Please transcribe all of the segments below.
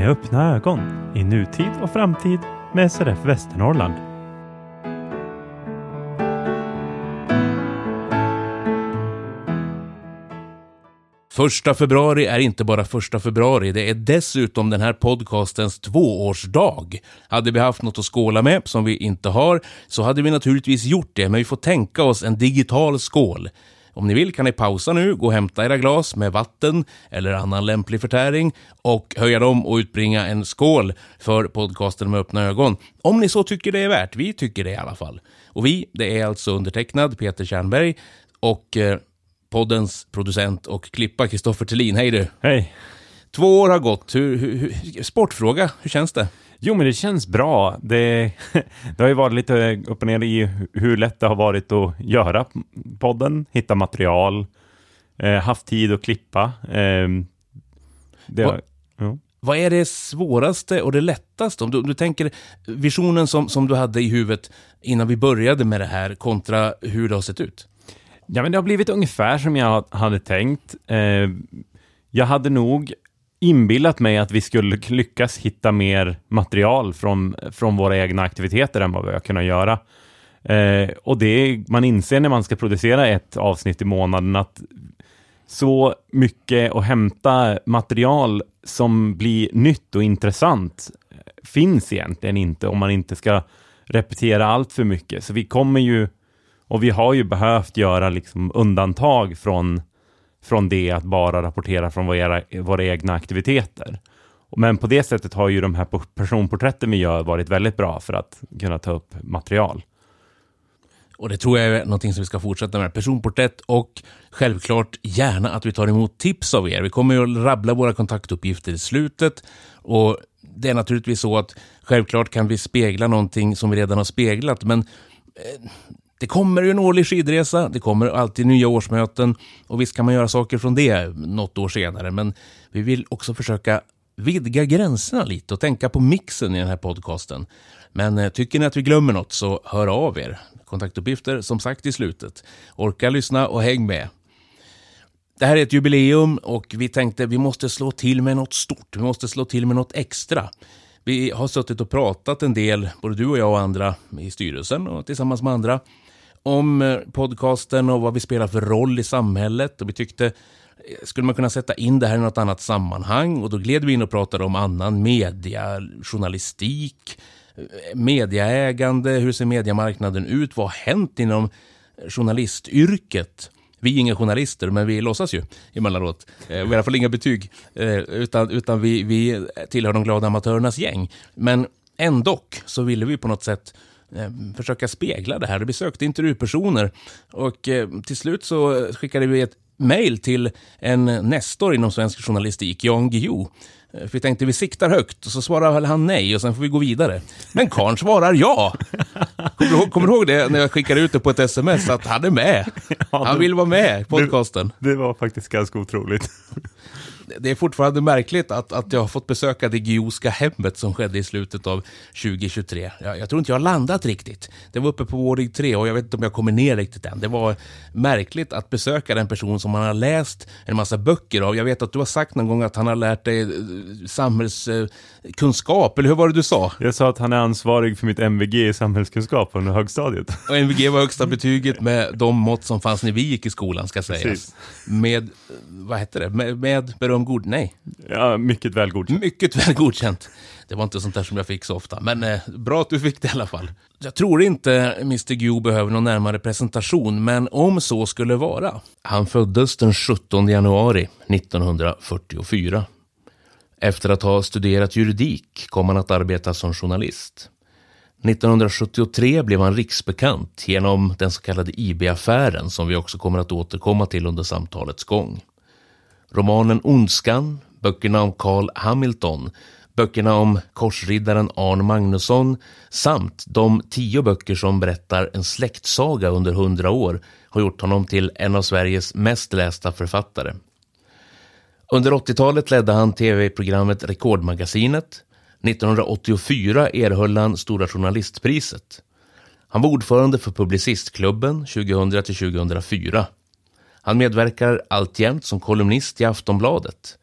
Med öppna ögon i nutid och framtid med SRF Västernorrland. Första februari är inte bara första februari, det är dessutom den här podcastens tvåårsdag. Hade vi haft något att skåla med, som vi inte har, så hade vi naturligtvis gjort det, men vi får tänka oss en digital skål. Om ni vill kan ni pausa nu, gå och hämta era glas med vatten eller annan lämplig förtäring och höja dem och utbringa en skål för podcasten med öppna ögon. Om ni så tycker det är värt, vi tycker det i alla fall. Och vi, det är alltså undertecknad Peter Tjernberg och eh, poddens producent och klippa Kristoffer Thelin. Hej du! Hej! Två år har gått. Hur, hur, hur, sportfråga, hur känns det? Jo, men det känns bra. Det, det har ju varit lite upp och ner i hur lätt det har varit att göra podden, hitta material, eh, haft tid att klippa. Eh, det, Va, ja. Vad är det svåraste och det lättaste? Om du, du tänker visionen som, som du hade i huvudet innan vi började med det här kontra hur det har sett ut? Ja, men det har blivit ungefär som jag hade tänkt. Eh, jag hade nog inbillat mig att vi skulle lyckas hitta mer material från, från våra egna aktiviteter än vad vi har kunnat göra. Eh, och det man inser när man ska producera ett avsnitt i månaden att så mycket att hämta material som blir nytt och intressant finns egentligen inte om man inte ska repetera allt för mycket. Så vi kommer ju, och vi har ju behövt göra liksom undantag från från det att bara rapportera från våra, våra egna aktiviteter. Men på det sättet har ju de här personporträtten vi gör varit väldigt bra för att kunna ta upp material. Och det tror jag är någonting som vi ska fortsätta med. Personporträtt och självklart gärna att vi tar emot tips av er. Vi kommer ju att rabbla våra kontaktuppgifter i slutet. Och det är naturligtvis så att självklart kan vi spegla någonting som vi redan har speglat, men eh, det kommer ju en årlig skidresa, det kommer alltid nya årsmöten och visst kan man göra saker från det något år senare, men vi vill också försöka vidga gränserna lite och tänka på mixen i den här podcasten. Men eh, tycker ni att vi glömmer något så hör av er. Kontaktuppgifter som sagt i slutet. Orka lyssna och häng med. Det här är ett jubileum och vi tänkte vi måste slå till med något stort. Vi måste slå till med något extra. Vi har suttit och pratat en del, både du och jag och andra i styrelsen och tillsammans med andra, om eh, podcasten och vad vi spelar för roll i samhället. Och vi tyckte, eh, skulle man kunna sätta in det här i något annat sammanhang? Och då gled vi in och pratade om annan media, journalistik, eh, mediaägande, hur ser mediamarknaden ut? Vad har hänt inom journalistyrket? Vi är inga journalister, men vi låtsas ju emellanåt. Vi har i alla fall inga betyg, utan, utan vi, vi tillhör de glada amatörernas gäng. Men ändå så ville vi på något sätt försöka spegla det här. Vi sökte intervjupersoner och eh, till slut så skickade vi ett mejl till en nestor inom svensk journalistik, Jan Guillou. Eh, för vi tänkte vi siktar högt och så svarar han nej och sen får vi gå vidare. Men karln svarar ja. Kommer du, ihåg, kommer du ihåg det när jag skickade ut det på ett sms att han är med? Han vill vara med i podcasten. Det, det var faktiskt ganska otroligt det är fortfarande märkligt att, att jag har fått besöka det geoska hemmet som skedde i slutet av 2023. Jag, jag tror inte jag har landat riktigt. Det var uppe på våning tre och jag vet inte om jag kommer ner riktigt än. Det var märkligt att besöka den person som man har läst en massa böcker av. Jag vet att du har sagt någon gång att han har lärt dig eh, samhällskunskap, eller hur var det du sa? Jag sa att han är ansvarig för mitt MVG i samhällskunskap under högstadiet. Och MVG var högsta betyget med de mått som fanns när vi gick i skolan, ska sägas. Precis. Med, vad hette det, med, med beröm de god... Nej. Ja, mycket väl godkänt. Mycket väl godkänt. Det var inte sånt där som jag fick så ofta, men eh, bra att du fick det i alla fall. Jag tror inte Mr Gu behöver någon närmare presentation, men om så skulle vara. Han föddes den 17 januari 1944. Efter att ha studerat juridik kom han att arbeta som journalist. 1973 blev han riksbekant genom den så kallade IB-affären som vi också kommer att återkomma till under samtalets gång romanen Ondskan, böckerna om Carl Hamilton, böckerna om korsriddaren Arn Magnusson samt de tio böcker som berättar en släktsaga under hundra år har gjort honom till en av Sveriges mest lästa författare. Under 80-talet ledde han tv-programmet Rekordmagasinet. 1984 erhöll han Stora Journalistpriset. Han var ordförande för Publicistklubben 2000 2004. Han medverkar alltjämt som kolumnist i Aftonbladet.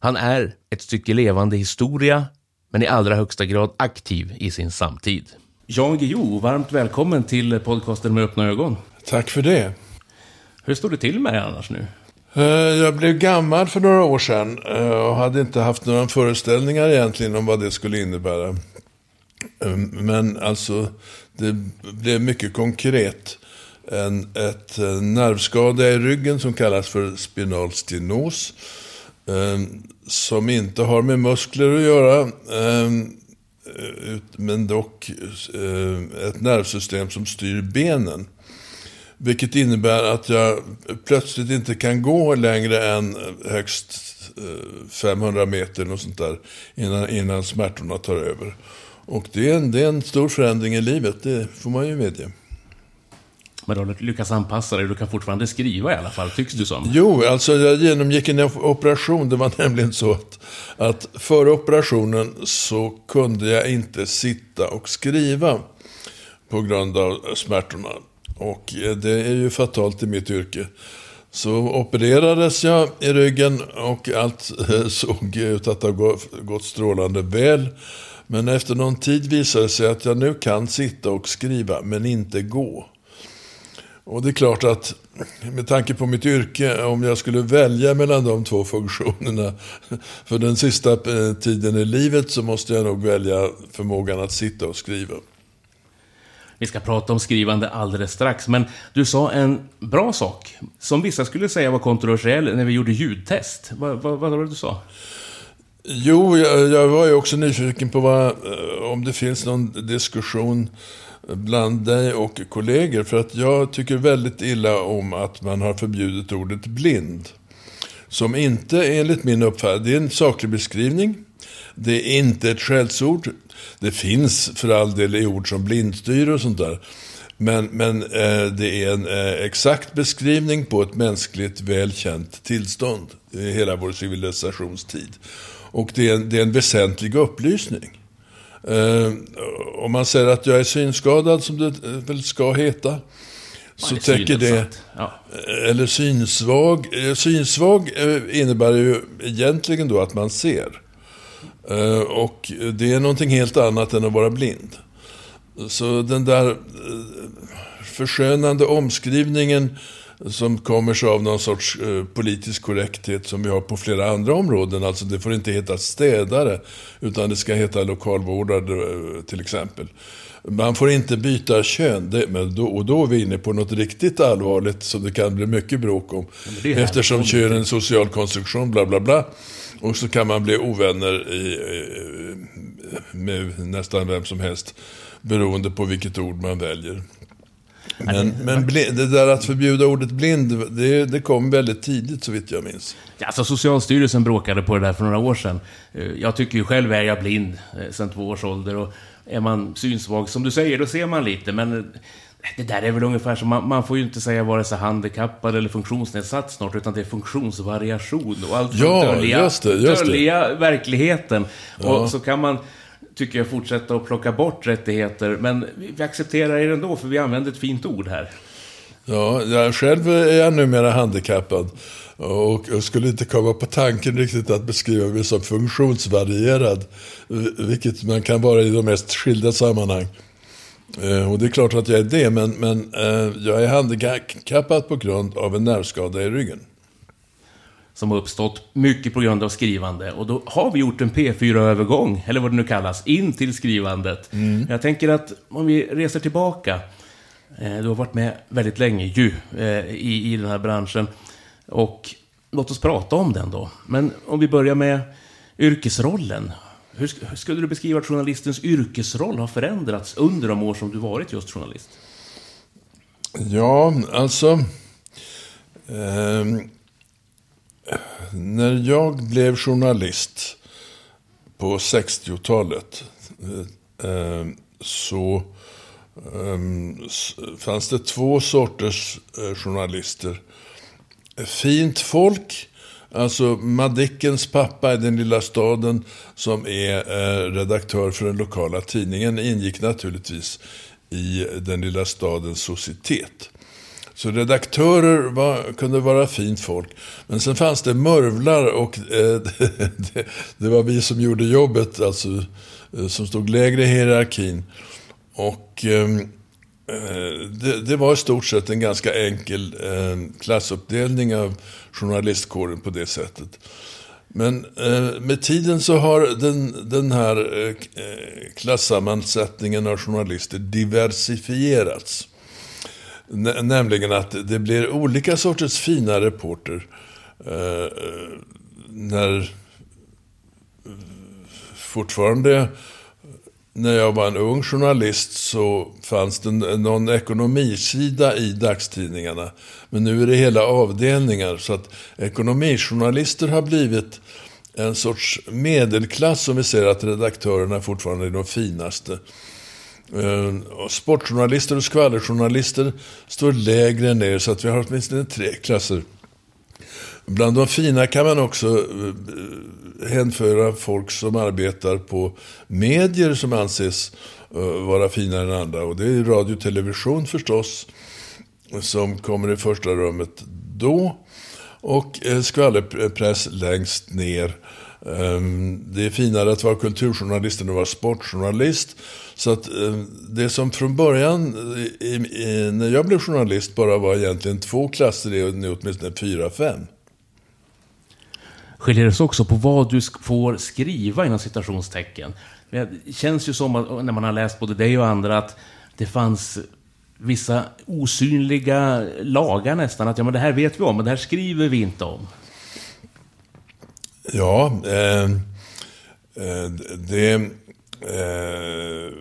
Han är ett stycke levande historia, men i allra högsta grad aktiv i sin samtid. Jan Guillou, varmt välkommen till podcasten med öppna ögon. Tack för det. Hur står det till med dig annars nu? Eh, jag blev gammal för några år sedan eh, och hade inte haft några föreställningar egentligen om vad det skulle innebära. Eh, men alltså, det blev mycket konkret. En, ett eh, nervskada i ryggen som kallas för spinal stenos. Eh, som inte har med muskler att göra. Eh, men dock ett nervsystem som styr benen. Vilket innebär att jag plötsligt inte kan gå längre än högst 500 meter och sånt där innan, innan smärtorna tar över. Och det är, en, det är en stor förändring i livet, det får man ju medge. Men du har lyckats anpassa dig, du kan fortfarande skriva i alla fall, tycks du som. Jo, alltså jag genomgick en operation. Det var nämligen så att, att före operationen så kunde jag inte sitta och skriva på grund av smärtorna. Och eh, det är ju fatalt i mitt yrke. Så opererades jag i ryggen och allt eh, såg ut att ha gått strålande väl. Men efter någon tid visade det sig att jag nu kan sitta och skriva, men inte gå. Och det är klart att med tanke på mitt yrke, om jag skulle välja mellan de två funktionerna för den sista eh, tiden i livet så måste jag nog välja förmågan att sitta och skriva. Vi ska prata om skrivande alldeles strax, men du sa en bra sak, som vissa skulle säga var kontroversiell när vi gjorde ljudtest. Vad, vad, vad var det du sa? Jo, jag, jag, var ju också nyfiken på vad, eh, om det finns någon diskussion bland dig och kollegor. För att jag tycker väldigt illa om att man har förbjudit ordet blind. Som inte, enligt min uppfattning, det är en saklig beskrivning. Det är inte ett skällsord. Det finns för all del i ord som blindstyre och sånt där. Men, men eh, det är en eh, exakt beskrivning på ett mänskligt välkänt tillstånd i hela vår civilisationstid. Och det är en, det är en väsentlig upplysning. Eh, om man säger att jag är synskadad, som det eh, väl ska heta, så täcker det... Ja. Eh, eller synsvag. Eh, synsvag innebär ju egentligen då att man ser. Och det är någonting helt annat än att vara blind. Så den där förskönande omskrivningen som kommer sig av någon sorts eh, politisk korrekthet som vi har på flera andra områden. Alltså det får inte heta städare, utan det ska heta lokalvårdare till exempel. Man får inte byta kön, det, men då, och då är vi inne på något riktigt allvarligt som det kan bli mycket bråk om. Eftersom kön är en social konstruktion, bla bla bla. Och så kan man bli ovänner i, med nästan vem som helst. Beroende på vilket ord man väljer. Men, men det där att förbjuda ordet blind, det, det kom väldigt tidigt så vitt jag minns. Ja, alltså Socialstyrelsen bråkade på det där för några år sedan. Eh, jag tycker ju själv är jag blind eh, sedan två års ålder. Och är man synsvag, som du säger, då ser man lite. Men det där är väl ungefär som, man, man får ju inte säga vare sig handikappad eller funktionsnedsatt snart, utan det är funktionsvariation och allt ja, dölja, just det, just dölja det. verkligheten. Ja. Och så kan man, tycker jag, fortsätta att plocka bort rättigheter, men vi accepterar er ändå, för vi använder ett fint ord här. Ja, jag själv är jag numera handikappad. Och jag skulle inte komma på tanken riktigt att beskriva mig som funktionsvarierad. Vilket man kan vara i de mest skilda sammanhang. Eh, och det är klart att jag är det, men, men eh, jag är handikappad på grund av en nervskada i ryggen. Som har uppstått mycket på grund av skrivande. Och då har vi gjort en P4-övergång, eller vad det nu kallas, in till skrivandet. Mm. Jag tänker att om vi reser tillbaka. Eh, du har varit med väldigt länge ju, i, i den här branschen. Och låt oss prata om den då. Men om vi börjar med yrkesrollen. Hur skulle du beskriva att journalistens yrkesroll har förändrats under de år som du varit just journalist? Ja, alltså... Eh, när jag blev journalist på 60-talet eh, så ehm, fanns det två sorters eh, journalister. Fint folk Alltså Madickens pappa i den lilla staden som är eh, redaktör för den lokala tidningen ingick naturligtvis i den lilla stadens societet. Så redaktörer var, kunde vara fint folk. Men sen fanns det mörvlar och eh, det, det, var vi som gjorde jobbet, alltså eh, som stod lägre i hierarkin. Och ehm, eh, det, det, var i stort sett en ganska enkel eh, klassuppdelning av journalistkåren på det sättet. Men eh, med tiden så har den, den här eh, eh klassammansättningen av journalister diversifierats. N nämligen att det blir olika sorters fina reporter. Eh, när fortfarande när jag var en ung journalist så fanns det någon ekonomisida i dagstidningarna. Men nu är det hela avdelningar. Så att ekonomijournalister har blivit en sorts medelklass som vi ser att redaktörerna fortfarande är de finaste. Eh, sportjournalister och skvallerjournalister står lägre ner så att vi har åtminstone tre klasser. Bland de fina kan man också eh, hänföra folk som arbetar på medier som anses eh, vara finare än andra. Och det är radio och television förstås, som kommer i första rummet då. Och skvallerpress längst ner. Ehm, det är finare att vara kulturjournalist än att vara sportjournalist. Så att ehm, det som från början, när jag blev journalist, bara var egentligen två klasser är nu åtminstone fyra, fem. Skiljer det sig också på vad du får skriva inom citationstecken? Det känns ju som att, när man har läst både dig och andra att det fanns vissa osynliga lagar nästan. Att ja, men det här vet vi om, men det här skriver vi inte om. Ja, eh, eh, det eh,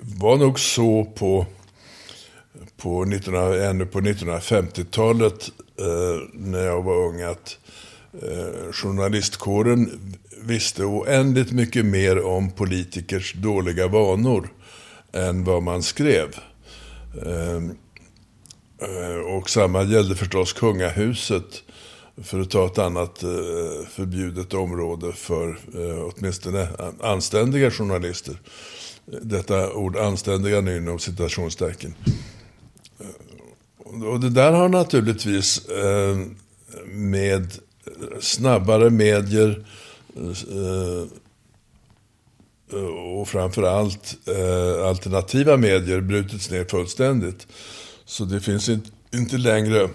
var nog så på, på 1900, ännu på 1950-talet eh, när jag var ung att eh, journalistkåren visste oändligt mycket mer om politikers dåliga vanor än vad man skrev. Eh, eh och samma gällde förstås kungahuset för att ta ett annat eh, förbjudet område för eh, åtminstone anständiga journalister. Detta ord anständiga nu inom citationstecken. Eh, och det där har naturligtvis med snabbare medier och framförallt alternativa medier brutits ner fullständigt. Så det finns inte längre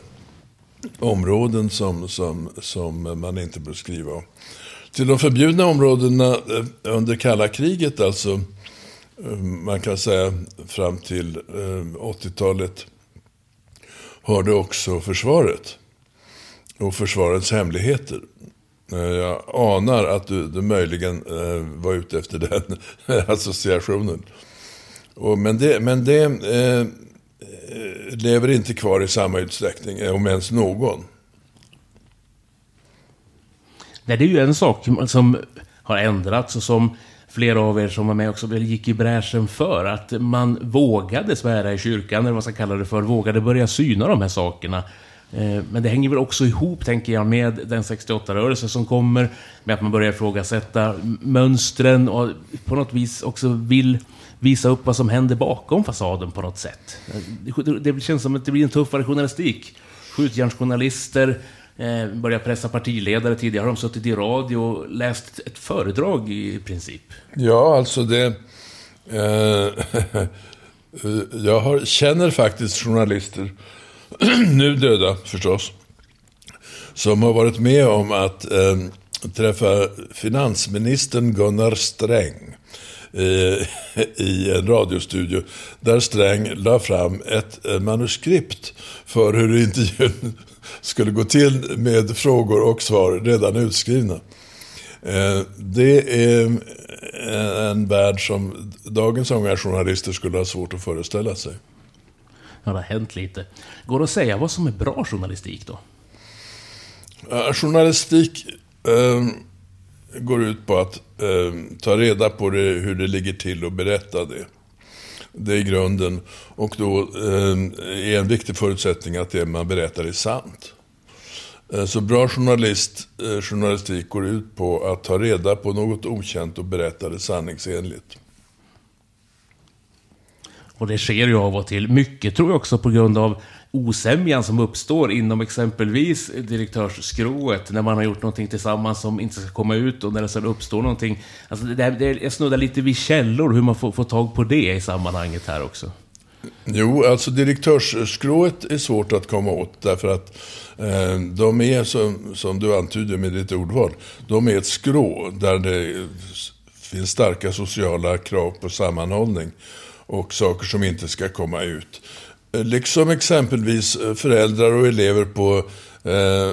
områden som, som, som man inte bör skriva om. Till de förbjudna områdena eh, under kalla kriget, alltså eh, man kan säga fram till eh, 80-talet, hörde också försvaret och försvarets hemligheter. Jag anar att du, du möjligen var ute efter den associationen. Och, men det, men det Eh, Eh, lever inte kvar i samma utsträckning, eh, om ens någon. Nej, det är ju en sak som har ändrats och som flera av er som var med också gick i bräschen för. Att man vågade svära i kyrkan, eller vad man ska kalla det för, vågade börja syna de här sakerna. Eh, men det hänger väl också ihop, tänker jag, med den 68-rörelse som kommer, med att man börjar ifrågasätta mönstren och på något vis också vill visa upp vad som händer bakom fasaden på något sätt. Det känns som att det blir en tuffare journalistik. Skjutjärnsjournalister eh, börjar pressa partiledare. Tidigare har de suttit i radio och läst ett föredrag i princip. Ja, alltså det... Eh, jag har, känner faktiskt journalister, nu döda förstås, som har varit med om att eh, träffa finansministern Gunnar Sträng i en radiostudio där Sträng la fram ett eh, manuskript för hur intervjun skulle gå till med frågor och svar redan utskrivna. Eh, det är en värld som dagens unga journalister skulle ha svårt att föreställa sig. Ja, det har hänt lite. Går det att säga vad som är bra journalistik då? journalistik eh, går ut på att eh, ta reda på det, hur det ligger till och berätta det. Det är grunden. Och då eh, är en viktig förutsättning att det man berättar är sant. Eh, så bra journalist, eh, journalistik går ut på att ta reda på något okänt och berätta det sanningsenligt. Och det sker ju av och till. Mycket tror jag också på grund av osämjan som uppstår inom exempelvis direktörsskrået när man har gjort någonting tillsammans som inte ska komma ut och när det sedan uppstår någonting. Alltså det, det, jag snuddar lite vid källor, hur man får, får tag på det i sammanhanget här också. Jo, alltså direktörsskrået är svårt att komma åt därför att eh, de är, som, som du antyder med ditt ordval, de är ett skrå där det finns starka sociala krav på sammanhållning och saker som inte ska komma ut. Eh, liksom exempelvis eh, föräldrar och elever på eh,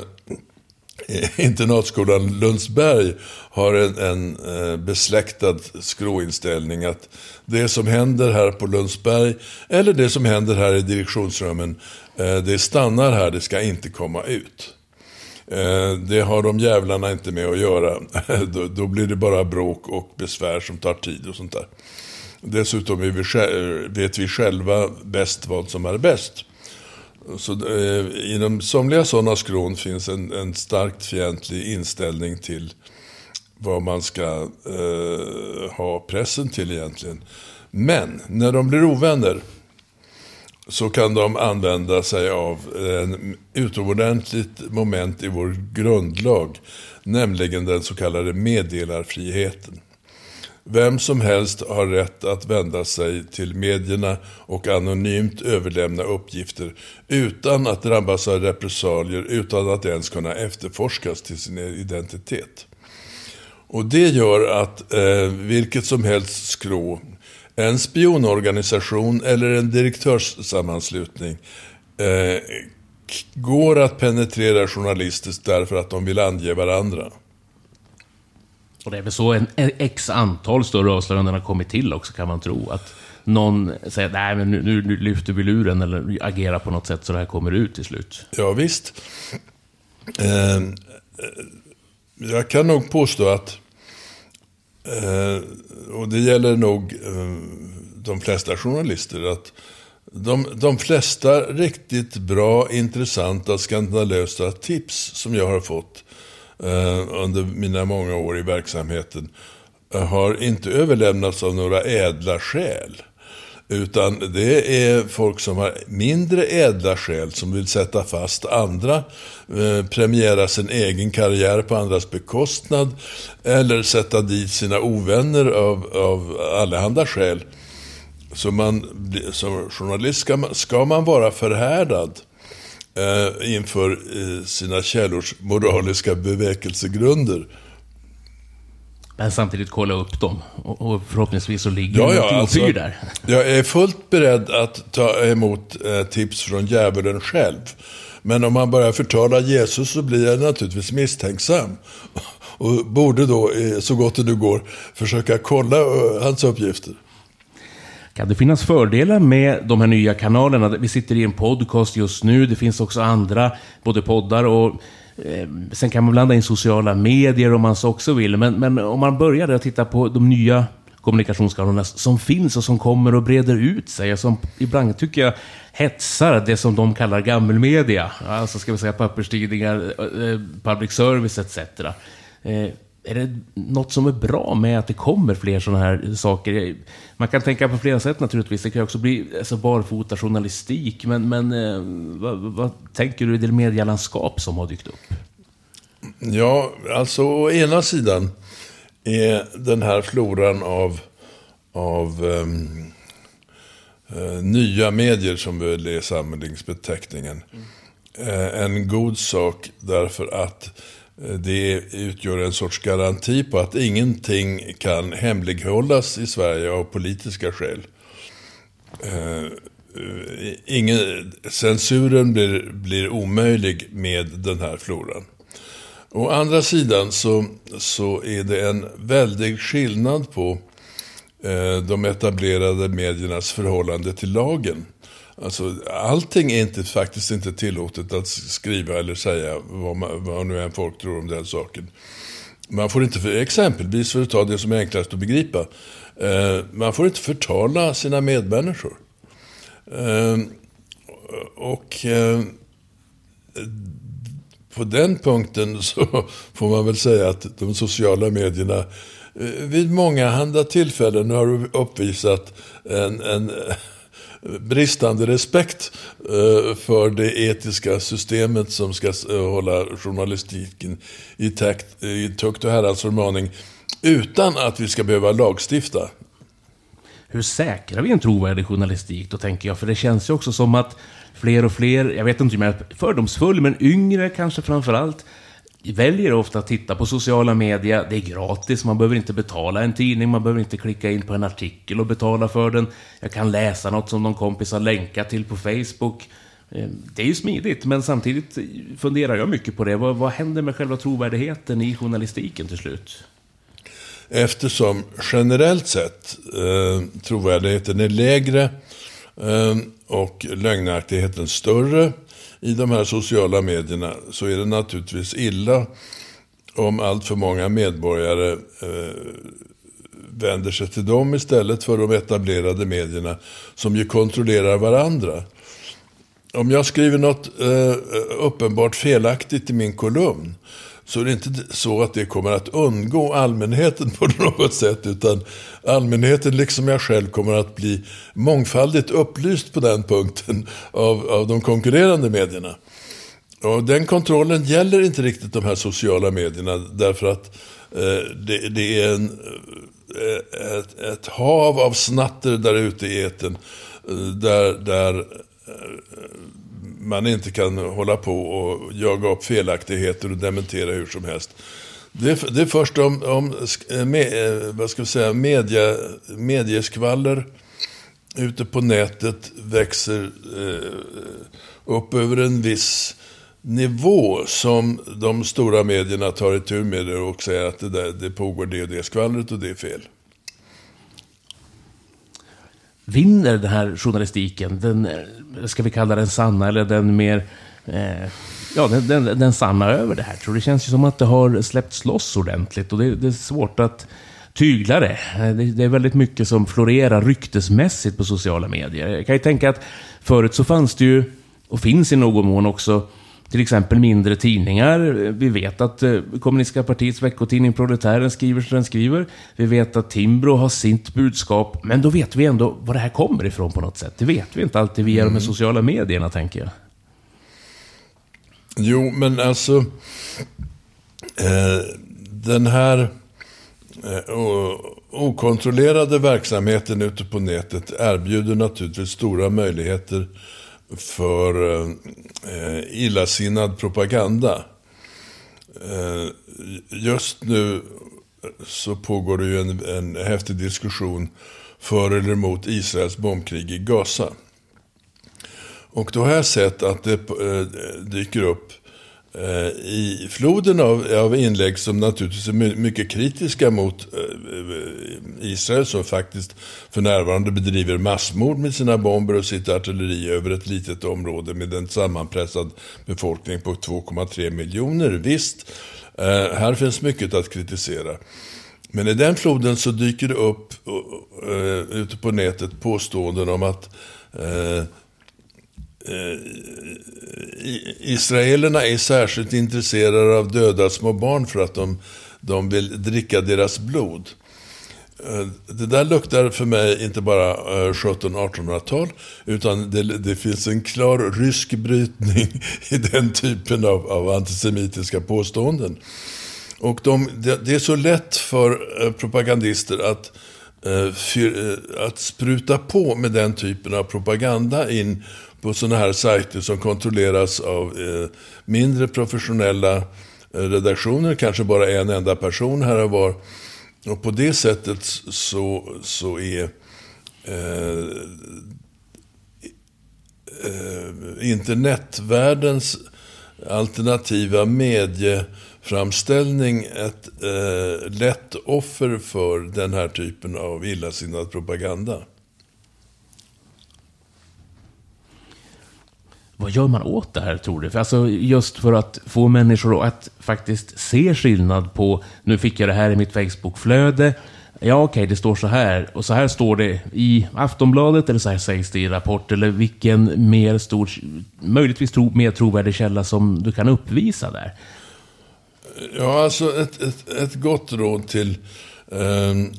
internatskolan Lundsberg har en, en eh, besläktad skråinställning att det som händer här på Lundsberg eller det som händer här i direktionsrummen, eh, det stannar här, det ska inte komma ut. Eh, det har de jävlarna inte med att göra. då, då, blir det bara bråk och besvär som tar tid och sånt där. Dessutom vi, vet vi själva bäst vad som är bäst. Så, eh, inom somliga sådana skrån finns en, en starkt fientlig inställning till vad man ska eh, ha pressen till egentligen. Men när de blir ovänner så kan de använda sig av en utomordentligt moment i vår grundlag, nämligen den så kallade meddelarfriheten. Vem som helst har rätt att vända sig till medierna och anonymt överlämna uppgifter utan att drabbas av repressalier, utan att ens kunna efterforskas till sin identitet. Och det gör att eh, vilket som helst skrå, en spionorganisation eller en direktörssammanslutning eh, går att penetrera journalistiskt därför att de vill ange varandra. Och det är väl så en, en x antal större avslöjanden har kommit till också kan man tro. Att någon säger nej men nu, nu lyfter vi luren eller agerar på något sätt så det här kommer ut till slut. Ja visst. Eh, eh jag kan nog påstå att, eh, och det gäller nog eh, de flesta journalister, att de, de flesta riktigt bra, intressanta, skandalösa tips som jag har fått Eh, under mina många år i verksamheten eh, har inte överlämnats av några ädla skäl. Utan det är folk som har mindre ädla skäl som vill sätta fast andra, eh, premiera sin egen karriär på andras bekostnad eller sätta dit sina ovänner av, av allehanda skäl. Så man, som journalist ska man, ska man vara förhärdad eh, inför eh, sina källors moraliska bevekelsegrunder. Men samtidigt kolla upp dem. Och, förhoppningsvis så ligger ja, ja, alltså, där. Jag är fullt beredd att ta emot eh, tips från djävulen själv. Men om man börjar förtala Jesus så blir jag naturligtvis misstänksam. Och borde då, eh, så gott det nu går, försöka kolla eh, hans uppgifter. Kan det finnas fördelar med de här nya kanalerna? Vi sitter i en podcast just nu. Det finns också andra, både poddar och eh, Sen kan man blanda in sociala medier om man så också vill. Men, men om man börjar där och tittar på de nya kommunikationskanalerna som finns och som kommer och breder ut sig. Och som ibland tycker jag hetsar det som de kallar gammelmedia. Alltså ska vi säga papperstidningar, eh, public service etc. Är det något som är bra med att det kommer fler sådana här saker? Man kan tänka på flera sätt naturligtvis. Det kan också bli alltså, barfota journalistik. Men, men eh, vad, vad, tänker du i det medielandskap som har dykt upp? Ja, alltså å ena sidan är den här floran av, av um, uh, nya medier, som väl är samlingsbeteckningen, mm. uh, en god sak därför att Eh, det utgör en sorts garanti på att ingenting kan hemlighållas i Sverige av politiska skäl. Eh, eh, Ingen, censuren blir, blir omöjlig med den här floran. Å andra sidan så, så är det en väldig skillnad på eh, de etablerade mediernas förhållande till lagen. Alltså, allting är inte, faktiskt inte tillåtet att skriva eller säga vad, man, vad nu än folk tror om den saken. Man får inte, för, exempelvis för att ta det som är enklast att begripa, eh, man får inte förtala sina medmänniskor. Eh, och eh, på den punkten så får man väl säga att de sociala medierna eh, vid många handa tillfällen har uppvisat en, en bristande respekt eh, för det etiska systemet som ska eh, hålla journalistiken i, takt, eh, i tukt och häradsförmaning alltså utan att vi ska behöva lagstifta. Hur säkrar vi en trovärdig journalistik då, tänker jag? För det känns ju också som att fler och fler, jag vet inte om jag är fördomsfull, men yngre kanske framför allt, väljer ofta att titta på sociala medier. Det är gratis, man behöver inte betala en tidning, man behöver inte klicka in på en artikel och betala för den. Jag kan läsa något som någon kompis har länkat till på Facebook. Eh, det är ju smidigt, men samtidigt funderar jag mycket på det. Vad, vad händer med själva trovärdigheten i journalistiken till slut? Eftersom generellt sett eh, trovärdigheten är lägre eh, och lögnaktigheten större i de här sociala medierna så är det naturligtvis illa om allt för många medborgare eh, vänder sig till dem istället för de etablerade medierna som ju kontrollerar varandra. Om jag skriver något eh, uppenbart felaktigt i min kolumn så är det inte så att det kommer att undgå allmänheten på något sätt. Utan allmänheten, liksom jag själv, kommer att bli mångfaldigt upplyst på den punkten av, av de konkurrerande medierna. Och den kontrollen gäller inte riktigt de här sociala medierna därför att eh, det, det, är en, eh, ett, ett, hav av snatter där ute i eten eh, där, där eh, man inte kan hålla på och jaga upp felaktigheter och dementera hur som helst. Det, det är först om, om eh, med, eh, vad ska vi säga, media, medieskvaller ute på nätet växer eh, upp över en viss nivå som de stora medierna tar itu med det och säger att det, där, det pågår det och det skvallret och det är fel vinner den här journalistiken, den, eh, ska vi kalla den sanna eller den mer, eh, ja den, den, den, sanna över det här? Tror det känns ju som att det har släppts loss ordentligt och det, det är svårt att tygla det. Eh, det. det. är väldigt mycket som florerar ryktesmässigt på sociala medier. Jag kan ju tänka att förut så fanns det ju, och finns i någon mån också, till exempel mindre tidningar. Vi vet att eh, Kommunistiska partiets veckotidning Proletären skriver som den skriver. Vi vet att Timbro har sitt budskap. Men då vet vi ändå var det här kommer ifrån på något sätt. Det vet vi inte alltid via mm. de sociala medierna, tänker jag. Jo, men alltså... Eh, den här eh, okontrollerade verksamheten ute på nätet erbjuder naturligtvis stora möjligheter för eh, eh, illasinnad propaganda. Eh, just nu så pågår det ju en, en häftig diskussion för eller emot Israels bombkrig i Gaza. Och då har jag sett att det eh, dyker upp Eh, Eh, i floden av, av inlägg som naturligtvis är mycket kritiska mot eh, eh, Israel som faktiskt för närvarande bedriver massmord med sina bomber och sitt artilleri över ett litet område med en sammanpressad befolkning på 2,3 miljoner. Visst, eh, här finns mycket att kritisera. Men i den floden så dyker det upp eh, ute på nätet påståenden om att Eh, israelerna är särskilt intresserade av döda små barn för att de, de vill dricka deras blod. Eh, det där luktar för mig inte bara eh, 1700-1800-tal, utan det, det, finns en klar rysk brytning i den typen av, av antisemitiska påståenden. Och de, det, det, är så lätt för propagandister att, att spruta på med den typen av propaganda in på sådana här sajter som kontrolleras av eh, mindre professionella eh, redaktioner, kanske bara en enda person här och var. Och på det sättet så, så är eh, eh, internetvärldens alternativa medieframställning ett eh, lätt offer för den här typen av illasinnad propaganda. Vad gör man åt det här, tror du? För alltså, just för att få människor att faktiskt se skillnad på, nu fick jag det här i mitt Facebook-flöde, ja okej, okay, det står så här, och så här står det i Aftonbladet, eller så här sägs det i Rapport, eller vilken mer stor, möjligtvis tro, mer trovärdig källa som du kan uppvisa där? Ja, alltså ett, ett, ett gott råd till um...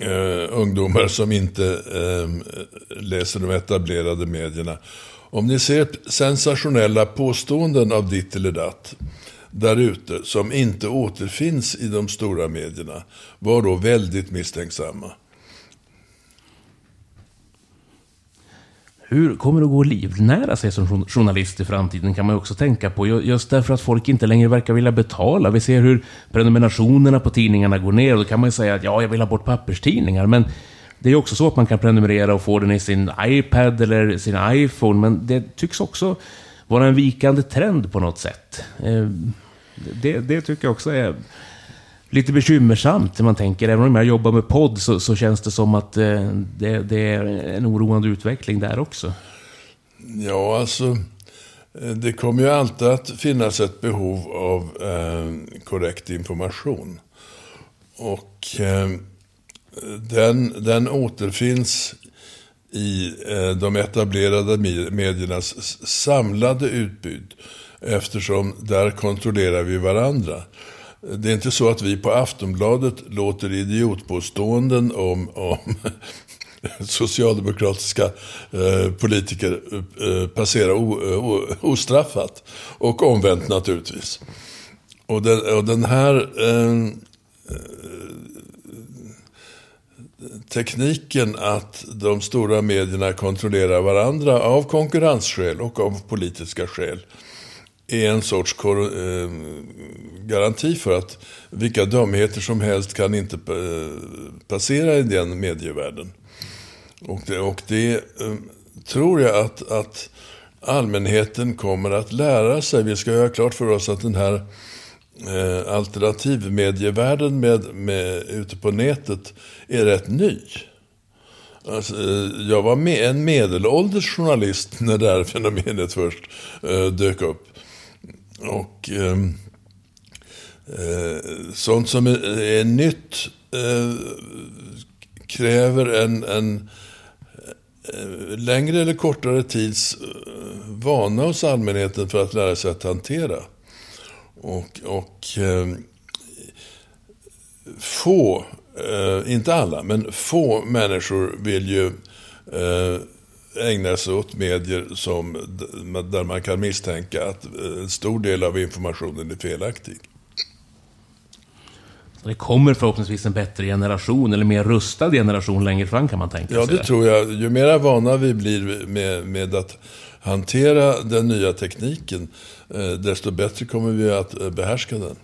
Uh, ungdomar som inte eh, läser de etablerade medierna. Om ni ser sensationella påståenden av ditt eller datt där ute som inte återfinns i de stora medierna, var då väldigt misstänksamma. Hur kommer det att gå att livnära sig som journalist i framtiden kan man ju också tänka på. Just därför att folk inte längre verkar vilja betala. Vi ser hur prenumerationerna på tidningarna går ner. Och då kan man ju säga att ja, jag vill ha bort papperstidningar. Men det är också så att man kan prenumerera och få den i sin iPad eller sin iPhone. Men det tycks också vara en vikande trend på något sätt. Eh, det, det tycker jag också är lite bekymmersamt när man tänker, även om jag jobbar med podd så, så känns det som att eh, det, det, är en oroande utveckling där också. Ja, alltså eh, det kommer ju alltid att finnas ett behov av eh, korrekt information. Och eh, den, den återfinns i eh, de etablerade mediernas samlade utbud. Eftersom där kontrollerar vi varandra. Det är inte så att vi på Aftonbladet låter idiotpåståenden om, om socialdemokratiska eh, politiker eh, passera o, eh, o, ostraffat. Och omvänt naturligtvis. Och den, och den här eh, tekniken att de stora medierna kontrollerar varandra av konkurrensskäl och av politiska skäl är en sorts eh, garanti för att vilka dumheter som helst kan inte eh, passera i den medievärlden. Och det, och det eh, tror jag att, att allmänheten kommer att lära sig. Vi ska göra klart för oss att den här eh, alternativmedievärlden med, med, ute på nätet är rätt ny. Alltså, eh, jag var med, en medelålders journalist när det här fenomenet först eh, dök upp. Och ehm, eh, sånt som är, är nytt eh, kräver en, en eh, längre eller kortare tids eh, vana hos allmänheten för att lära sig att hantera. Och, och eh, få, eh, inte alla, men få människor vill ju eh, ägnar sig åt medier som, där man kan misstänka att eh, en stor del av informationen är felaktig. Det kommer förhoppningsvis en bättre generation, eller mer rustad generation längre fram kan man tänka sig. Ja, det tror jag. Ju mera vana vi blir med, med att hantera den nya tekniken, eh, desto bättre kommer vi att eh, behärska den.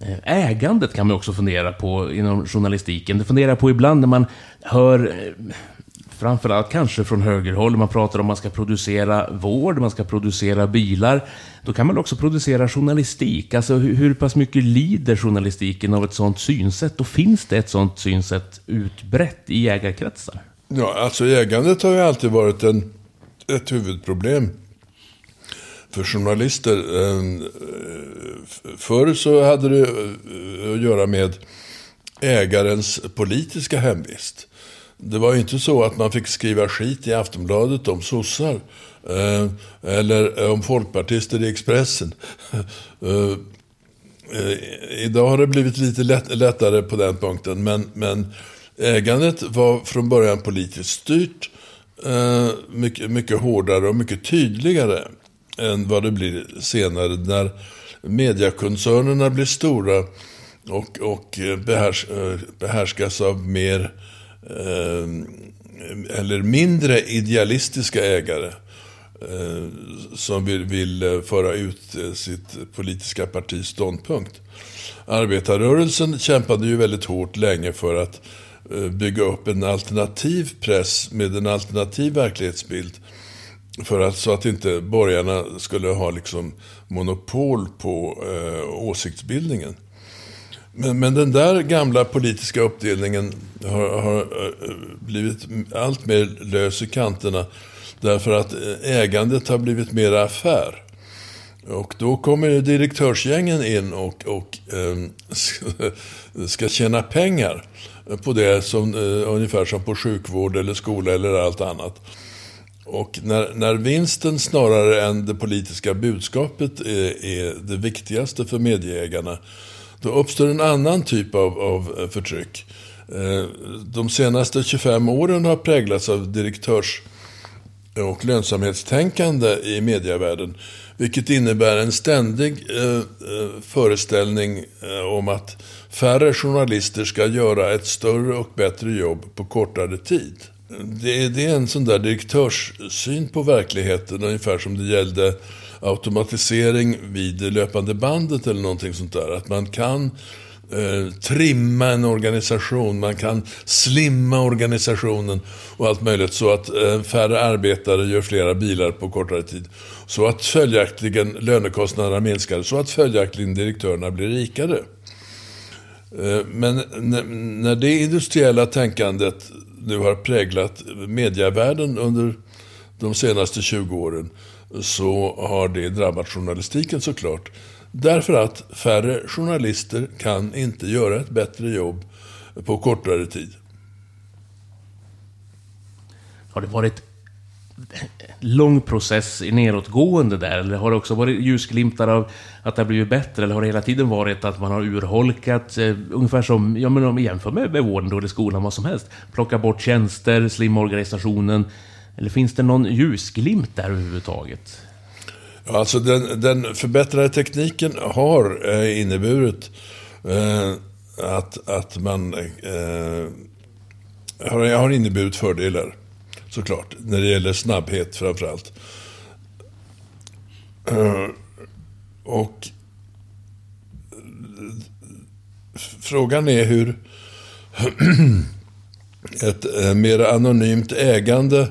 Eh, ägandet kan man också fundera på inom journalistiken. Det funderar på ibland när man hör framförallt kanske från högerhåll, man pratar om att man ska producera vård, man ska producera bilar. Då kan man också producera journalistik. Alltså hur, hur pass mycket lider journalistiken av ett sådant synsätt? Och finns det ett sådant synsätt utbrett i ägarkretsar? Ja, alltså ägandet har ju alltid varit en, ett huvudproblem för journalister. Förr så hade det eh, att göra med ägarens politiska hemvist. Det var ju inte så att man fick skriva skit i Aftonbladet om sossar. Eh, eller eh, om folkpartister i Expressen. Eh, eh, idag har det blivit lite lätt, lättare på den punkten. Men, men ägandet var från början politiskt styrt. Eh, mycket, mycket hårdare och mycket tydligare än vad det blir senare. När mediekoncernerna blir stora och, och eh, behärs, eh, behärskas av mer Eh, Eh, eller mindre idealistiska ägare eh, som vill, vill eh, föra ut sitt politiska partis ståndpunkt. Arbetarrörelsen kämpade ju väldigt hårt länge för att bygga upp en alternativ press med en alternativ verklighetsbild. För att, så att inte borgarna skulle ha liksom monopol på eh, åsiktsbildningen. Men, men den där gamla politiska uppdelningen har, har eh, blivit allt mer lös i kanterna. Därför att eh, ägandet har blivit mer affär. Och då kommer direktörsgängen in och, och eh, ska tjäna pengar på det, som, eh, ungefär som på sjukvård eller skola eller allt annat. Och när, när vinsten snarare än det politiska budskapet är, är det viktigaste för medieägarna då uppstår en annan typ av, av eh, förtryck. Eh, de senaste 25 åren har präglats av direktörs och lönsamhetstänkande i medievärlden. Vilket innebär en ständig eh, eh, föreställning eh, om att färre journalister ska göra ett större och bättre jobb på kortare tid. Det, det är en sån där direktörssyn på verkligheten, ungefär som det gällde automatisering vid det löpande bandet eller någonting sånt där. Att man kan eh, trimma en organisation, man kan slimma organisationen och allt möjligt så att eh, färre arbetare gör flera bilar på kortare tid. Så att följaktligen lönekostnaderna minskar, så att följaktligen direktörerna blir rikare. Eh, men när det industriella tänkandet nu har präglat medievärlden under de senaste 20 åren så har det drabbat journalistiken såklart. Därför att färre journalister kan inte göra ett bättre jobb på kortare tid. Har det varit lång process i nedåtgående där? Eller har det också varit ljusglimtar av att det har blivit bättre? Eller har det hela tiden varit att man har urholkat, eh, ungefär som, ja men om vi jämför med, med vården då, eller skolan, vad som helst. Plocka bort tjänster, slimma organisationen. Eller finns det någon ljusglimt där överhuvudtaget? Ja, alltså den, den förbättrade tekniken har eh, inneburit eh, att, att man eh, har, har inneburit fördelar såklart. När det gäller snabbhet framförallt. Eh, och frågan är hur ett eh, mer anonymt ägande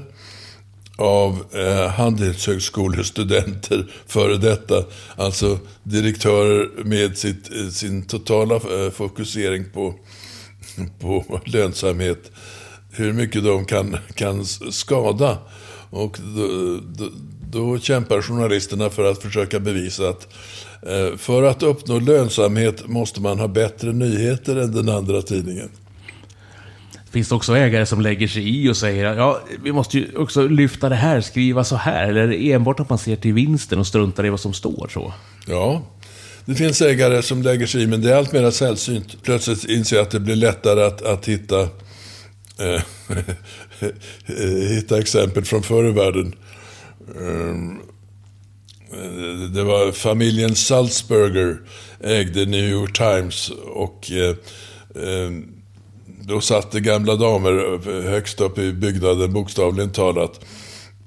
av eh, handelshögskolestudenter, före detta, alltså direktörer med sitt, eh, sin totala eh, fokusering på, på lönsamhet hur mycket de kan, kan skada. Och då, då, då kämpar journalisterna för att försöka bevisa att eh, för att uppnå lönsamhet måste man ha bättre nyheter än den andra tidningen. Finns det också ägare som lägger sig i och säger ja, vi måste ju också lyfta det här, skriva så här? Eller är det enbart att man ser till vinsten och struntar i vad som står så? Ja, det finns ägare som lägger sig i, men det är allt mer sällsynt. Plötsligt inser jag att det blir lättare att, att hitta Eh, hitta exempel från förr i världen. Um, det var familjen Salzburger ägde New York Times och eh, eh, då satt det gamla damer högst upp i byggnaden, bokstavligen talat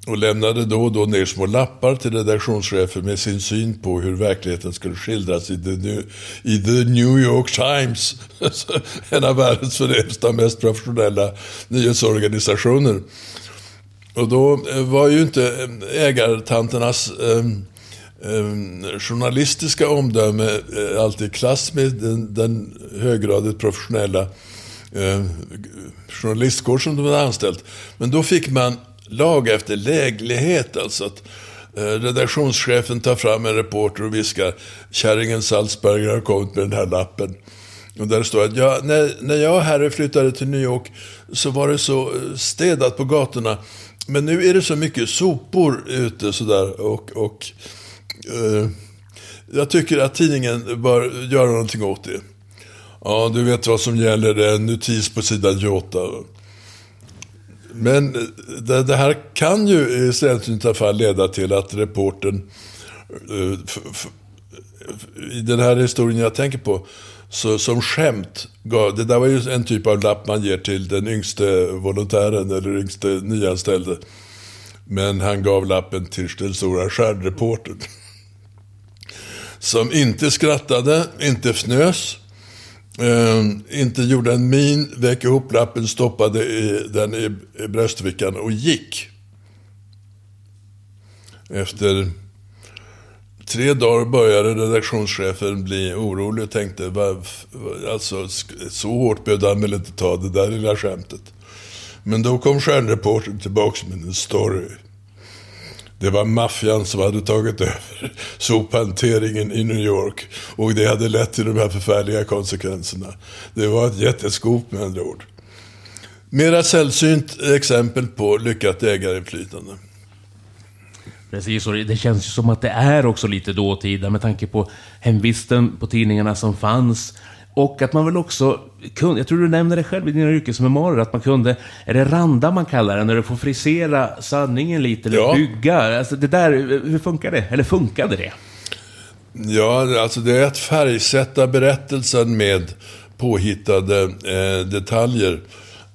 och lämnade då och då ner små lappar till redaktionschefen med sin syn på hur verkligheten skulle skildras i The New, i the New York Times. en av världens förnämsta och mest professionella nyhetsorganisationer. Och då eh, var ju inte eh, ägartanternas eh, eh, journalistiska omdöme eh, alltid i klass med den, den höggradigt professionella eh, journalistkår som de hade anställt. Men då fick man lag efter läglighet. Alltså att eh, redaktionschefen tar fram en reporter och viskar Kärringen Salzberger har kommit med den här lappen. Och där står att jag, när, när jag och Harry flyttade till New York så var det så eh, städat på gatorna. Men nu är det så mycket sopor ute sådär och, och eh, jag tycker att tidningen bör göra någonting åt det. Ja, du vet vad som gäller, det är en notis på sidan 28. Men eh, det, det, här kan ju i sällsynta fall leda till att reporten eh, i den här historien jag tänker på, så, som skämt gav, det där var ju en typ av lapp man ger till den yngste volontären eller yngste nyanställde. Men han gav lappen till den stora stjärnreportern. Som inte skrattade, inte fnös eh, inte gjorde en min, vek ihop lappen, stoppade i, den i, i bröstfickan och gick. Efter tre dagar började redaktionschefen bli orolig och tänkte, va, alltså, så hårt behövde han väl inte ta det där lilla skämtet. Men då kom stjärnreportern tillbaka med en story. Det var maffian som hade tagit över sophanteringen i New York. Och det hade lett till de här förfärliga konsekvenserna. Det var ett jätteskop med andra ord. Mera sällsynt exempel på lyckat ägarinflytande. Precis, och det känns ju som att det är också lite dåtida med tanke på hemvisten på tidningarna som fanns. Och att man väl också kunde, jag tror du nämnde det själv i dina yrkesmemoarer, att man kunde, är det randa man kallar det, när du får frisera sanningen lite, eller Ja. bygga? Alltså det där, hur funkar det? Eller funkade det? Ja, alltså det är att färgsätta berättelsen med påhittade eh, detaljer.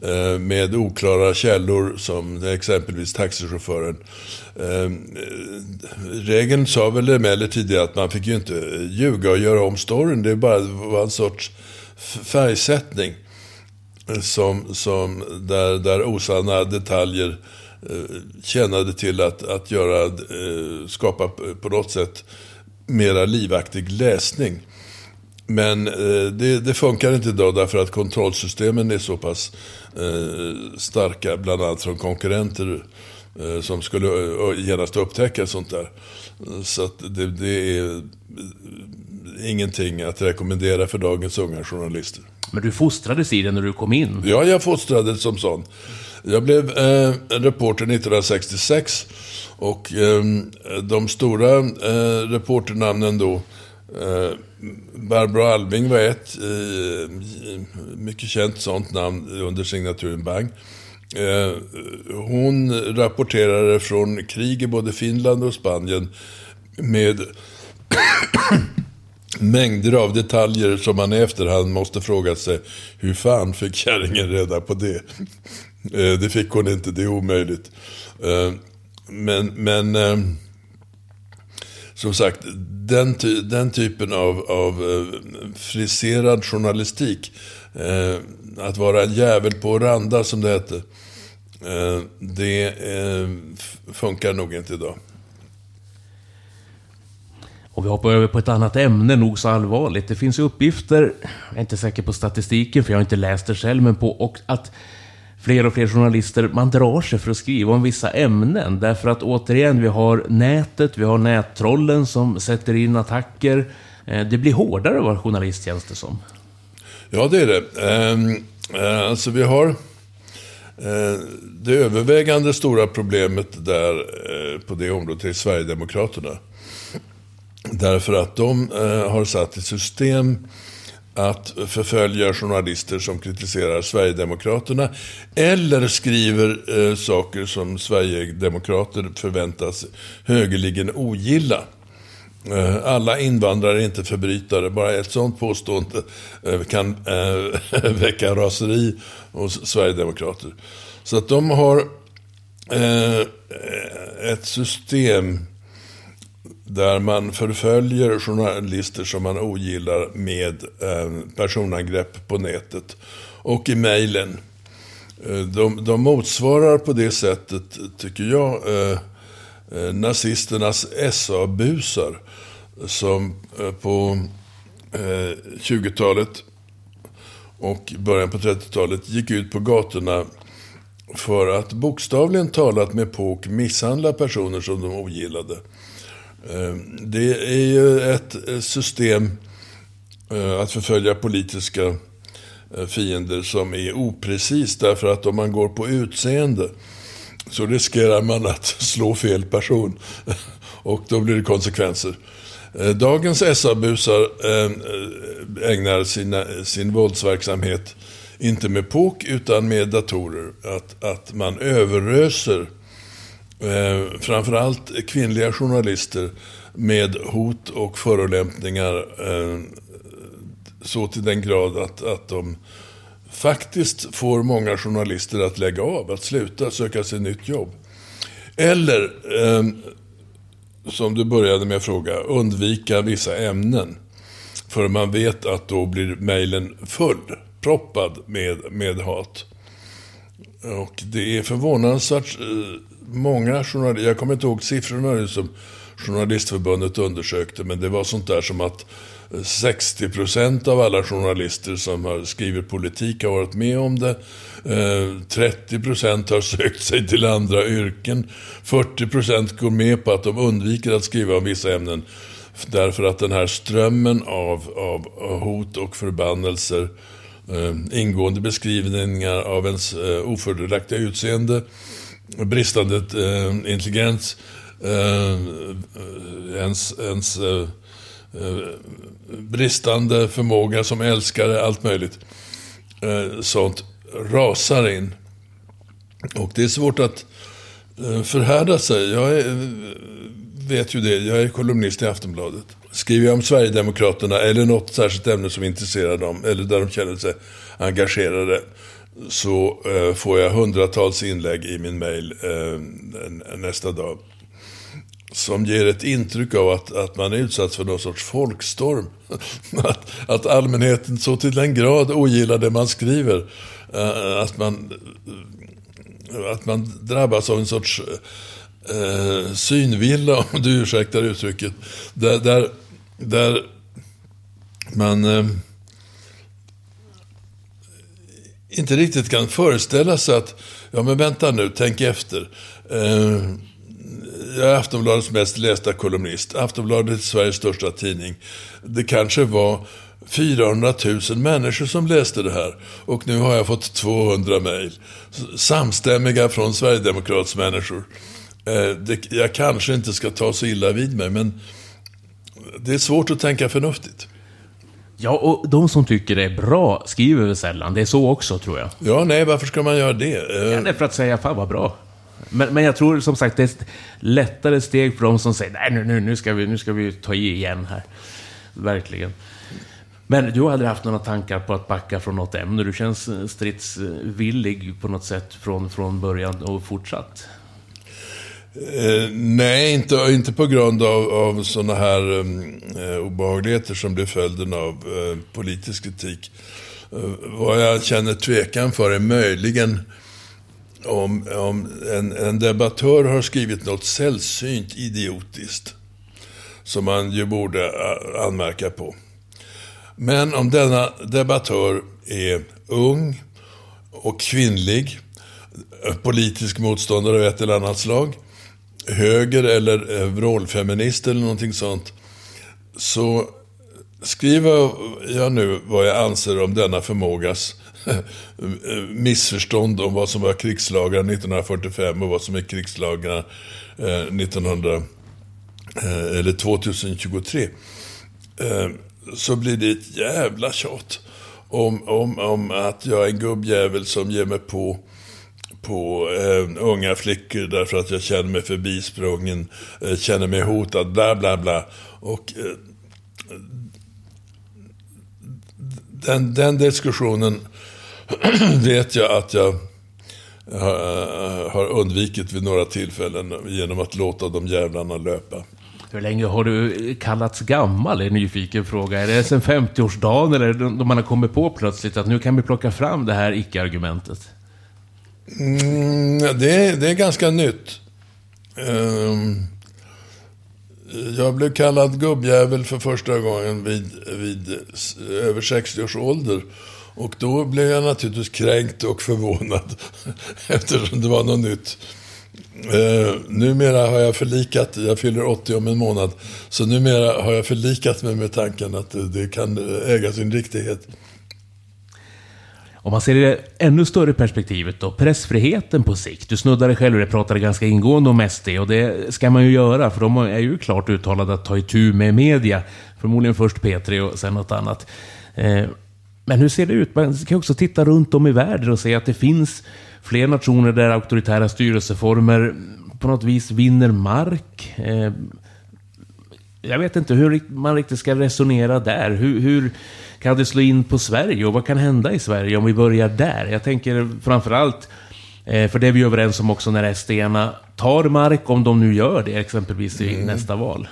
Eh, med oklara källor som exempelvis taxichauffören. Eh, regeln sa väl emellertid att man fick ju inte ljuga och göra om storyn. Det bara var en sorts färgsättning. Som, som där, där osanna detaljer eh, tjänade till att, att göra, eh, skapa på något sätt mera livaktig läsning. Men eh, det, det funkar inte idag därför att kontrollsystemen är så pass eh, starka, bland annat från konkurrenter eh, som skulle eh, genast upptäcka sånt där. Så att det, det är ingenting att rekommendera för dagens unga journalister. Men du fostrades i det när du kom in. Ja, jag fostrades som sån. Jag blev eh, reporter 1966 och eh, de stora eh, reporternamnen då eh, Barbro Alving var ett eh, mycket känt sånt namn under signaturen Bang. Eh, hon rapporterade från krig i både Finland och Spanien med mängder av detaljer som man i efterhand måste fråga sig hur fan fick kärringen reda på det? Eh, det fick hon inte, det är omöjligt. Eh, men, men eh, som sagt, den, ty den typen av, av friserad journalistik, att vara en jävel på randa som det hette, det funkar nog inte idag. Och vi hoppar över på ett annat ämne, nog så allvarligt. Det finns ju uppgifter, jag är inte säker på statistiken för jag har inte läst det själv, men på och att fler och fler journalister, man drar sig för att skriva om vissa ämnen. Därför att återigen, vi har nätet, vi har nättrollen som sätter in attacker. Eh, det blir hårdare att vara journalist känns det som. Ja, det är det. Ehm, eh, alltså vi har eh, det övervägande stora problemet där eh, på det området är Sverigedemokraterna. Därför att de eh, har satt i system att förfölja journalister som kritiserar Sverigedemokraterna eller skriver eh, saker som Sverigedemokrater förväntas högerligen ogilla. Eh, Alla invandrare är inte förbrytare. Bara ett sånt påstående eh, kan eh, väcka raseri hos Sverigedemokrater. Så att de har eh, ett system där man förföljer journalister som man ogillar med eh, personangrepp på nätet och i mejlen. Eh, de, de motsvarar på det sättet, tycker jag, eh, nazisternas SA-busar som på 20-talet och början på 30-talet gick ut på gatorna för att bokstavligen talat med påk misshandla personer som de ogillade. Eh, det är ju ett system eh, att förfölja politiska eh, fiender som är oprecis därför att om man går på utseende så riskerar man att slå fel person och då blir det konsekvenser. Dagens SA-busar ägnar sina, sin våldsverksamhet inte med påk utan med datorer. Att, att man överöser eh, framförallt kvinnliga journalister med hot och förolämpningar eh, så till den grad att, att de faktiskt får många journalister att lägga av, att sluta söka sig nytt jobb. Eller, eh, som du började med att fråga, undvika vissa ämnen. För man vet att då blir mejlen fullproppad med, med hat. Och det är förvånansvärt eh, många journalister, jag kommer inte ihåg siffrorna nu som Journalistförbundet undersökte, men det var sånt där som att eh, 60 procent av alla journalister som har skrivit politik har varit med om det. Eh, 30 procent har sökt sig till andra yrken. 40 procent går med på att de undviker att skriva om vissa ämnen. Därför att den här strömmen av, av, hot och förbannelser eh, ingående beskrivningar av ens ofördelaktiga utseende, bristande eh, intelligens, eh, eh, ens, ens eh, eh, bristande förmåga som älskare, allt möjligt. Eh, sånt rasar in. Och det är svårt att eh, förhärda sig. Jag är, vet ju det, jag är kolumnist i Aftonbladet. Skriver jag om Sverigedemokraterna eller något särskilt ämne som intresserar dem, eller där de känner sig engagerade, så eh, får jag hundratals inlägg i min mail eh, nästa dag. Som ger ett intryck av att, att man är utsatt för någon sorts folkstorm. att, att allmänheten så till den grad ogillar det man skriver. Eh, att, man, att man drabbas av en sorts eh, synvilla, om du ursäktar uttrycket. Där, där, där man eh, inte riktigt kan föreställa sig att, ja men vänta nu, tänk efter. Eh, jag är Aftonbladets mest lästa kolumnist. Aftonbladet är Sveriges största tidning. Det kanske var 400 000 människor som läste det här. Och nu har jag fått 200 mejl. Samstämmiga från Sverigedemokrats människor. Eh, det, jag kanske inte ska ta så illa vid mig, men det är svårt att tänka förnuftigt. Ja, och de som tycker det är bra skriver väl sällan. Det är så också, tror jag. Ja, nej, varför ska man göra det? Eh, ja, det är för att säga, fan vad bra. Men, men jag tror som sagt det är ett lättare steg för de som säger, nej nu, nu, nu, ska, vi, nu ska vi ta i igen här. Verkligen. Men du har aldrig haft några tankar på att backa från något ämne? Du känns stridsvillig på något sätt från, från början och fortsatt? Eh, nej, inte, inte på grund av, av sådana här um, obehagligheter som blir följden av uh, politisk kritik. Uh, vad jag känner tvekan för är möjligen om, om en, en debattör har skrivit något sällsynt idiotiskt. Som man ju borde anmärka på. Men om denna debattör är ung och kvinnlig, politisk motståndare av ett eller annat slag, höger eller eh, vrålfeminist eller någonting sånt, så skriver jag nu vad jag anser om denna förmågas eh, missförstånd om vad som var krigslagar 1945 och vad som är krigslagar eh, 1900, eller 2023. Så blir det ett jävla tjat om, om, om att jag är en gubbjävel som ger mig på på eh, unga flickor därför att jag känner mig förbisprungen, eh, känner mig hotad, bla bla bla. Och eh, den, den diskussionen vet jag att jag eh, har undvikit vid några tillfällen genom att låta de jävlarna löpa. Hur länge har du kallats gammal? är en nyfiken fråga. Är det sen 50-årsdagen eller då man har kommit på plötsligt att nu kan vi plocka fram det här icke-argumentet? Mm, det, är, det är ganska nytt. Um, jag blev kallad gubbjävel för första gången vid, vid över 60 års ålder. Och då blev jag naturligtvis kränkt och förvånad eftersom det var något nytt. Uh, numera har jag förlikat, jag fyller 80 om en månad, så numera har jag förlikat mig med tanken att det, det kan äga sin riktighet. Om man ser det ännu större perspektivet då, pressfriheten på sikt. Du snuddade själv och det pratade ganska ingående om SD och det ska man ju göra för de är ju klart uttalade att ta itu med media. Förmodligen först P3 och sen något annat. Eh, men hur ser det ut? Man kan också titta runt om i världen och se att det finns fler nationer där auktoritära styrelseformer på något vis vinner mark. Eh, jag vet inte hur man riktigt ska resonera där. Hur, hur kan det slå in på Sverige och vad kan hända i Sverige om vi börjar där? Jag tänker framförallt, eh, för det är vi överens om också när SD tar mark, om de nu gör det exempelvis i mm. nästa val.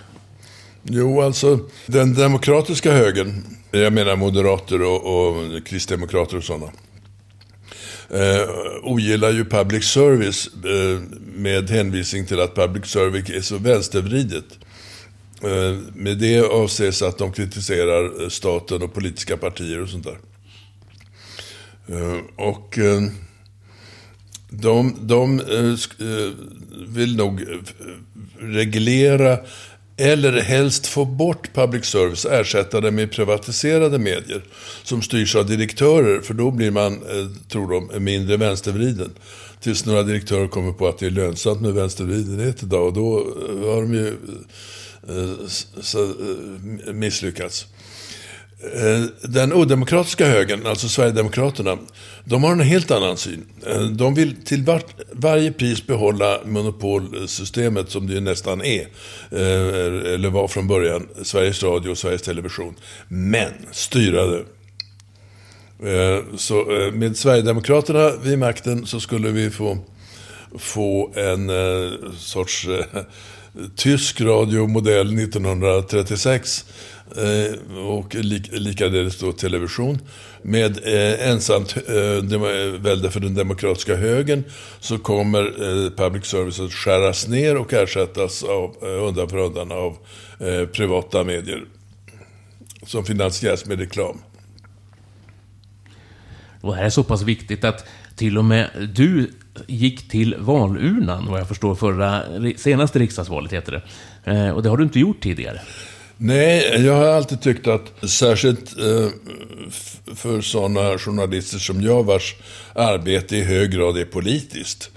Jo, alltså den demokratiska högern, jag menar moderater och, och kristdemokrater och sådana, eh, ogillar ju public service eh, med hänvisning till att public service är så vänstervridet. Eh, med det avses att de kritiserar eh, staten och politiska partier och sånt där. Eh, och de, de vill nog reglera eller helst få bort public service, ersätta det med privatiserade medier som styrs av direktörer, för då blir man, tror de, mindre vänstervriden. Tills några direktörer kommer på att det är lönsamt med vänstervridenhet idag och då har de ju Eh, eh, misslyckats. Eh, den odemokratiska högern, alltså Sverigedemokraterna, de har en helt annan syn. De vill till var, varje pris behålla monopolsystemet som det ju nästan är, eller var från början, Sveriges Radio och Sveriges Television. Men styra det. Så med Sverigedemokraterna vid makten så skulle vi få, få en sorts tysk radiomodell 1936 eh, och likadeles likaledes då television. Med eh, ensamt eh, välde för den demokratiska högern så kommer eh, public service att skäras ner och ersättas av, undan för undan av privata medier. Som finansieras med reklam. Och det här är så pass viktigt att till och med du gick till valurnan, vad jag förstår, förra, senaste riksdagsvalet heter det. Eh, och det har du inte gjort tidigare. Nej, jag har alltid tyckt att särskilt eh, för sådana journalister som jag vars arbete i hög grad är politiskt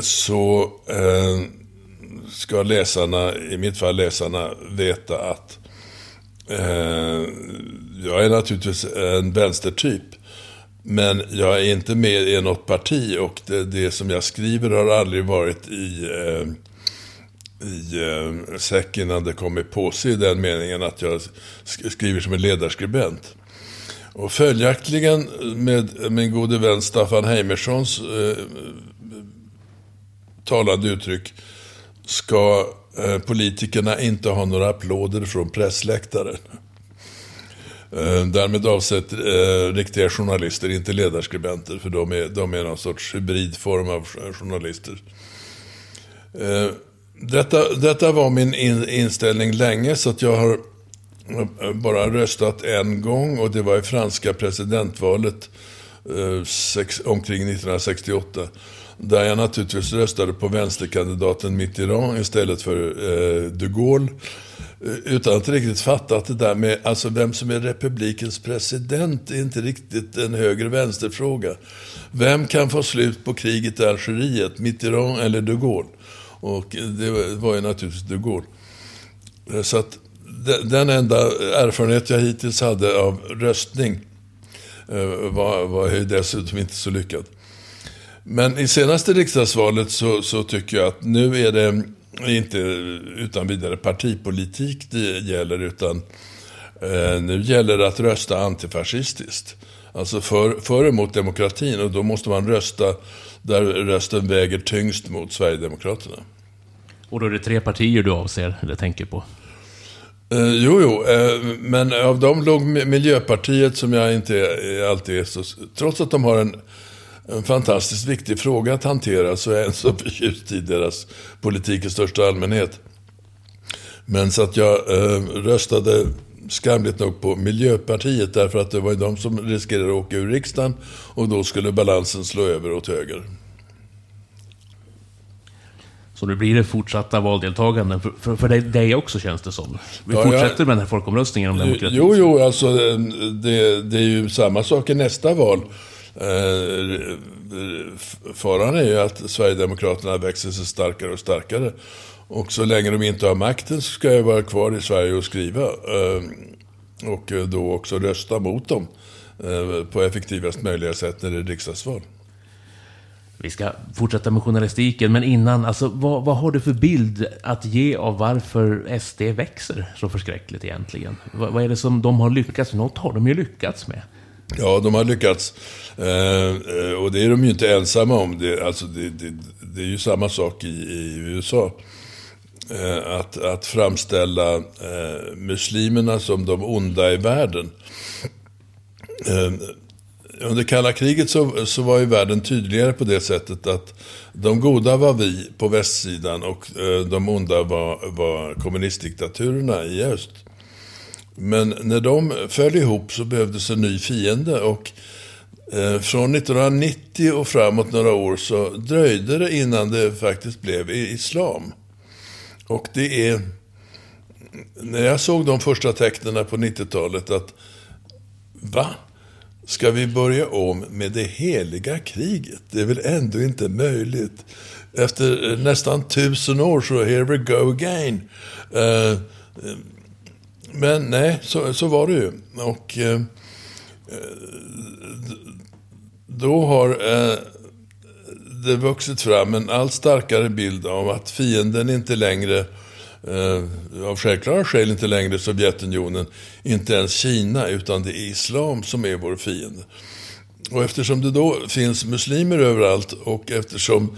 så eh, ska läsarna, i mitt fall läsarna, veta att eh, jag är naturligtvis en vänstertyp. Men jag är inte med i något parti och det, det som jag skriver har aldrig varit i eh, i eh, säck innan det kom i påse i den meningen att jag skriver som en ledarskribent. Och följaktligen med min gode vän Staffan Heimerssons eh, talande uttryck ska eh, politikerna inte ha några applåder från pressläktaren. Eh, därmed avsett eh, riktiga journalister, inte ledarskribenter, för de är, de är någon sorts hybridform av journalister. Eh, detta, detta var min in, inställning länge, så att jag har eh, bara röstat en gång och det var i franska presidentvalet eh, sex, omkring 1968. Där jag naturligtvis röstade på vänsterkandidaten Mitterrand istället för eh, de Gaulle. Utan att riktigt fatta att det där med alltså vem som är republikens president är inte riktigt en höger-vänster-fråga. Vem kan få slut på kriget i Algeriet, Mitterrand eller de Gaulle? Och det var ju naturligtvis de Gaulle. Så att den enda erfarenhet jag hittills hade av röstning eh, var, var ju dessutom inte så lyckad. Men i senaste riksdagsvalet så, så tycker jag att nu är det inte utan vidare partipolitik det gäller, utan eh, nu gäller det att rösta antifascistiskt. Alltså för, för emot demokratin och då måste man rösta där rösten väger tyngst mot Sverigedemokraterna. Och då är det tre partier du avser, eller tänker på? Eh, jo, jo, eh, men av dem låg Miljöpartiet, som jag inte alltid är så... Trots att de har en, en fantastiskt viktig fråga att hantera, så är jag en så förtjust i deras politik i största allmänhet. Men så att jag eh, röstade skamligt nog på Miljöpartiet, därför att det var ju de som riskerade att åka ur riksdagen, och då skulle balansen slå över åt höger. Så nu blir det fortsatta valdeltaganden för, för, för dig också känns det som. Vi ja, fortsätter jag, med den här folkomröstningen om demokrati. Jo, jo, alltså det, det är ju samma sak i nästa val. Eh, faran är ju att Sverigedemokraterna växer sig starkare och starkare. Och så länge de inte har makten så ska jag vara kvar i Sverige och skriva. Eh, och då också rösta mot dem eh, på effektivast möjliga sätt när det är riksdagsval. Vi ska fortsätta med journalistiken, men innan, alltså, vad, vad, har du för bild att ge av varför SD växer så förskräckligt egentligen? Vad, vad är det som de har lyckats med? Något har de ju lyckats med. Ja, de har lyckats. Eh, och det är de ju inte ensamma om. Det, alltså, det, det, det är ju samma sak i, i USA. Eh, att, att framställa eh, muslimerna som de onda i världen. Eh, under kalla kriget så, så var ju världen tydligare på det sättet att de goda var vi på västsidan och eh, de onda var, var kommunistdiktaturerna i öst. Men när de föll ihop så behövdes en ny fiende och eh, från 1990 och framåt några år så dröjde det innan det faktiskt blev islam. Och det är... När jag såg de första tecknen på 90-talet att Va? Ska vi börja om med det heliga kriget? Det är väl ändå inte möjligt. Efter eh, nästan tusen år så here we go again. Uh, men nej, så, så var det ju. Och eh, då har eh, det vuxit fram en allt starkare bild av att fienden inte längre eh, av självklara skäl inte längre Sovjetunionen, inte ens Kina, utan det är islam som är vår fiende. Och eftersom det då finns muslimer överallt och eftersom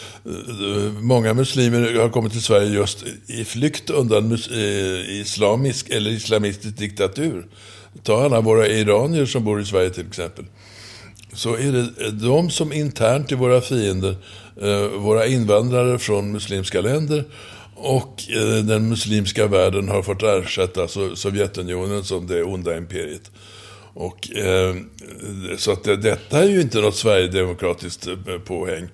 många muslimer har kommit till Sverige just i flykt undan eh, islamisk eller islamistisk diktatur. Ta alla våra iranier som bor i Sverige till exempel. Så är det de som internt är våra fiender, eh, våra invandrare från muslimska länder och eh, den muslimska världen har fått ersätta Sovjetunionen som det onda imperiet. Och, eh, så att det, detta är ju inte något Sverigedemokratiskt eh, påhäng.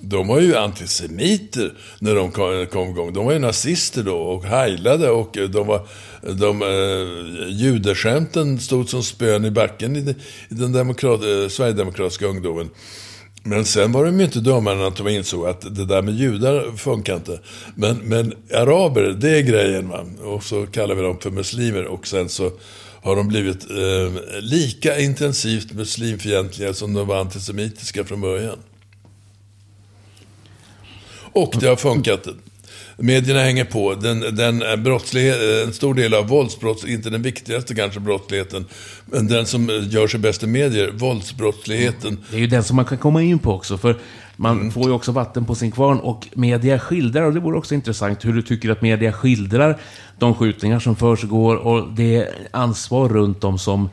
De var ju antisemiter när de kom, kom igång. De var ju nazister då och heilade och eh, de var... De, eh, judeskämten stod som spön i backen i, i den demokrat, eh, Sverigedemokratiska ungdomen. Men sen var de ju inte dummare än att de insåg att det där med judar funkar inte. Men, men araber, det är grejen. Man. Och så kallar vi dem för muslimer. Och sen så har de blivit eh, lika intensivt muslimfientliga som de var antisemitiska från början. Och det har funkat. Medierna hänger på. Den, den brottslighet, en stor del av våldsbrottsligheten, inte den viktigaste kanske brottsligheten, men den som gör sig bäst i medier, våldsbrottsligheten. Det är ju den som man kan komma in på också, för man mm. får ju också vatten på sin kvarn och media skildrar, och det vore också intressant hur du tycker att media skildrar de skjutningar som försiggår och det ansvar runt om som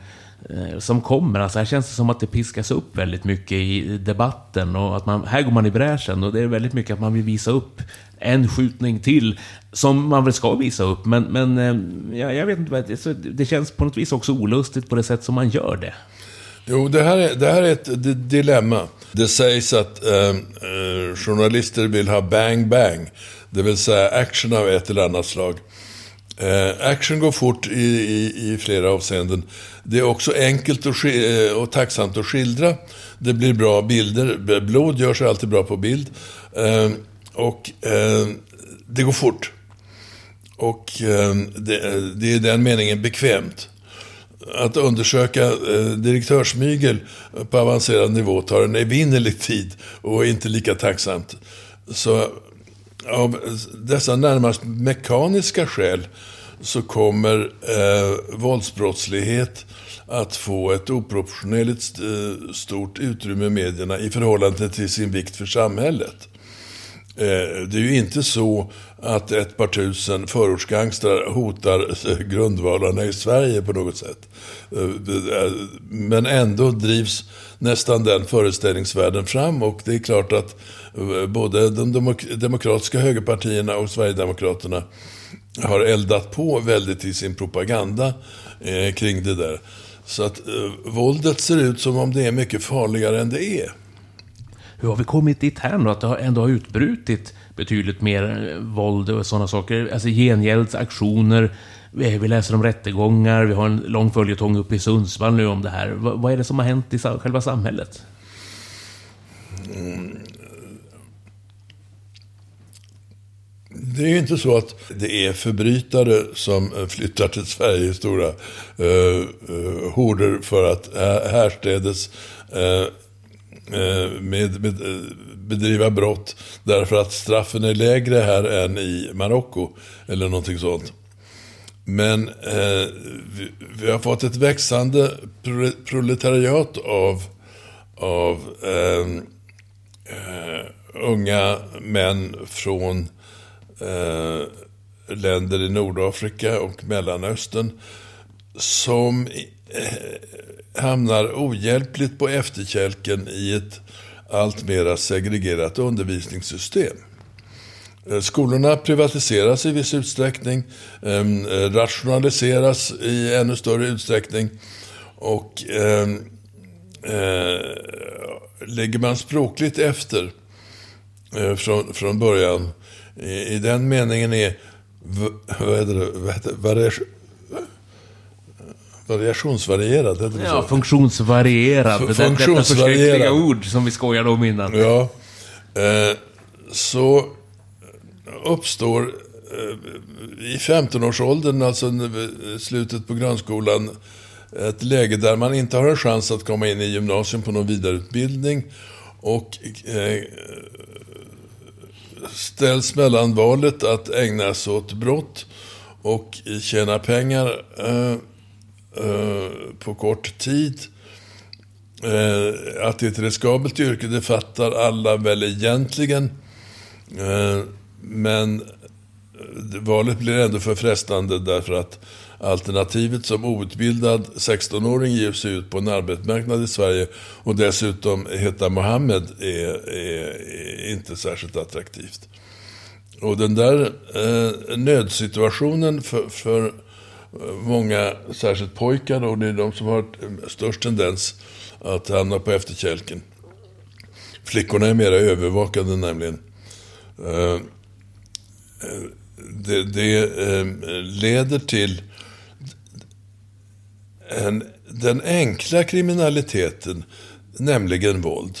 Eh, som kommer. Alltså här känns det som att det piskas upp väldigt mycket i debatten och att man, här går man i bräschen och det är väldigt mycket att man vill visa upp en skjutning till som man väl ska visa upp. Men, men eh, ja, jag vet inte, det, känns på något vis också olustigt på det sätt som man gör det. Jo, det här är, det här är ett dilemma. Det sägs att eh, eh, journalister vill ha bang bang, det vill säga action av ett eller annat slag. Eh, action går fort i, i, i, flera avseenden. Det är också enkelt och, eh, och tacksamt att skildra. Det blir bra bilder. Blod gör sig alltid bra på bild. Eh, och eh, det går fort. Och eh, det, det, är i den meningen bekvämt. Att undersöka eh, direktörsmygel på avancerad nivå tar en evinnerlig tid och är inte lika tacksamt. Så av dessa närmast mekaniska skäl så kommer eh, våldsbrottslighet att få ett oproportionerligt eh, stort utrymme i medierna i förhållande till sin vikt för samhället. Eh, det är ju inte så att ett par tusen förortsgangstrar hotar eh, grundvalarna i Sverige på något sätt. Eh, men ändå drivs nästan den föreställningsvärlden fram och det är klart att både de demokratiska högerpartierna och Sverigedemokraterna har eldat på väldigt i sin propaganda kring det där. Så att våldet ser ut som om det är mycket farligare än det är. Hur har vi kommit dit här då? Att det har ändå har utbrutit betydligt mer eh, våld och sådana saker. Alltså gengäldsaktioner. Eh, vi läser om rättegångar. Vi har en lång följetong uppe i Sundsvall nu om det här. Vad är det som har hänt i själva samhället? Mm. Det är ju inte så att det är förbrytare som eh, flyttar till Sverige i stora uh, uh, horder för att härstädes uh, Eh, med, med, eh, bedriva brott därför att straffen är lägre här än i Marocko eller någonting sånt. Men eh, vi, vi, har fått ett växande proletariat av, av eh, eh, unga män från eh, länder i Nordafrika och Mellanöstern som eh, hamnar ohjälpligt på efterkälken i ett allt mera segregerat undervisningssystem. Eh, skolorna privatiseras i viss utsträckning, ehm, eh, rationaliseras i ännu större utsträckning och eh, eh, lägger man språkligt efter eh, från, från början i, i den meningen är vad heter det, vad heter, Variationsvarierad, heter det Ja, så? funktionsvarierad. F- Det där- Detta funktionsvarierad. förskräckliga ord som vi skojade om innan. Ja. Eh, så uppstår eh, i 15-årsåldern, alltså slutet på grundskolan, ett läge där man inte har en chans att komma in i gymnasium på någon vidareutbildning och eh, ställs mellan valet att ägna sig åt brott och tjäna pengar eh, Eh, på kort tid. Eh, att det är ett riskabelt yrke, det fattar alla väl egentligen. Eh, men valet blir ändå för frestande därför att alternativet som outbildad 16-åring ger sig ut på en arbetsmarknad i Sverige och dessutom heta Mohammed är, är, är inte särskilt attraktivt. Och den där eh, nödsituationen för, för många, särskilt pojkar, och det är de som har störst tendens att hamna på efterkälken. Flickorna är mera övervakade nämligen. Eh, det det eh, leder till en, den enkla kriminaliteten, nämligen våld.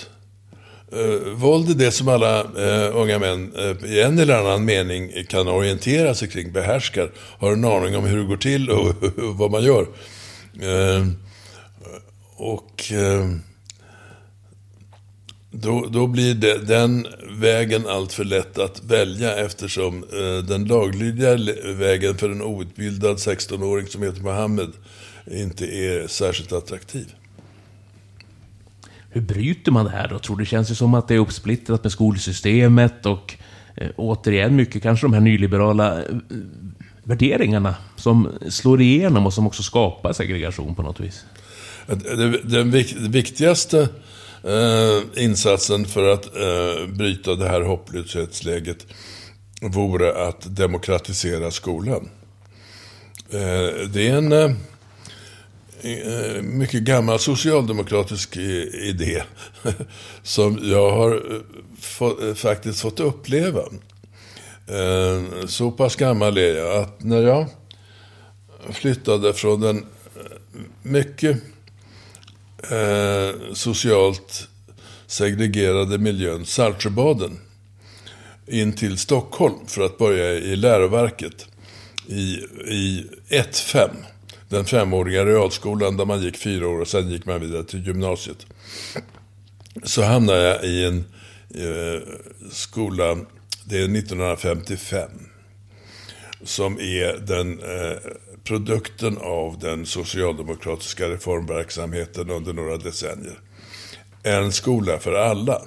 Uh, våld är det som alla uh, unga män uh, i en eller annan mening kan orientera sig kring, behärskar, har en aning om hur det går till och vad man gör. Uh, och uh, då, då blir det, den vägen alltför lätt att välja eftersom uh, den laglydiga vägen för en outbildad 16-åring som heter Mohammed inte är särskilt attraktiv. Hur bryter man det här då? Tror du det känns ju som att det är uppsplittrat med skolsystemet och eh, återigen mycket kanske de här nyliberala eh, värderingarna som slår igenom och som också skapar segregation på något vis. Den viktigaste eh, insatsen för att eh, bryta det här hopplöshetsläget vore att demokratisera skolan. Eh, det är en eh, Eh, mycket gammal socialdemokratisk eh, idé som jag har eh, få, faktiskt fått uppleva. Så pass gammal är jag att när jag flyttade från den mycket eh, socialt segregerade miljön Saltsjöbaden in till Stockholm för att börja i läroverket i, i 1-5. Den femåriga realskolan där man gick fyra år och sen gick man vidare till gymnasiet. Så hamnade jag i en eh, skola, det är 1955 som är den eh, produkten av den socialdemokratiska reformverksamheten under några decennier. En skola för alla.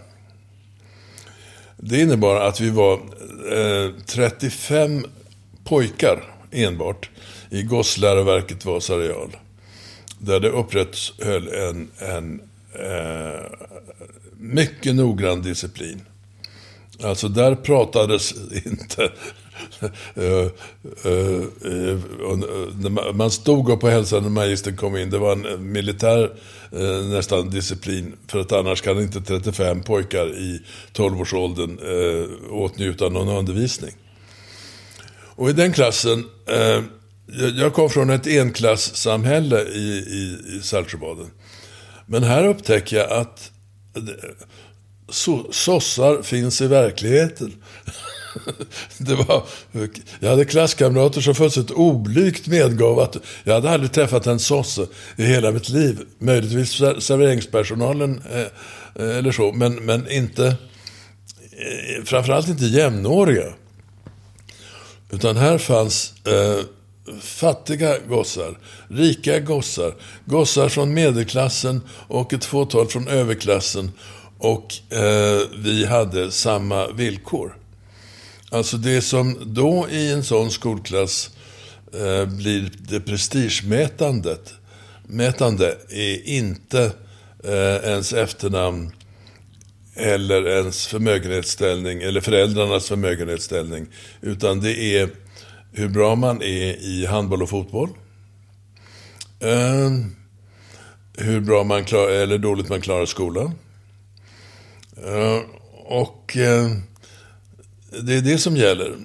Det innebar att vi var eh, 35 pojkar enbart i gossläroverket Vasa Real. Där det upprätthöll en, en eh, mycket noggrann disciplin. Alltså där pratades inte... Eh, eh, eh, man- stod upp och hälsade när magistern kom in. Det var en militär nästan disciplin. För att annars kan inte 35 pojkar i 12-årsåldern åtnjuta någon undervisning. Och i den klassen, jag- kom från ett enklassamhälle i, i, i Saltsjöbaden. Men här upptäcker jag att so, sossar finns i verkligheten. Det var, jag hade klasskamrater som fullständigt oblygt medgav att jag hade aldrig träffat en sosse i hela mitt liv. Möjligtvis serveringspersonalen eh, eh, eller så, men, men inte, eh, framförallt inte jämnåriga. Utan här fanns eh, fattiga gossar, rika gossar, gossar från medelklassen och ett fåtal från överklassen. Och eh, vi hade samma villkor. Alltså det som då i en sån skolklass eh, blir det prestigemätandet, mätande är inte eh, ens efternamn eller ens förmögenhetsställning, eller föräldrarnas förmögenhetsställning. Utan det är hur bra man är i handboll och fotboll. Eh, hur bra man klarar, eller dåligt man klarar skolan. Eh, och eh, det är det som gäller.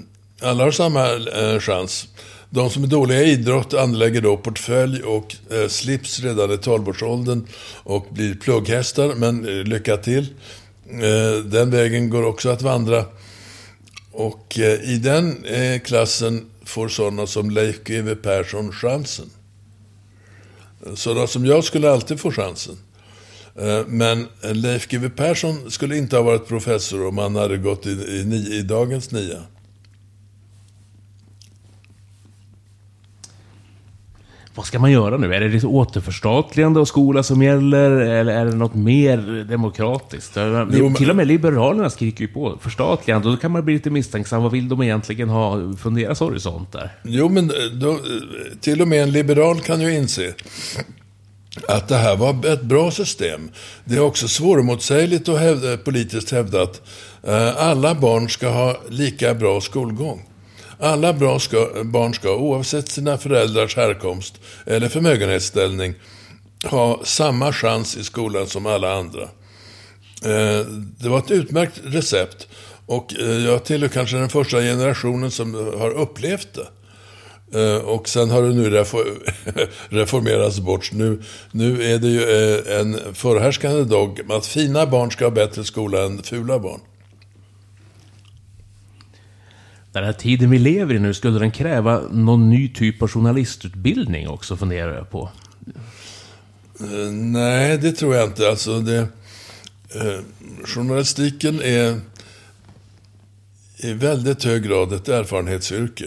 Alla har samma eh, chans. De som är dåliga i idrott anlägger då portfölj och eh, slips redan i tolvårsåldern och blir plugghästar, men eh, lycka till. Eh, den vägen går också att vandra. Och eh, i den eh, klassen får sådana som Leif GW Persson chansen. Sådana som jag skulle alltid få chansen. Eh, men Leif GW Persson skulle inte ha varit professor om han hade gått i, i, i dagens nia. Vad ska man göra nu? Är det liksom återförstatligande av skola som gäller? Eller är det något mer demokratiskt? Jo, Till och med Liberalerna skriker ju på förstatligande. Och då kan man bli lite misstänksam. Vad vill de egentligen ha från deras horisont där? Jo, men eh, då, eh, till och med en liberal kan ju inse att det här var ett bra system. Det är också svårmotsägligt och hävda, politiskt hävda att eh, alla barn ska ha lika bra skolgång. Alla bra ska, barn ska, oavsett sina föräldrars härkomst eller förmögenhetsställning, ha samma chans i skolan som alla andra. Eh, det var ett utmärkt recept och eh, jag tillhör kanske den första generationen som har upplevt det. Eh, och sen har det nu reformerats bort. Nu, nu är det ju en förhärskande dogm att fina barn ska ha bättre skola än fula barn. Den här tiden vi lever i nu, skulle den kräva någon ny typ av journalistutbildning också, funderar jag på. Uh, Nej, det tror jag inte. Alltså det, uh, journalistiken är i väldigt hög grad ett erfarenhetsyrke.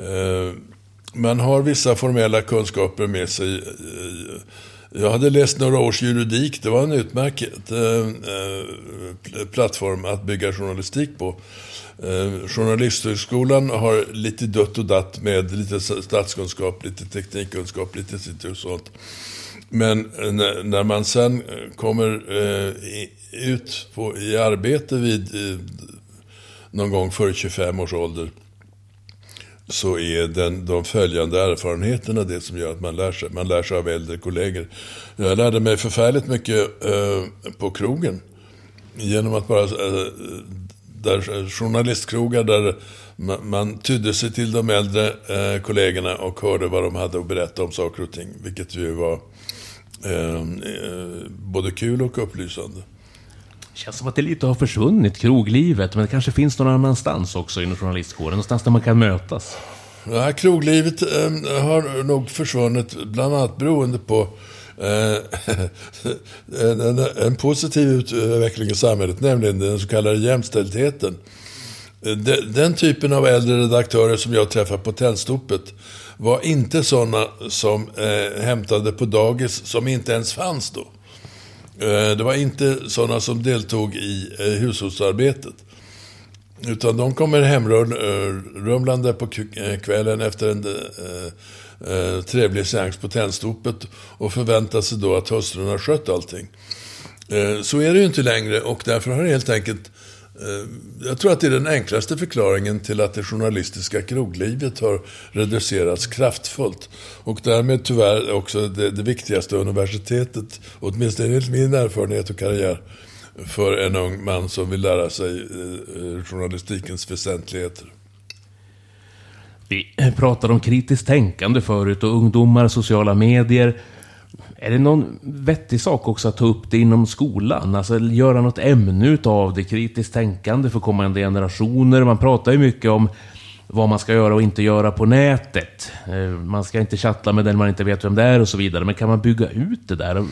Uh, man har vissa formella kunskaper med sig. Jag hade läst några års juridik. Det var en utmärkt plattform att bygga journalistik på. Eh, Journalisthögskolan har lite dött och datt med lite statskunskap, lite teknikkunskap, lite sitt och sånt. Men eh, när, man sen eh, kommer eh, ut på, i arbete vid någon gång före 25 års ålder så är den, de följande erfarenheterna det som gör att man lär sig. Man lär sig av äldre kollegor. Jag lärde mig förfärligt mycket eh, på krogen. Genom att bara... Eh, där journalistkrogar där man, tydde sig till de äldre eh, kollegorna och hörde vad de hade att berätta om saker och ting. Vilket ju var eh, eh, både kul och upplysande. Känns som att det lite har försvunnit, kroglivet. Men det kanske finns någon annanstans också inom journalistkåren. Någonstans där man kan mötas. Det här kroglivet eh, har nog försvunnit bland annat beroende på eh, Eh, en, en, en positiv utveckling i samhället, nämligen den så kallade jämställdheten. Eh, den, den typen av äldre redaktörer som jag träffade på Tennstopet var inte sådana som eh, hämtade på dagis som inte ens fanns då. Eh, det var inte sådana som deltog i eh, hushållsarbetet. Utan de kommer hemrumlande på eh, kvällen efter en eh, trevlig seans på Tennstopet och förväntar sig då att hustrun har skött allting. Eh, så är det ju inte längre och därför har det helt enkelt eh, jag tror att det är den enklaste förklaringen till att det journalistiska kroglivet har reducerats kraftfullt. Och därmed tyvärr också det, det viktigaste universitetet, åtminstone enligt min erfarenhet och karriär, för en ung man som vill lära sig eh, eh journalistikens väsentligheter. Vi pratade om kritiskt tänkande förut och ungdomar, sociala medier. Är det någon vettig sak också att ta upp det inom skolan? Alltså göra något ämne utav det, kritiskt tänkande för kommande generationer. Man pratar ju mycket om vad man ska göra och inte göra på nätet. Eh, man ska inte chatta med den man inte vet vem det är och så vidare. Men kan man bygga ut det där och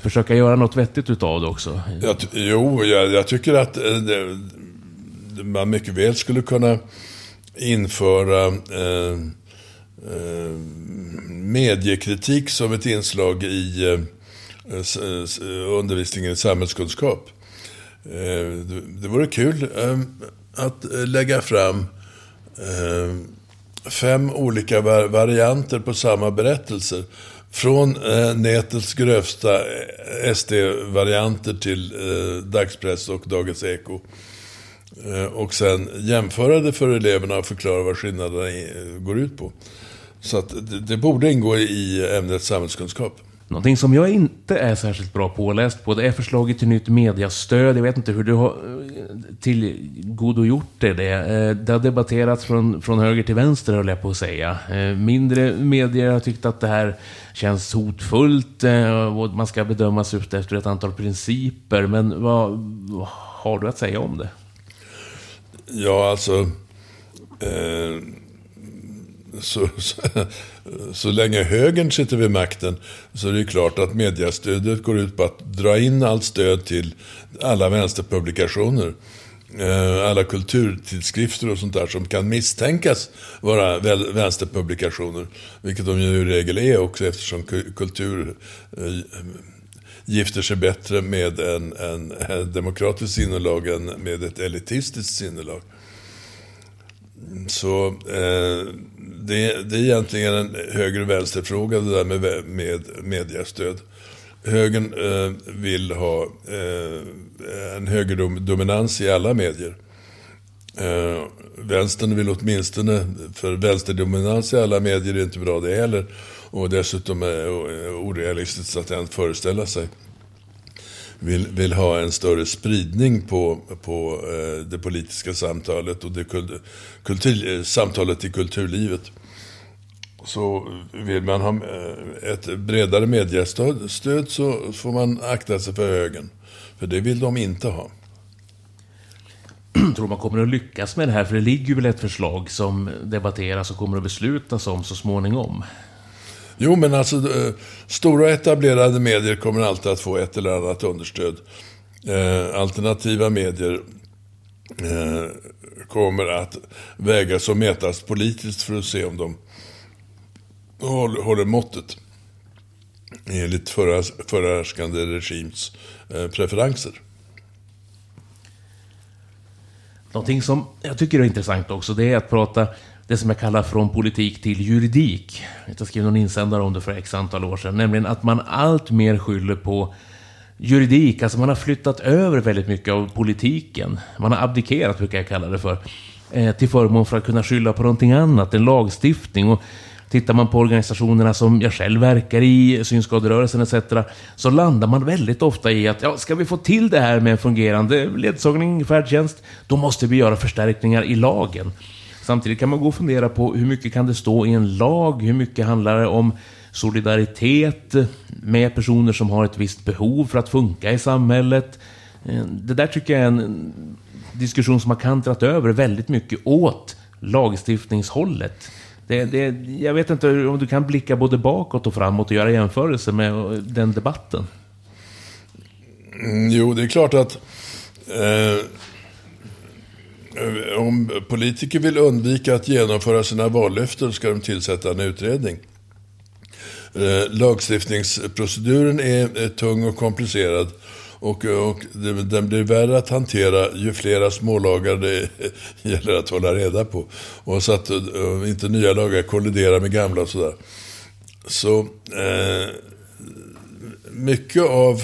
försöka göra något vettigt utav det också? Jag, jo, jag, jag tycker att det, det- man mycket väl skulle kunna införa eh, eh, mediekritik som ett inslag i eh, undervisningen i samhällskunskap. Eh, det, det vore kul eh, att lägga fram eh, fem olika var varianter på samma berättelser. Från eh, nätets grövsta eh, SD-varianter till eh, dagspress och Dagens Eko. Eh, och sen jämföra det för eleverna och förklara vad skillnaderna eh, går ut på. Så att det, borde ingå i ämnet samhällskunskap. Någonting som jag inte är särskilt bra påläst på, det är förslaget till nytt mediastöd. Jag vet inte hur du har... Eh, tillgodogjort dig det. Det har debatterats från, från höger till vänster, höll jag på att säga. Mindre medier har tyckt att det här känns hotfullt och man ska bedömas efter ett antal principer. Men vad, vad har du att säga om det? Ja, alltså... Eh, så, så, så, länge högern sitter vid makten så är det klart att mediastödet går ut på att dra in allt stöd till alla vänsterpublikationer. Eh, alla kulturtidskrifter och sånt där som kan misstänkas vara vänsterpublikationer. Vilket de ju i regel är också eftersom kultur eh, gifter sig bättre med en, en, en demokratisk sinnelag än med ett elitistiskt sinnelag. Så eh, det, det är egentligen en höger-vänster-fråga det där med, med mediestöd. Högern eh, vill ha eh, en högerdominans i alla medier. Eh, vänstern vill åtminstone, för vänsterdominans i alla medier är inte bra det heller. Och dessutom är det orealistiskt att ens föreställa sig vill, vill ha en större spridning på, på eh, det politiska samtalet och det kultur, eh, samtalet i kulturlivet. Så vill man ha eh, ett bredare mediestöd så får man akta sig för högern. För det vill de inte ha. Tror man kommer att lyckas med det här? För det ligger väl ett förslag som debatteras och kommer att beslutas om så småningom. Jo, men alltså eh, stora etablerade medier kommer alltid att få ett eller annat understöd. Eh, alternativa medier eh, kommer att vägas och mätas politiskt för att se om de håller, håller måttet enligt förhärskande regims eh, preferenser. Någonting som jag tycker är intressant också, det är att prata det som jag kallar från politik till juridik. Jag skrev någon insändare om det för x antal år sedan. Nämligen att man allt mer skyller på juridik. Alltså man har flyttat över väldigt mycket av politiken. Man har abdikerat, brukar jag kalla det för. Eh, till förmån för att kunna skylla på någonting annat, en lagstiftning. Och tittar man på organisationerna som jag själv verkar i, synskaderörelsen etc. Så landar man väldigt ofta i att ja, ska vi få till det här med en fungerande ledsagning, färdtjänst, då måste vi göra förstärkningar i lagen. Samtidigt kan man gå och fundera på hur mycket kan det stå i en lag? Hur mycket handlar det om solidaritet med personer som har ett visst behov för att funka i samhället? Eh, det där tycker jag är en diskussion som har kantrat över väldigt mycket åt lagstiftningshållet. Det, det, jag vet inte om du kan blicka både bakåt och framåt och göra jämförelser med eh, den debatten. Mm, jo, det är klart att Eh, Eh, om politiker vill undvika att genomföra sina vallöften ska de tillsätta en utredning. Eh, lagstiftningsproceduren är eh, tung och komplicerad och, och den blir värre att hantera ju flera smålagar det gäller att hålla reda på. Och så att inte nya lagar kolliderar med gamla och sådär. Så eh, mycket av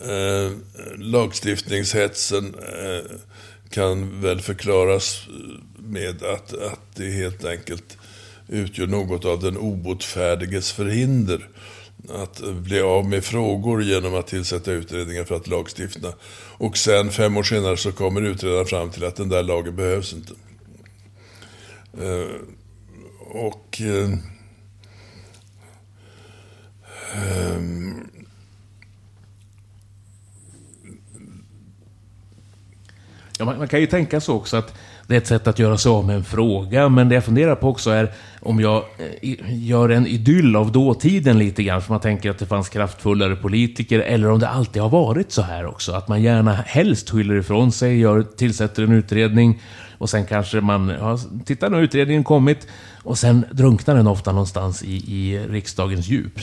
eh, lagstiftningshetsen eh, kan väl förklaras med att, att det helt enkelt utgör något av den obotfärdiges förhinder. Att bli av med frågor genom att tillsätta utredningar för att lagstifta. Och sen fem år senare så kommer utredaren fram till att den där lagen behövs inte. Eh, och... Eh, eh, Ja, man, man, kan ju tänka så också att det är ett sätt att göra sig av med en fråga. Men det jag funderar på också är om jag eh, gör en idyll av dåtiden lite grann. För man tänker att det fanns kraftfullare politiker. Eller om det alltid har varit så här också. Att man gärna helst skyller ifrån sig, gör, tillsätter en utredning. Och sen kanske man, ja, tittar nu utredningen kommit. Och sen drunknar den ofta någonstans i, i riksdagens djup.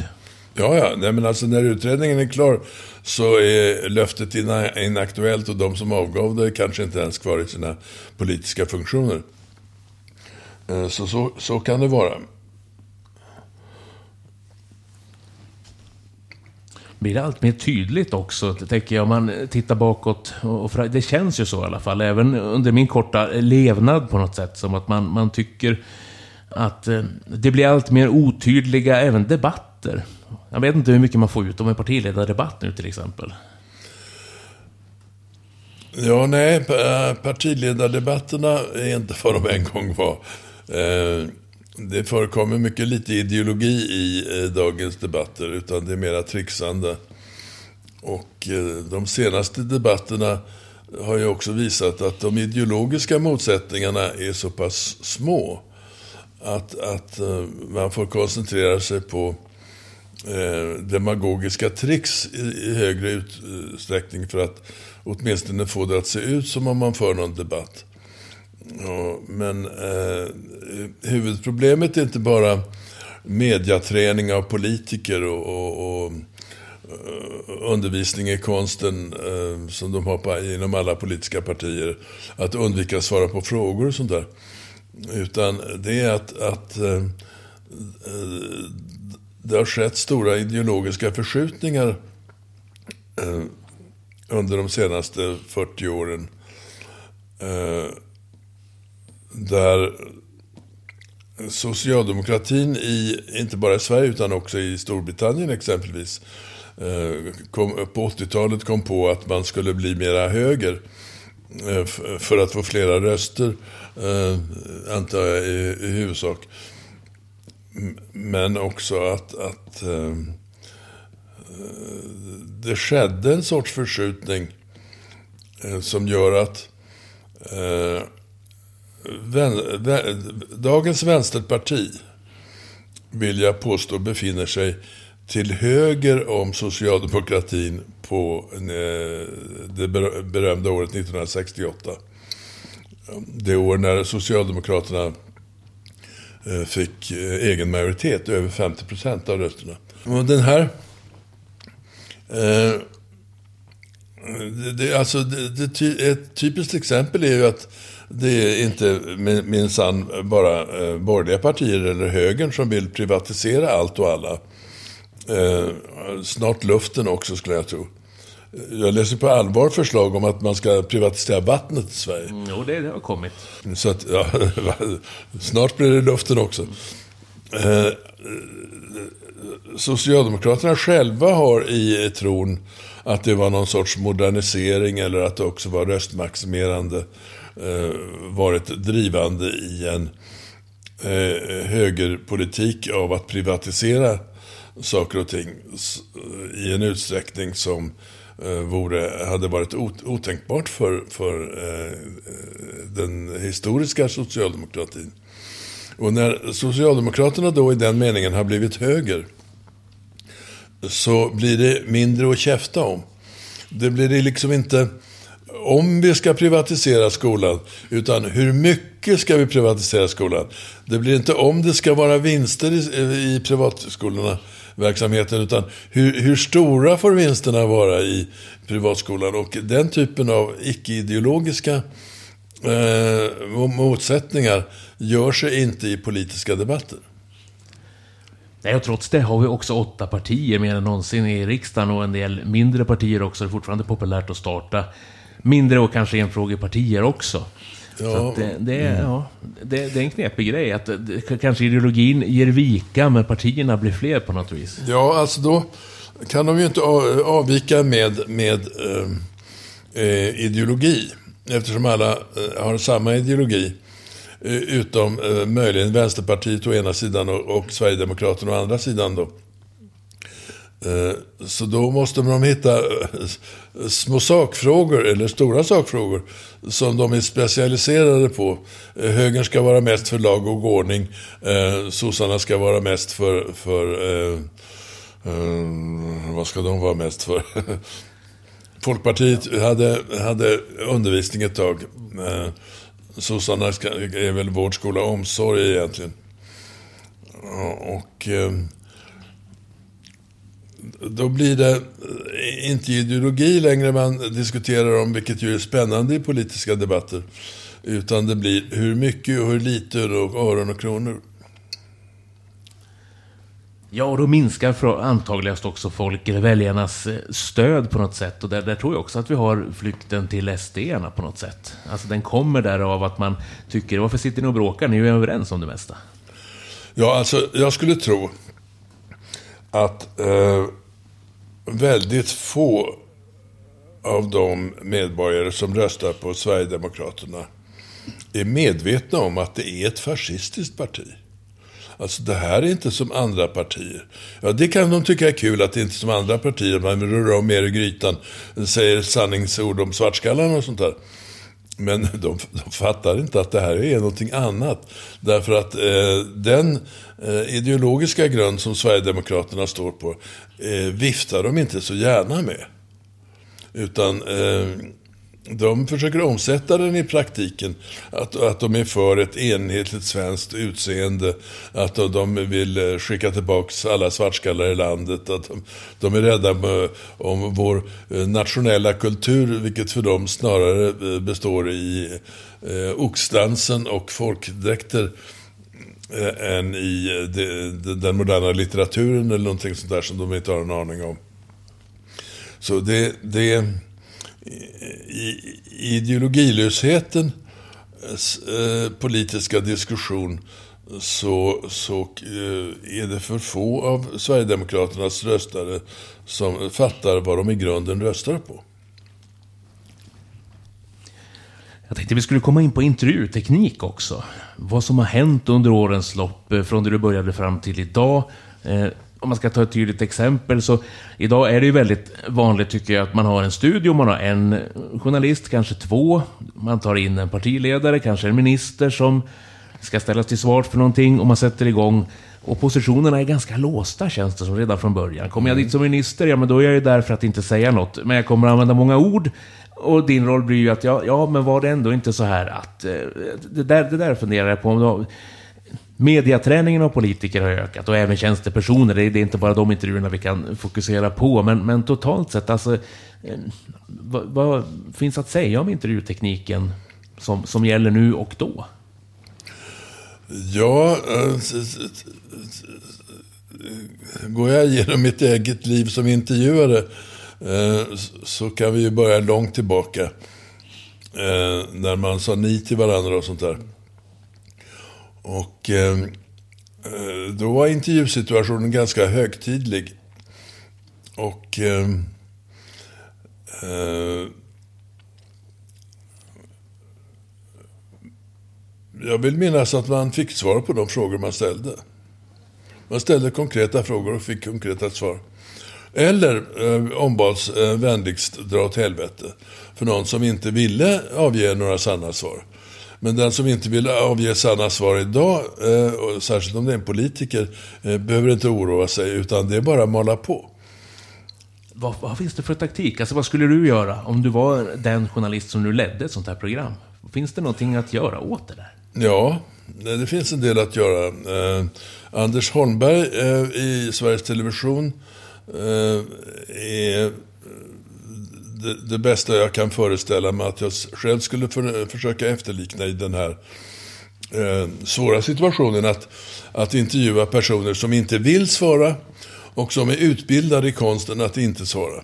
Ja, ja. Nej, men alltså när utredningen är klar så är löftet inaktuellt och de som avgav det kanske inte ens kvar i sina politiska funktioner. Eh, så, så, så kan det vara. blir det allt mer tydligt också, tänker jag, om man tittar bakåt. Och det känns ju så i alla fall, även under min korta levnad på något sätt, som att man, man tycker att eh, det blir allt mer otydliga, även debatter. Jag vet inte hur mycket man får ut av en partiledardebatt nu till exempel. Ja, nej, eh, partiledardebatterna är inte vad de en gång var. Eh, det förekommer mycket lite ideologi i dagens debatter, utan det är mera trixande. Och eh, de senaste debatterna har ju också visat att de ideologiska motsättningarna är så pass små att, att man får koncentrera sig på Eh, demagogiska tricks i, i högre utsträckning för att åtminstone få det att se ut som om man för någon debatt. Ja, men eh, huvudproblemet är inte bara mediaträning av politiker och, och, och eh, undervisning i konsten eh, som de har på, inom alla politiska partier. Att undvika att svara på frågor och sånt där. Utan det är att, att eh, det har skett stora ideologiska förskjutningar eh, under de senaste 40 åren. Eh, där socialdemokratin i, inte bara i Sverige utan också i Storbritannien exempelvis, eh, kom, på 80-talet kom på att man skulle bli mera höger eh, för att få flera röster, eh, antar jag i, i huvudsak. Men också att, att eh, det skedde en sorts förskjutning eh, som gör att eh, vän, vän, dagens vänsterparti vill jag påstå befinner sig till höger om socialdemokratin på det berömda året 1968. Det år när Socialdemokraterna Eh, fick eh, egen majoritet, över 50 procent av rösterna. Och den här... Eh, det, alltså, det, det, ett typiskt exempel är ju att det är inte minsann bara eh, borgerliga partier eller högern som vill privatisera allt och alla. Eh, snart luften också skulle jag tro. Jag läser på allvar förslag om att man ska privatisera vattnet i Sverige. Mm, jo, det, det har kommit. Så att, ja, snart blir det luften också. Eh, Socialdemokraterna själva har i tron att det var någon sorts modernisering eller att det också var röstmaximerande eh, varit drivande i en eh, högerpolitik av att privatisera saker och ting i en utsträckning som Eh, vore, hade varit otänkbart för, för eh, den historiska socialdemokratin. Och när Socialdemokraterna då i den meningen har blivit höger så blir det mindre att käfta om. Det blir det liksom inte om vi ska privatisera skolan, utan hur mycket ska vi privatisera skolan? Det blir inte om det ska vara vinster i, i privatskolorna, verksamheten, utan hur, hur stora får vinsterna vara i privatskolan? Och den typen av icke-ideologiska eh, motsättningar gör sig inte i politiska debatter. Nej, och trots det har vi också åtta partier mer än någonsin i riksdagen och en del mindre partier också. Det är fortfarande populärt att starta mindre och kanske enfrågepartier också. Ja. Så det, det, är, mm. ja, det, det, är en knepig grej. Att det, kanske ideologin ger vika, men partierna blir fler på något vis. Ja, alltså då kan de ju inte avvika med, med eh, eh, ideologi. Eftersom alla eh, har samma ideologi. Eh, utom eh, möjligen Vänsterpartiet å ena sidan och, och Sverigedemokraterna å andra sidan. Då. Eh, så då måste de hitta eh, små sakfrågor, eller stora sakfrågor, som de är specialiserade på. Eh, högern ska vara mest för lag och ordning. Sossarna ska vara mest för, för vad ska de vara mest för? Folkpartiet hade, hade undervisning ett tag. Sossarna är väl vård, skola och omsorg egentligen. Och då blir det eh, inte ideologi längre man diskuterar om, vilket ju är spännande i politiska debatter. Utan det blir hur mycket och hur lite och öron och kronor. Ja, och då minskar antagligen också folk, eller väljarnas eh, stöd på något sätt. Och där, där tror jag också att vi har flykten till sd på något sätt. Alltså den kommer där av att man tycker, varför sitter ni och bråkar? Ni är ju överens om det mesta. Ja, alltså jag skulle tro att eh, väldigt få av de medborgare som röstar på Sverigedemokraterna är medvetna om att det är ett fascistiskt parti. Alltså det här är inte som andra partier. Ja, det kan de tycka är kul att det inte är som andra partier. Man vill röra om mer i grytan, säger sanningsord om svartskallarna och sånt där. Men de, de fattar inte att det här är någonting annat. Därför att eh, den eh, ideologiska grund som Sverigedemokraterna står på eh, viftar de inte så gärna med. Utan eh, de försöker omsätta den i praktiken. Att, att de är för ett enhetligt svenskt utseende. Att de vill eh, skicka tillbaka alla svartskallar i landet. Att de, de är rädda om eh, vår eh, nationella kultur, vilket för dem snarare består i eh, oxdansen och folkdräkter Eh, än i eh, de, de, den moderna litteraturen eller någonting sånt där som de inte har en aning om. Så det, det i ideologilösheten eh, politiska diskussion så, så eh, är det för få av Sverigedemokraternas röstare som fattar vad de i grunden röstar på. Jag tänkte vi skulle komma in på intervjuteknik också. Vad som har hänt under årens lopp, eh, från det du började fram till idag om man ska ta ett tydligt exempel så idag är det ju väldigt vanligt tycker jag att man har en studio, man har en journalist, kanske två. Man tar in en partiledare, kanske en minister som ska ställas till svars för någonting och man sätter igång. Och positionerna är ganska låsta känns det som redan från början. Kommer jag dit som minister, ja men då är jag ju där för att inte säga något. Men jag kommer att använda många ord. Och din roll blir ju att, ja, ja men var det ändå inte så här att... Eh, det där, det där funderar jag på. Om då, Mediaträningen av politiker har ökat och även tjänstepersoner. Det är inte bara de intervjuerna vi kan fokusera på. Men, men totalt sett, alltså, eh, vad, vad, finns att säga om intervjutekniken som, som gäller nu och då? Ja, eh, går jag igenom mitt eget liv som intervjuare Eh, så kan vi ju börja långt tillbaka. Eh, när man sa ni till varandra och sånt där. Och ehm, eh, då var intervjusituationen ganska högtidlig. Och eh, eh, jag vill minnas att man fick svar på de frågor man ställde. Man ställde konkreta frågor och fick konkreta svar. Eller eh, ombads eh, vänligst dra åt helvete för någon som inte ville avge några sanna svar. Men den som inte vill avge sanna svar idag, eh, särskilt om det är en politiker, eh, behöver inte oroa sig, utan det är bara att mala på. Vad, vad, finns det för taktik? Alltså vad skulle du göra om du var den journalist som nu ledde ett sånt här program? Finns det någonting att göra åt det där? Ja, det finns en del att göra. Eh, Anders Holmberg eh, i Sveriges Television Eh, är det, det, bästa jag kan föreställa mig att jag själv skulle för, försöka efterlikna i den här eh, svåra situationen. Att, att intervjua personer som inte vill svara och som är utbildade i konsten att inte svara.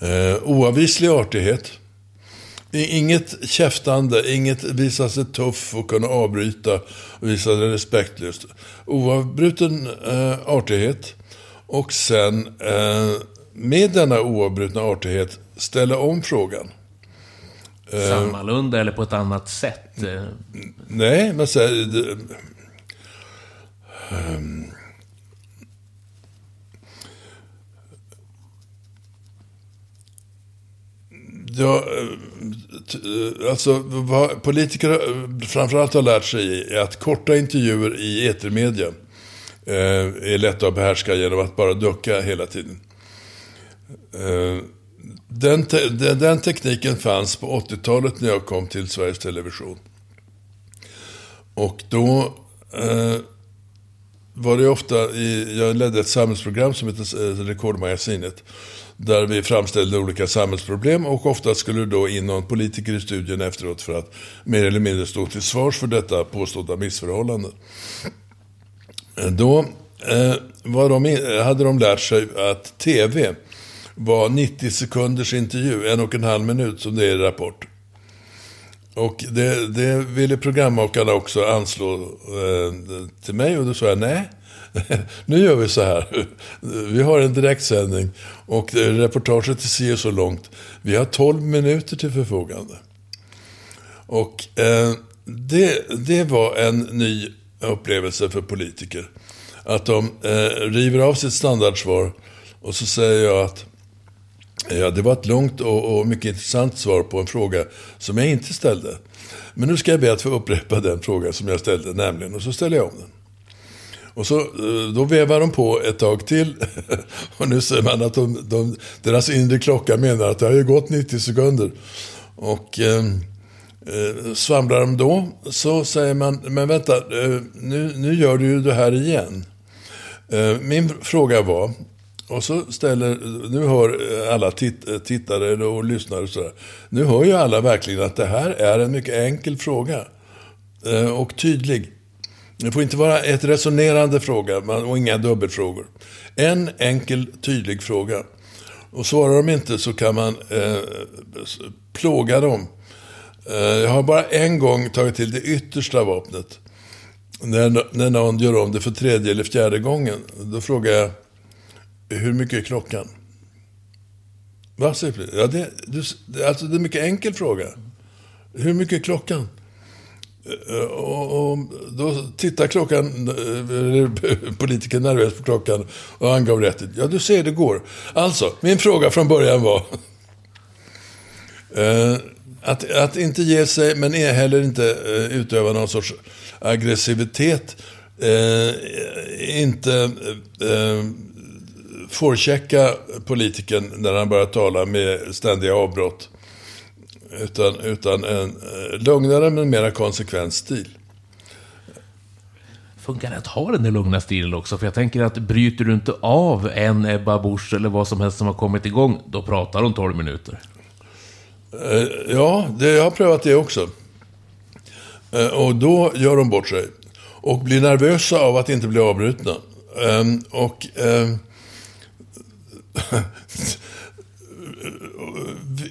Eh, oavvislig artighet. Inget käftande, inget visa sig tuff och kunna avbryta och visa sig respektlöst. Oavbruten eh, artighet. Och sen eh, med denna oavbrutna artighet ställa om frågan. Eh, Sammalunda eller på ett annat sätt? Eh. Nej, men så här, det, um, Ja, eh, alltså vad politiker framförallt har lärt sig är att korta intervjuer i etermedia Eh, är lätta att behärska genom att bara ducka hela tiden. Eh, den, te den tekniken fanns på 80-talet när jag kom till Sveriges Television. Och då eh, var det ofta, i, jag ledde ett samhällsprogram som heter eh, Rekordmagasinet. Där vi framställde olika samhällsproblem och ofta skulle då in någon politiker i studion efteråt för att mer eller mindre stå till svars för detta påstådda missförhållande. Då eh, var de, hade de lärt sig att tv var 90 sekunders intervju, en och en halv minut som det är i Rapport. Och det, det ville programmakarna också anslå eh, till mig och då sa jag nej. nu gör vi så här. Vi har en direktsändning och reportaget ser så långt. Vi har 12 minuter till förfogande. Och eh, det, det var en ny upplevelse för politiker. Att de eh, river av sitt standardsvar och så säger jag att ja, det var ett långt och, och, mycket intressant svar på en fråga som jag inte ställde. Men nu ska jag be att få upprepa den fråga som jag ställde, nämligen, och så ställer jag om den. Och så, eh, då vevar de på ett tag till. Och nu ser man att de, de, deras inre klocka menar att det har ju gått 90 sekunder. Och eh, eh, svamlar de då, så säger man, men vänta, eh, nu, nu gör du ju det här igen. Eh, min fråga var, och så ställer, nu hör eh, alla titt, tittare och lyssnare sådär. Nu hör ju alla verkligen att det här är en mycket enkel fråga. Och tydlig. Det får inte vara ett resonerande fråga och inga dubbelfrågor. En enkel, tydlig fråga. Och svarar de inte så kan man eh, plåga dem. Eh, jag har bara en gång tagit till det yttersta vapnet. När, när någon gör om det för tredje eller fjärde gången. Då frågar jag, hur mycket är klockan? Vad säger Ja, det, du, alltså, det är en mycket enkel fråga. Hur mycket är klockan? Eh, och, och då tittar klockan, eh, politikern nervöst på klockan och angav rätt. Ja, du ser, det går. Alltså, min fråga från början var att, att inte ge sig, men heller inte eh, utöva någon sorts aggressivitet. Eh, inte eh, forechecka politikern när han börjar tala med ständiga avbrott. Utan, utan en lugnare men mera konsekvent stil. Funkar det att ha den där lugna stilen också? För jag tänker att bryter du inte av en Ebba Busch eller vad som helst som har kommit igång, då pratar hon 12 minuter. Eh, ja, det, jag har prövat det också. Eh, och då gör de bort sig. Och blir nervösa av att inte bli avbrutna. Ehm, och ehm,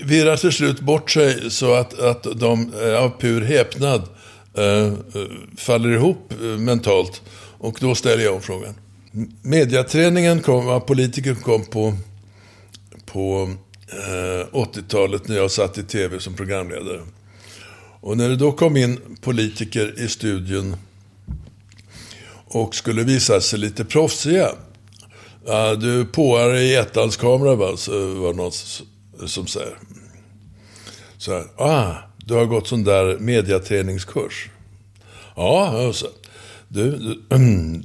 virrar till slut bort sig så att, att de eh, av pur häpnad eh, faller ihop mentalt. Och då ställer jag om frågan. Mediaträningen kom, politiker kom på, på Eh, 80-talet när jag satt i tv som programledare. Och när det då kom in politiker i studion och skulle visa sig lite proffsiga du påar i ettans-kamera va? Så var det någon som säger. Så här, ah, du har gått sån där mediaträningskurs. Ja, så. Du, du,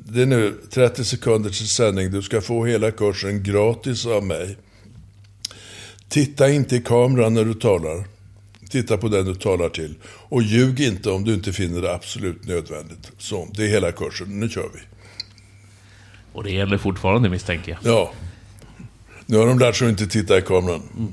det är nu 30 sekunder till sändning. Du ska få hela kursen gratis av mig. Titta inte i kameran när du talar. Titta på den du talar till. Och ljug inte om du inte finner det absolut nödvändigt. Så, det är hela kursen. Nu kör vi. Och det gäller fortfarande misstänker jag. Ja. Nu har de lärt sig att inte titta i kameran. Mm.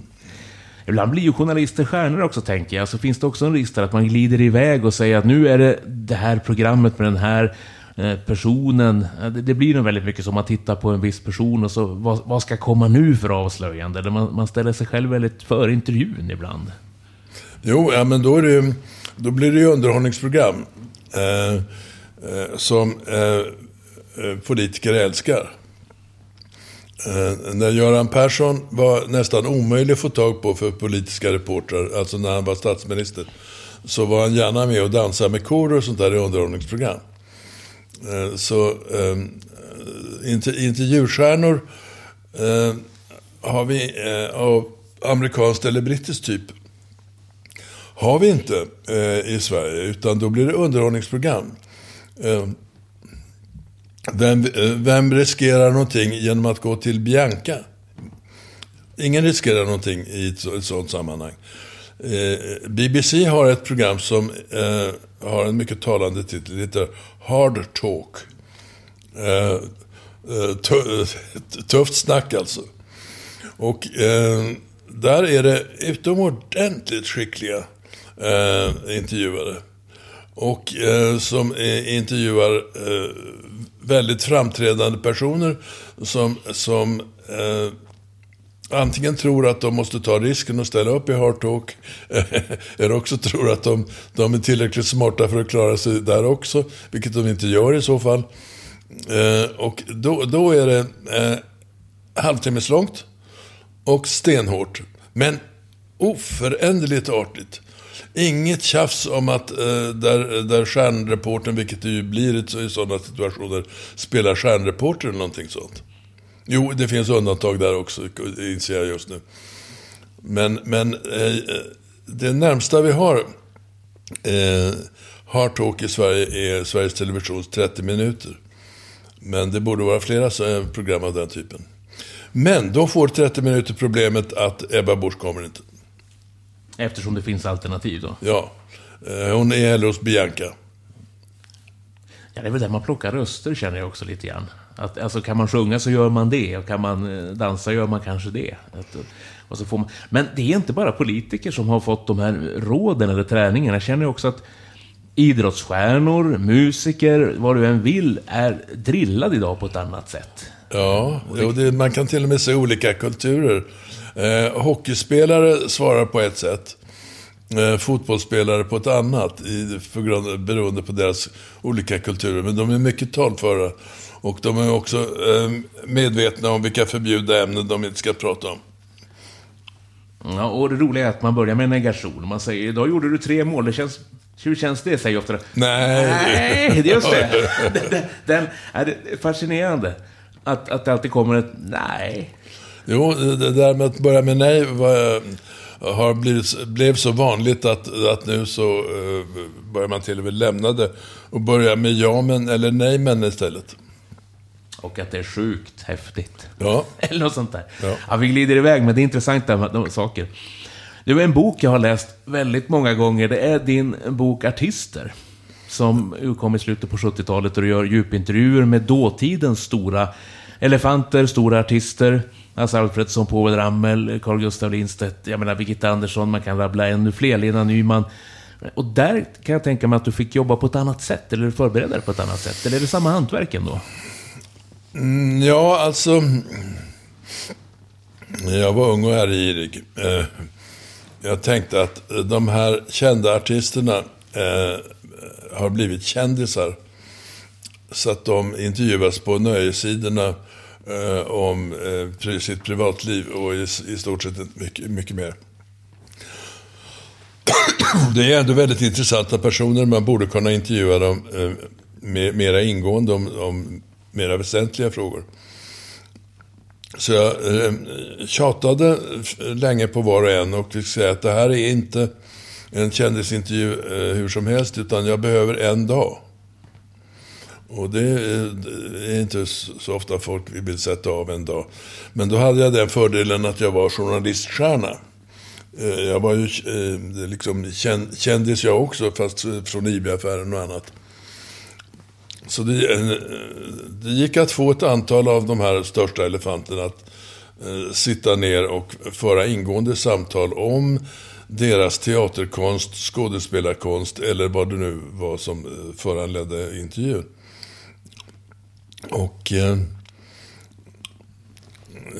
Ibland blir ju journalister stjärnor också, tänker jag. Så finns det också en risk där att man glider iväg och säger att nu är det det här programmet med den här Eh, personen. Eh, det blir nog väldigt mycket som man tittar på en viss person och så vad, vad ska komma nu för avslöjande? Man, man ställer sig själv väldigt för intervjun ibland. Jo, ja, men då, är det, då blir det ju underhållningsprogram. Eh, eh, som eh, eh, politiker älskar. Eh, när Göran Persson var nästan omöjlig att få tag på för politiska reportrar, alltså när han var statsminister, så var han gärna med och dansade med kor och sånt där i underhållningsprogram. Eh, så ehm, eh, intervjustjärnor eh, har vi eh, av amerikansk eller brittisk typ har vi inte eh, i Sverige, utan då blir det underhållningsprogram. Eh, vem, eh, vem riskerar någonting genom att gå till Bianca? Ingen riskerar någonting i ett, ett sådant sammanhang. Eh, BBC har ett program som eh, har en mycket talande titel. Det heter Hard Talk. Eh, eh tufft snack alltså. Och eh, där är det utomordentligt skickliga eh, intervjuare. Och eh, som intervjuar väldigt framträdande personer som, som antingen tror att de måste ta risken och ställa upp i Hard Talk, eller också tror att de, de är tillräckligt smarta för att klara sig där också, vilket de inte gör i så fall. Eh, och då, då är det eh, halvtimmeslångt och stenhårt. Men oföränderligt artigt. Inget tjafs om att eh, där, där stjärnreportern, vilket det ju blir i sådana situationer, spelar stjärnreporter eller någonting sånt. Jo, det finns undantag där också, inser jag just nu. Men, men eh, det närmsta vi har eh, Hard Talk i Sverige är Sveriges Televisions 30 minuter. Men det borde vara flera program av den typen. Men då får 30 minuter problemet att Ebba Busch kommer inte. Eftersom det finns alternativ då? Ja. Eh, hon är hellre hos Bianca. Ja, det är väl där man plockar röster känner jag också lite grann. Att, alltså, kan man sjunga så gör man det, och kan man eh, dansa gör man kanske det. Att, eh, och så får man... Men det är inte bara politiker som har fått de här råden eller träningarna. Jag känner också att idrottsstjärnor, musiker, vad du än vill, är drillade idag på ett annat sätt. Ja, och det, man kan till och med se olika kulturer. Eh, hockeyspelare svarar på ett sätt. Eh, fotbollsspelare på ett annat, i, grund, beroende på deras olika kulturer. Men de är mycket talföra. Och de är också eh, medvetna om vilka förbjudna ämnen de inte ska prata om. Ja, och det roliga är att man börjar med negation. Man säger, idag gjorde du tre mål, det känns hur känns det, säger ofta. Nej. Nej, det är just det. den, den, är det fascinerande. Att, att det alltid kommer ett nej. Jo, det där med att börja med nej var, har blivit, blev så vanligt att, att nu så uh, börjar man till och med lämna det och börja med ja men eller nej men istället. Och att det är sjukt häftigt. Ja. eller något sånt där. Ja. ja vi glider iväg, men det är intressanta saker. Det är en bok jag har läst väldigt många gånger. Det är din bok Artister. Som kom i slutet på 70-talet och du gör djupintervjuer med dåtidens stora elefanter, stora artister. Alltså Alfredsson, Povel Ramel, Carl Gustaf Lindstedt, jag menar Birgitta Andersson, man kan rabbla ännu fler, Lena Nyman. Och där kan jag tänka mig att du fick jobba på ett annat sätt, eller förbereda dig på ett annat sätt. Eller är det samma hantverk ändå? Mm, ja, alltså... Jag var ung och ärgirig. Eh, jag tänkte att de här kända artisterna eh, har blivit kändisar. Så att de intervjuas på nöjessidorna eh, om sitt privatliv och i, stort sett mycket, mycket mer. Det är ändå väldigt intressanta personer. Man borde kunna intervjua dem mera ingående om, om mera väsentliga frågor. Så jag eh, tjatade länge på var och en och fick säga att det här är inte en kändisintervju eh, hur som helst, utan jag behöver en dag. Och det eh, är inte så ofta folk vill sätta av en dag. Men då hade jag den fördelen att jag var journaliststjärna. Eh, jag var ju eh, liksom kändis jag också, fast från IB-affären och annat. Så det, eh, det gick att få ett antal av de här största elefanterna att eh, sitta ner och föra ingående samtal om deras teaterkonst, skådespelarkonst eller vad det nu var som eh, föranledde intervjun. Och eh,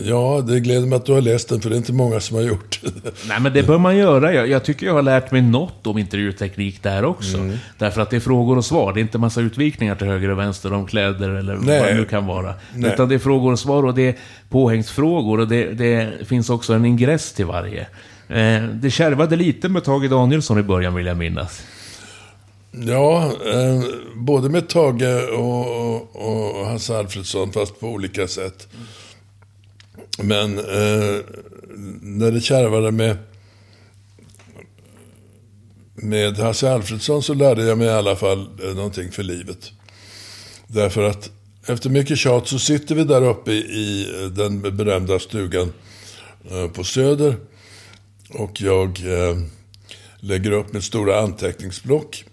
Ja, det gläder mig att du har läst den, för det är inte många som har gjort det. Nej, men det bör man göra. Jag, jag tycker jag har lärt mig något om intervjuteknik där också. Mm. Därför att det är frågor och svar. Det är inte massa utvikningar till höger och vänster om kläder eller Nej. vad det nu kan vara. Nej. Utan det är frågor och svar och det är påhängsfrågor och det, det finns också en ingress till varje. Eh, det kärvade lite med Tage Danielsson i början, vill jag minnas. Ja, eh, både med Tage och, och, och Hasse Alfredsson, fast på olika sätt. Mm. Men eh, när det kärvade med, med Hasse Alfredsson så lärde jag mig i alla fall eh, någonting för livet. Därför att efter mycket tjat så sitter vi där uppe i, i eh, den berömda stugan eh, på Söder. Och jag eh, lägger upp mitt stora anteckningsblock.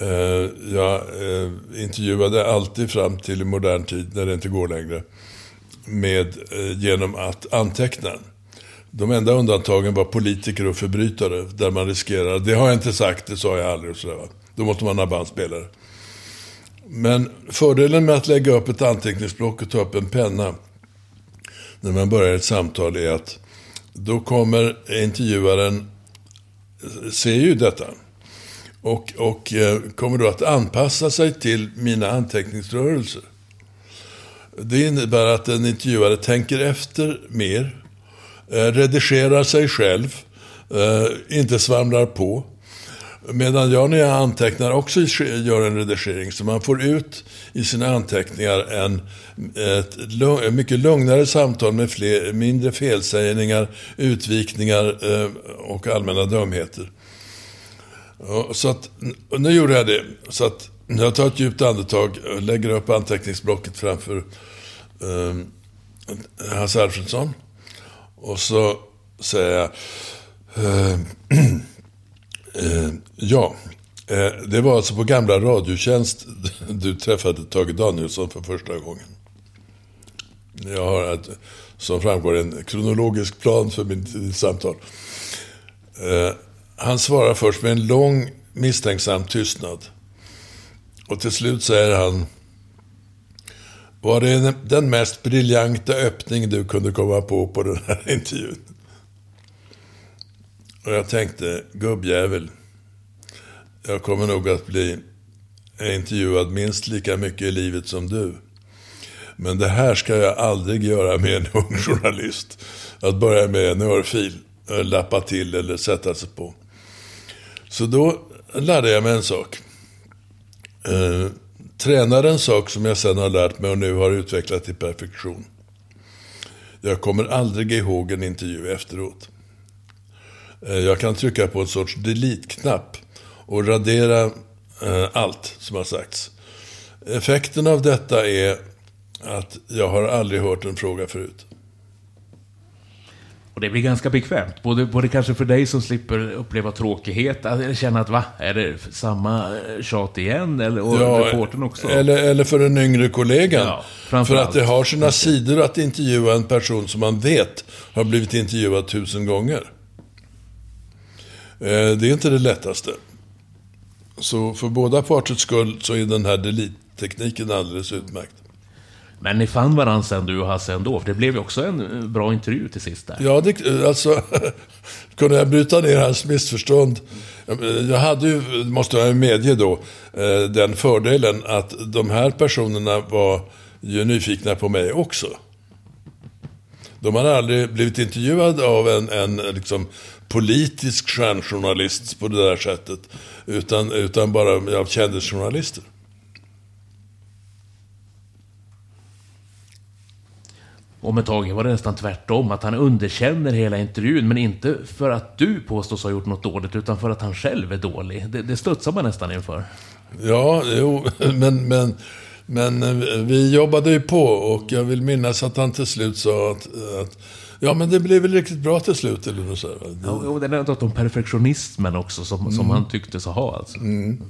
Eh, jag eh, intervjuade alltid fram till i modern tid, när det inte går längre med, eh, genom att anteckna. De enda undantagen var politiker och förbrytare, där man riskerar, det har jag inte sagt, det sa jag aldrig och sådär. Då måste man ha bandspelare. Men fördelen med att lägga upp ett anteckningsblock och ta upp en penna när man börjar ett samtal är att då kommer intervjuaren, ser ju detta, och, och eh, kommer då att anpassa sig till mina anteckningsrörelser. Det innebär att en intervjuare tänker efter mer, eh, redigerar sig själv, eh, inte svamlar på. Medan jag när jag antecknar också gör en redigering. Så man får ut i sina anteckningar en, ett, ett mycket lugnare samtal med fler, mindre felsägningar, utvikningar eh, och allmänna dumheter. Så att, nu gjorde jag det. Så att jag tar ett djupt andetag, lägger upp anteckningsblocket framför eh, Hasse Alfredsson. Och så säger jag eh, Eh, ja, eh, det var alltså på gamla Radiotjänst du träffade Tage Danielsson för första gången. Jag har, ett, som framgår, en kronologisk plan för mitt samtal. Eh, han svarar först med en lång misstänksam tystnad. Och till slut säger han var det den mest briljanta öppning du kunde komma på på den här intervjun? Och jag tänkte, gubbjävel. Jag kommer nog att bli intervjuad minst lika mycket i livet som du. Men det här ska jag aldrig göra med en ung journalist. Att börja med en örfil, eh, lappa till eller sätta sig på. Så då lärde jag mig en sak. Eh, Tränar tränade en sak som jag sen har lärt mig och nu har utvecklat till perfektion. Jag kommer aldrig ihåg en intervju efteråt. Eh, jag kan trycka på en sorts delete-knapp och radera eh, allt som har sagts. Effekten av detta är att jag har aldrig hört en fråga förut. Och det blir ganska bekvämt. Både, både kanske för dig som slipper uppleva tråkighet, eller känna att va, är det samma eh, tjat igen? Eller, och ja, reporten också? Eller, eller för den yngre kollegan. Ja, för att det har sina sidor att intervjua en person som man vet har blivit intervjuad tusen gånger. Eh, det är inte det lättaste. Så för båda parters skull så är den här delete-tekniken alldeles utmärkt. Men ni fann varandra sen du och Hasse ändå, för det blev ju också en eh, bra intervju till sist där. Ja, det, eh, alltså, kunde jag bryta ner hans missförstånd. Eh, jag hade ju, måste jag medge då, den fördelen att de här personerna var ju nyfikna på mig också. De hade aldrig blivit intervjuade av en, en liksom, politisk stjärnjournalist på det där sättet. Utan, utan bara av kändisjournalister. Och med Tage var det nästan tvärtom, att han underkänner hela intervjun, men inte för att du påstås ha gjort något dåligt, utan för att han själv är dålig. Det, det studsar man nästan inför. Ja, jo, men, men, men eh, vi jobbade ju på och jag vill minnas att han till slut sa att, att Ja, men det blev väl riktigt bra till slut. Eller så. Ja, och det är något om perfektionismen också, som, mm. som han tycktes ha. Alltså. Mm.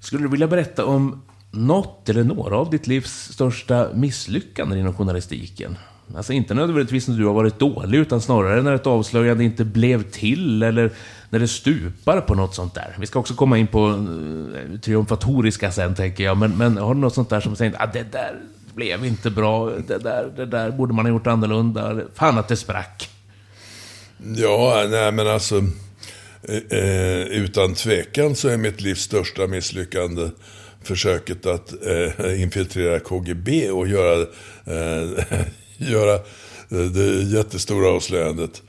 Skulle du vilja berätta om något eller några av ditt livs största misslyckanden inom journalistiken? Alltså inte nödvändigtvis när du har varit dålig, utan snarare när ett avslöjande inte blev till, eller när det stupar på något sånt där. Vi ska också komma in på eh, triumfatoriska sen, tänker jag. Men, men har du något sånt där som säger att ah, det där blev inte bra, det där, det där borde man ha gjort annorlunda. Fan att det sprack. Ja, nej men alltså. Eh, eh utan tvekan så är mitt livs största misslyckande försöket att eh, infiltrera KGB och göra, eh, göra eh, det jättestora avslöjandet.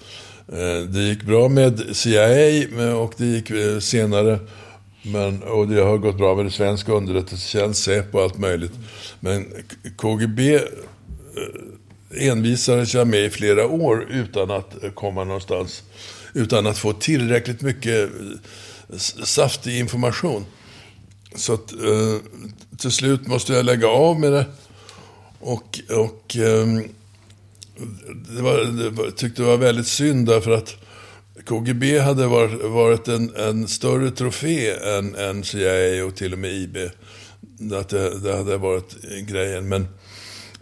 Eh, det gick bra med CIA och det gick eh, senare men, och det har gått bra med det svenska underrättelsetjänst, Säpo och allt möjligt. Men KGB eh, envisades jag med i flera år utan att eh, komma någonstans. Utan att få tillräckligt mycket saftig information. Så att eh, till slut måste jag lägga av med det. Och, och eh, det var, det var, tyckte det var väldigt synd därför att KGB hade varit en, en större trofé än, än CIA och till och med IB. Att det, det hade varit grejen. Men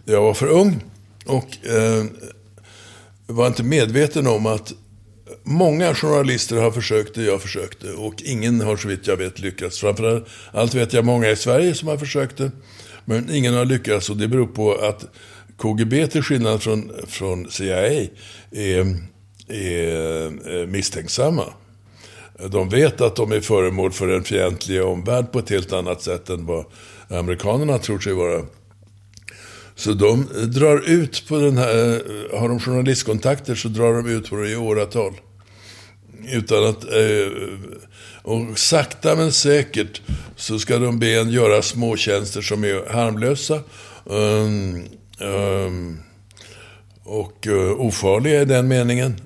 jag var för ung och eh, var inte medveten om att många journalister har försökt det jag försökte. Och ingen har så vitt jag vet lyckats. Framförallt vet jag många i Sverige som har försökt det. Men ingen har lyckats och det beror på att KGB till skillnad från, från CIA är är eh, misstänksamma. De vet att de är föremål för en fientlig omvärld på ett helt annat sätt än vad amerikanerna tror sig vara. Så de drar ut på den här, har de journalistkontakter så drar de ut på det i åratal. Utan att, eh, och sakta men säkert så ska de be en göra småtjänster som är harmlösa. Um, um, och uh, ofarliga i den meningen.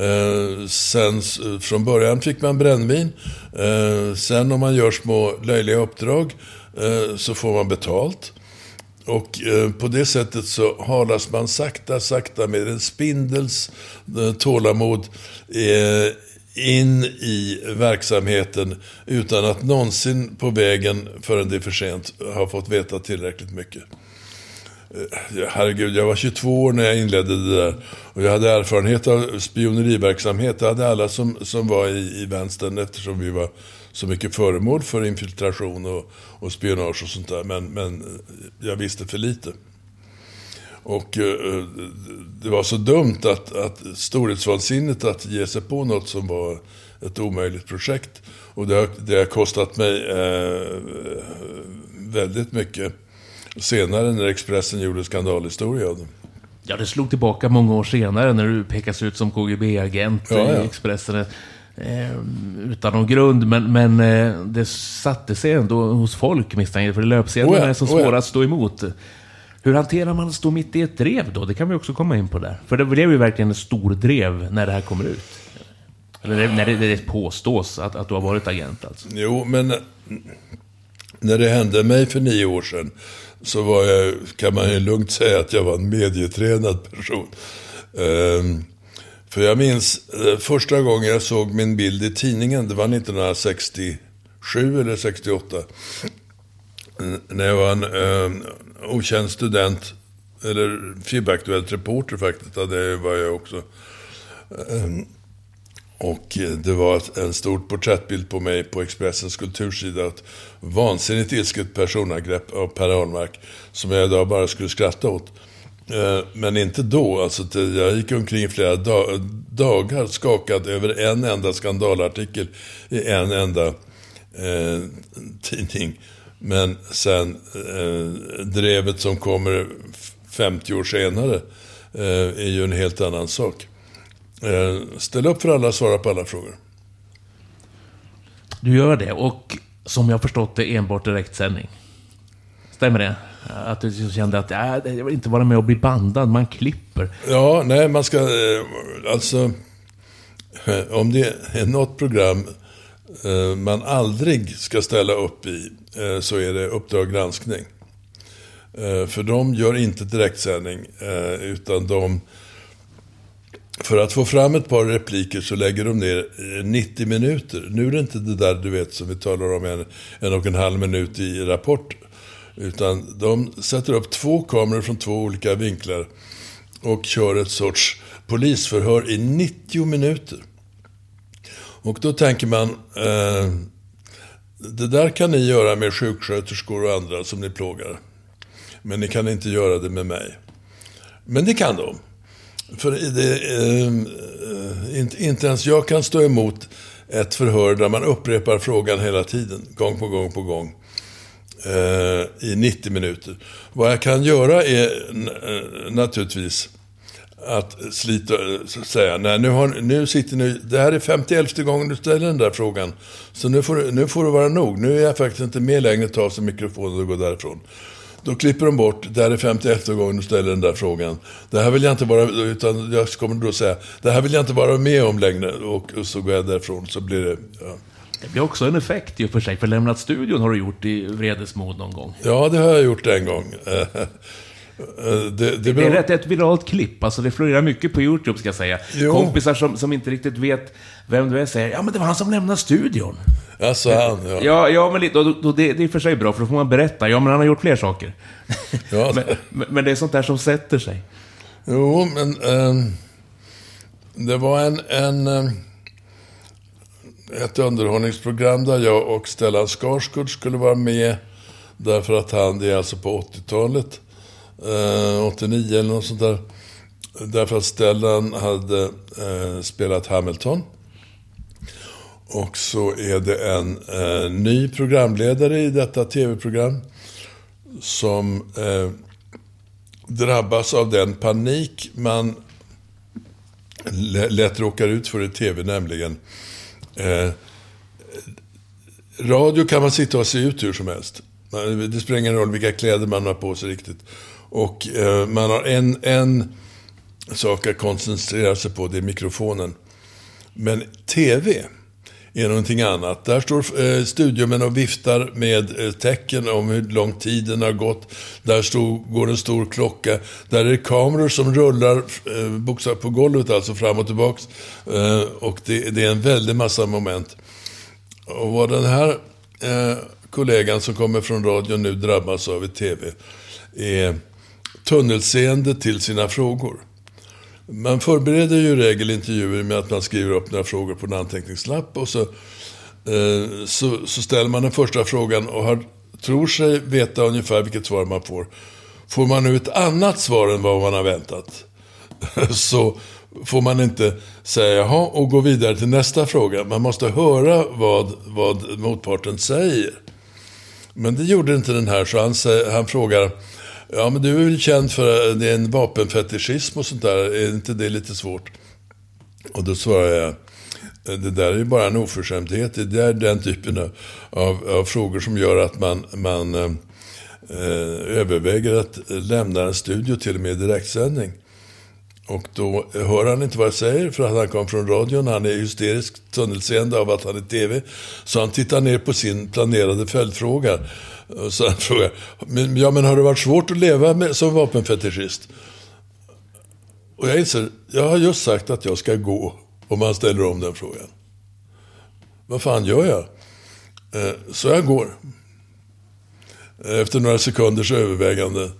Uh, sen, från början fick man brännvin. Uh, sen om man gör små löjliga uppdrag så får man betalt. Och på det sättet så halas man sakta, sakta med en spindels tålamod in i verksamheten utan att någonsin på vägen förrän det är för sent ha fått veta tillräckligt mycket. Eh, herregud, jag var 22 år när jag inledde det där. Och jag hade erfarenhet av spioneriverksamhet. Det hade alla som, som var i, i vänstern eftersom vi var så mycket föremål för infiltration och, och spionage och sånt där. Men, men jag visste för lite. Och uh, det var så dumt att, att storhetsvansinnet att ge sig på något som var ett omöjligt projekt. Och det har, det har kostat mig uh, väldigt mycket senare när Expressen gjorde skandalhistoria av det. Ja, det slog tillbaka många år senare när du pekas ut som KGB-agent ja, ja. i Expressen. Eh, utan någon grund, men, men eh, det satte sig ändå hos folk misstänker För löpsedlarna oh ja, är så oh svåra att stå emot. Hur hanterar man att stå mitt i ett drev då? Det kan vi också komma in på där. För det blev ju verkligen ett stor drev när det här kommer ut. Eller när det, det påstås att, att du har varit agent alltså. Jo, men när det hände mig för nio år sedan så var jag, kan man ju lugnt säga att jag var en medietränad person. Um, för jag minns uh, första gången jag såg min bild i tidningen, det var 1967 eller 68. När jag var en eh, okänd student, eller FIB-aktuellt reporter faktiskt, det var jag också. Um, och det var en stor porträttbild på mig på Expressens kultursida. Ett vansinnigt ilsket personangrepp av Per Ahlmark. Som jag idag bara skulle skratta åt. Ehm, men inte då. Alltså, jag gick omkring i flera dagar skakad över en enda skandalartikel i en enda eh, tidning. Men sen eh, drevet som kommer 50 år senare eh, är ju en helt annan sak. Eh, ställ upp för alla, svara på alla frågor. Du gör det, och som jag förstått det enbart direktsändning. Stämmer det? Att du kände att äh, jag vill inte vara med och bli bandad, man klipper. Ja, nej, man ska... Eh, alltså... Om det är något program eh, man aldrig ska ställa upp i, Eh, så är det Uppdrag granskning. Eh, för de gör inte direktsändning, eh, utan de för att få fram ett par repliker så lägger de ner 90 minuter. Nu är det inte det där du vet som vi talar om en, en och en halv minut i Rapport. Utan de sätter upp två kameror från två olika vinklar och kör ett sorts polisförhör i 90 minuter. Och då tänker man, eh, det där kan ni göra med sjuksköterskor och andra som ni plågar. Men ni kan inte göra det med mig. Men det kan de. För det, ehm, eh, inte, inte ens jag kan stå emot ett förhör där man upprepar frågan hela tiden, gång på gång på gång. Eh, I 90 minuter. Vad jag kan göra är eh, naturligtvis att slita, säga, nej nu, har, nu sitter ni, det här är 51 gången du ställer den där frågan. Så nu får, nu får det vara nog. Nu är jag faktiskt inte med längre, ta sig mikrofonen och gå därifrån. Då klipper de bort, det här är 51 gången du ställer den där frågan. Det här vill jag inte vara, utan jag kommer då säga, det här vill jag inte vara med om längre. Och, och så går jag därifrån, så blir det, ja. Det blir också en effekt i och för sig, för lämnat studion har du gjort i vredesmod någon gång. Ja, det har jag gjort en gång. Det, det, det, är rätt ett viralt klipp, alltså det florerar mycket på YouTube ska jag säga. Jo. Kompisar som, som inte riktigt vet vem du är säger, ja men det var han som lämnade studion. Alltså han, ja. Ja, ja men då, då, det, det är för sig bra, för då får man berätta. Ja, men han har gjort fler saker. Ja. men, men, det är sånt där som sätter sig. Jo, men um, det var en, en um, ett underhållningsprogram där jag och Stellan Skarsgård skulle vara med. Därför att han, det är alltså på 80-talet, eh, 89 eller något sånt där. Därför att Stellan hade eh, spelat Hamilton. Och så är det en eh, ny programledare i detta tv-program som eh, drabbas av den panik man lätt råkar ut för i tv, nämligen eh, radio kan man sitta och se ut hur som helst. Det spelar ingen roll vilka kläder man har på sig riktigt. Och eh, man har en, en sak att koncentrera sig på, det är mikrofonen. Men tv är någonting annat. Där står eh, studiomän och viftar med eh, tecken om hur lång tiden har gått. Där stod, går en stor klocka. Där är det kameror som rullar eh, bokstavligt på golvet, alltså fram och tillbaks. Eh, och det, det, är en väldig massa moment. Och vad den här eh, kollegan som kommer från radion nu drabbas av i tv är tunnelseende till sina frågor. Man förbereder ju i regel intervjuer med att man skriver upp några frågor på en anteckningslapp och så, eh, så, så, ställer man den första frågan och har, tror sig veta ungefär vilket svar man får. Får man nu ett annat svar än vad man har väntat så får man inte säga jaha och gå vidare till nästa fråga. Man måste höra vad, vad motparten säger. Men det gjorde inte den här, så han, han frågar Ja, men du är väl känd för eh, det är en vapenfetischism och sånt där. Är inte det lite svårt? Och då svarar jag, eh, det där är ju bara en oförskämdhet. Det är den typen av, av, av frågor som gör att man, man eh, eh, överväger att lämna en studio till och med i direktsändning. Och då hör han inte vad jag säger för att han kom från radion. Han är hysteriskt tunnelseende av att han är tv. Så han tittar ner på sin planerade följdfråga. Så han frågar, ja men har det varit svårt att leva med, som vapenfetischist? Och jag inser, jag har just sagt att jag ska gå om man ställer om den frågan. Vad fan gör jag? Eh, så jag går. Eh, efter några sekunders övervägande.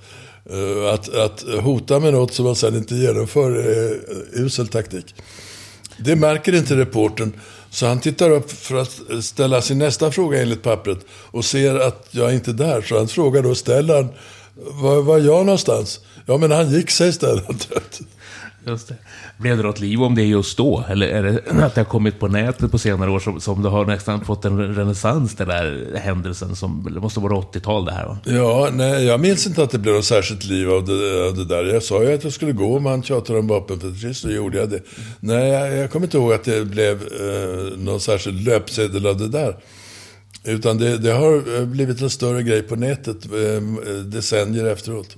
Eh, att, att hota med något som man sen inte genomför är usel taktik. Det märker inte reporten. Så han tittar upp för att eh, ställa sin nästa fråga enligt pappret och ser att jag inte är där. Så han frågar då, Stellan var, var jag någonstans? Ja, men han gick säger det. Just det. Blev det något liv om det just då? Eller är det att det har kommit på nätet på senare år som, som det har nästan fått en renässans, den där händelsen som, det måste vara 80-tal det här va? Ja, nej, jag minns inte att det blev något särskilt liv av det, av det där. Jag sa ju att jag skulle gå om han tjatade om vapenfetischist, så gjorde jag det. Nej, jag, jag kommer inte ihåg att det blev eh, någon särskild löpsedel av det där. Utan det, det, har blivit en större grej på nätet eh, decennier efteråt.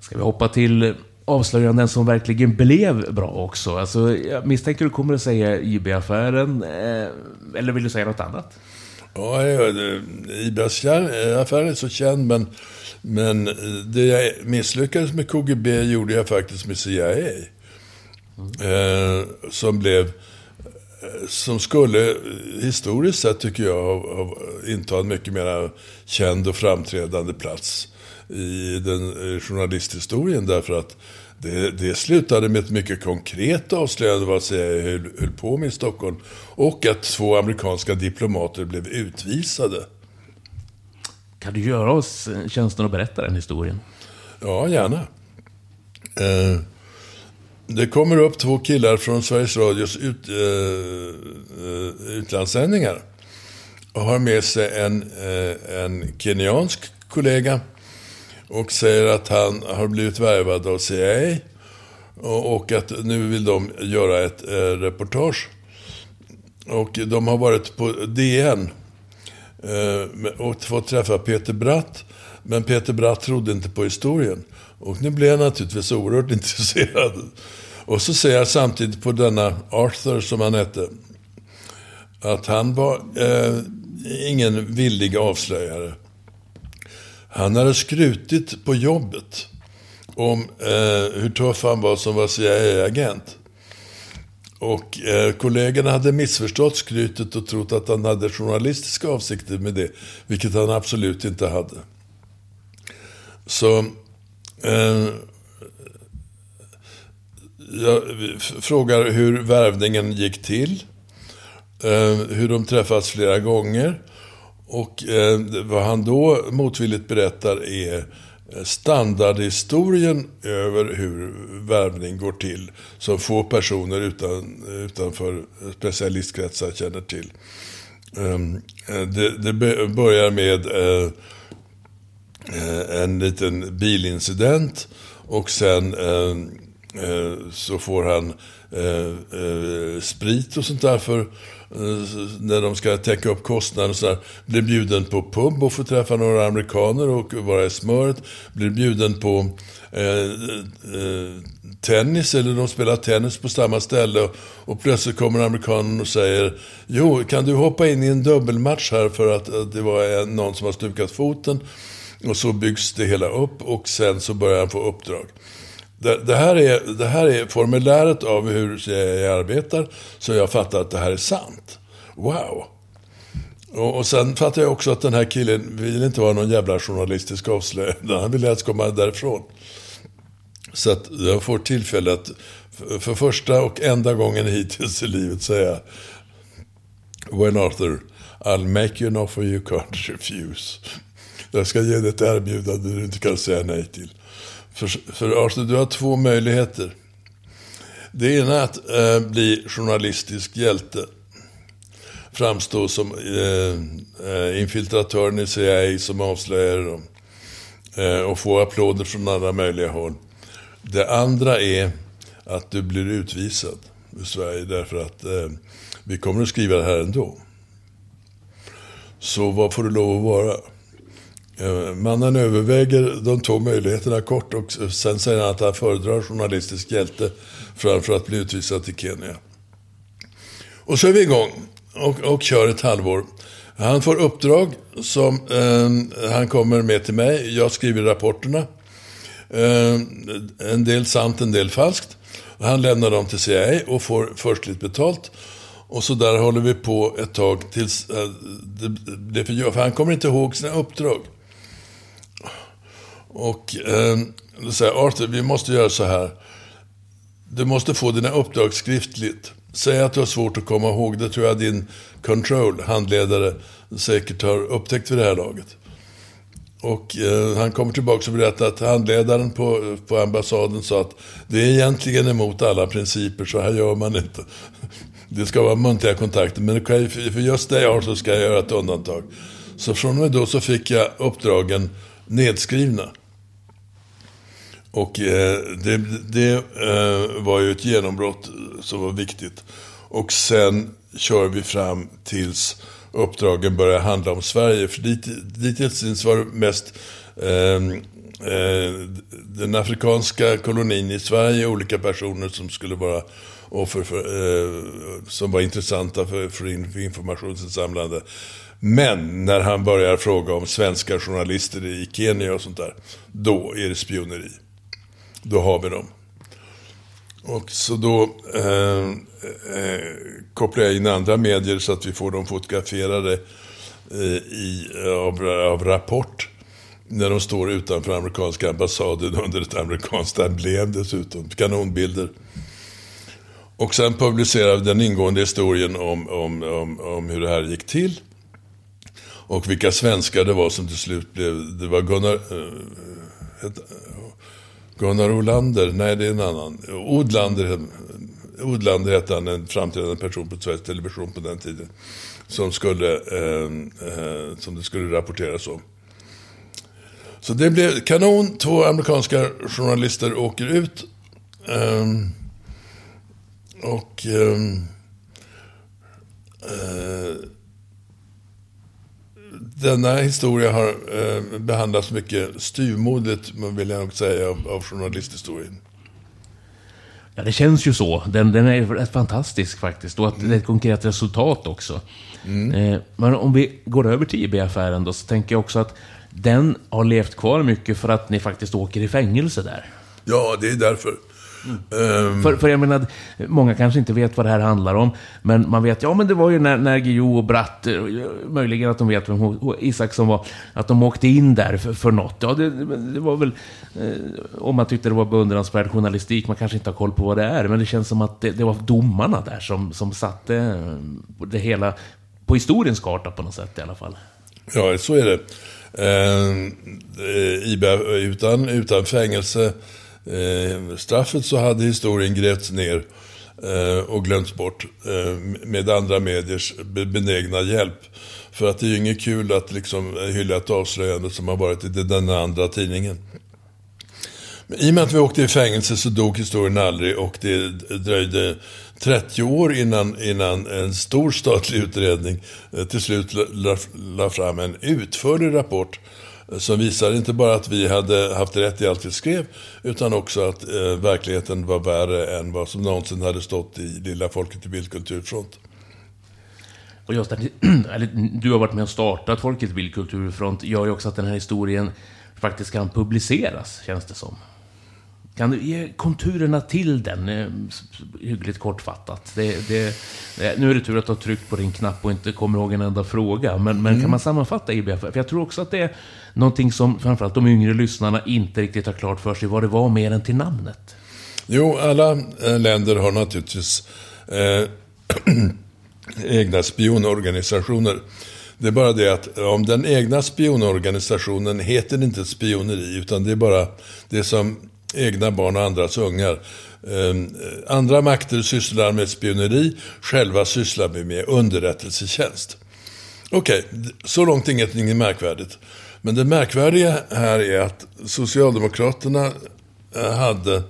Ska vi hoppa till avslöjanden som verkligen blev bra också. Alltså, jag misstänker du kommer att säga IB-affären, eh, eller vill du säga något annat? Ja, IB-affären är så känd, men, men det jag misslyckades med KGB gjorde jag faktiskt med CIA. Mm. Eh, som blev eh, som skulle historiskt sett, tycker jag, ha, ha inta en mycket mer känd och framträdande plats i den eh, journalisthistorien. Därför att det, det slutade med ett mycket konkret avslöjande vad CIA höll, höll på med i Stockholm. Och att två amerikanska diplomater blev utvisade. Kan du göra oss tjänsten att berätta den historien? Ja, gärna. Eh, det kommer upp två killar från Sveriges Radios ut, eh, utlandssändningar. Och har med sig en, eh, en kenyansk kollega och säger att han har blivit värvad av CIA och att nu vill de göra ett eh, reportage. Och de har varit på DN eh, och fått träffa Peter Bratt. Men Peter Bratt trodde inte på historien. Och nu blev han naturligtvis oerhört intresserad. Och så säger jag samtidigt på denna Arthur, som han hette, att han var eh, ingen villig avslöjare. Han hade skrutit på jobbet om eh, hur tuff han var som var CIA-agent. Och eh, kollegorna hade missförstått skrytet och trott att han hade journalistiska avsikter med det, vilket han absolut inte hade. Så eh, jag frågar hur värvningen gick till, eh, hur de träffats flera gånger och eh, vad han då motvilligt berättar är eh, standardhistorien över hur värvning går till. Som få personer utan, utanför specialistkretsar känner till. Ehm, eh, det, det, börjar med eh, eh, en liten bilincident och sen så får han sprit och sånt där för Eh, när de ska täcka upp kostnader och sådär. Blir bjuden på pub och får träffa några amerikaner och vara i smöret. Blir bjuden på eh, eh, tennis, eller de spelar tennis på samma ställe. Och, och plötsligt kommer amerikanen och säger, jo, kan du hoppa in i en dubbelmatch här för att, att det var en, någon som har stukat foten. Och så byggs det hela upp och sen så börjar han få uppdrag. Det, det, här är, det här är formuläret av hur CIA arbetar, så jag fattar att det här är sant. Wow! Och, och sen fattar jag också att den här killen vill inte vara någon jävla journalistisk avslöjande. Han vill helst komma därifrån. Så att jag får tillfälle att för första och enda gången hittills i livet säga When Arthur, I'll make you an offer you can't refuse. Jag ska ge dig ett erbjudande du inte kan säga nej till. För, för Arthur, du har två möjligheter. Det ena är att eh, bli journalistisk hjälte. Framstå som eh, eh infiltratören i CIA som avslöjar dem. Eh, och få applåder från alla möjliga håll. Det andra är att du blir utvisad ur Sverige därför att eh, vi kommer att skriva det här ändå. Så vad får du lov att vara? Eh, mannen överväger de två möjligheterna kort och sen säger han att han föredrar journalistisk hjälte framför att bli utvisad till Kenya. Och så är vi igång och, och kör ett halvår. Han får uppdrag som eh, han kommer med till mig. Jag skriver rapporterna. Eh, en del sant, en del falskt. Han lämnar dem till CIA och får förstligt betalt. Och så där håller vi på ett tag tills eh, det blir för, för han kommer inte ihåg sina uppdrag. Och eh, då säger Arthur, vi måste göra så här. Du måste få dina uppdrag skriftligt. Säg att du har svårt att komma ihåg. Det tror jag din control, handledare, säkert har upptäckt vid det här laget. Och eh, han kommer tillbaka och berättar att handledaren på, på ambassaden sa att det är egentligen emot alla principer, så här gör man inte. Det ska vara muntliga kontakter, men för just dig Arthur ska jag göra ett undantag. Så från och med då så fick jag uppdragen nedskrivna. Och eh, det, det eh, var ju ett genombrott som var viktigt. Och sen kör vi fram tills uppdragen börjar handla om Sverige. För dit, dittills var det mest ehm, eh, den afrikanska kolonin i Sverige, olika personer som skulle vara offer för, eh, som var intressanta för, för, för informationsinsamlande. Men när han börjar fråga om svenska journalister i Kenya och sånt där, då är det spioneri. Då har vi dem. Och så då eh, eh, kopplar jag in andra medier så att vi får dem fotograferade eh, i, av, av Rapport. När de står utanför amerikanska ambassaden under ett amerikanskt emblem dessutom. Kanonbilder. Och sen publicerar vi den ingående historien om, om, om, om hur det här gick till. Och vilka svenskar det var som till slut blev... Det var Gunnar... Eh, eh, Gunnar Olander, nej det är en annan. Odlander, Odlander hette han, en framträdande person på Sveriges Television på den tiden. Som, skulle, eh, eh, som det skulle rapporteras om. Så det blev kanon. Två amerikanska journalister åker ut. Ehm, ehm, eh, och... Denna historia har eh, behandlats mycket styrmodigt, vill jag nog säga, av, av journalisthistorien. Ja, det känns ju så. Den, den är fantastisk faktiskt. Och att det är ett konkret resultat också. Mm. Eh, men om vi går över till IB-affären då, så tänker jag också att den har levt kvar mycket för att ni faktiskt åker i fängelse där. Ja, det är därför. Um... För, för jag menar, många kanske inte vet vad det här handlar om. Men man vet, ja men det var ju när, när Guillou och Bratt, eh, möjligen att de vet vem Isaksson var, att de åkte in där för, för något. Ja, det, det var väl, eh, om man tyckte det var beundransvärd journalistik, man kanske inte har koll på vad det är. Men det känns som att det, det var domarna där som, som satte eh, det hela på historiens karta på något sätt i alla fall. Ja, så är det. Eh, IBA utan, utan fängelse eh, straffet så hade historien grävts ner eh, och glömts bort eh, med andra mediers benägna hjälp. För att det är ju inget kul att liksom hylla ett avslöjande som har varit i den andra tidningen. Men I och med att vi åkte i fängelse så dog historien aldrig och det dröjde 30 år innan, innan en stor statlig utredning eh, till slut la, la fram en utförlig rapport eh, som visar inte bara att vi hade haft rätt i allt vi skrev, utan också att eh, verkligheten var värre än vad som någonsin hade stått i Lilla Folket i Bildkulturfront. Och just att du har varit med och startat Folket i Bildkulturfront gör ju också att den här historien faktiskt kan publiceras, känns det som. Kan du ge konturerna till den, eh, hyggligt kortfattat? Det, det, nu är det tur att du har tryckt på din knapp och inte kommer ihåg en enda fråga. Men, men mm. kan man sammanfatta IBF? För jag tror också att det är någonting som framförallt de yngre lyssnarna inte riktigt har klart för sig vad det var mer än till namnet. Jo, alla eh, länder har naturligtvis eh, egna spionorganisationer. Det är bara det att om den egna spionorganisationen heter inte spioneri, utan det är bara det som egna barn och andras ungar. Ehm, andra makter sysslar med spioneri, själva sysslar vi med underrättelsetjänst. Okej, okay, så långt inget märkvärdigt. Men det märkvärdiga här är att Socialdemokraterna eh, hade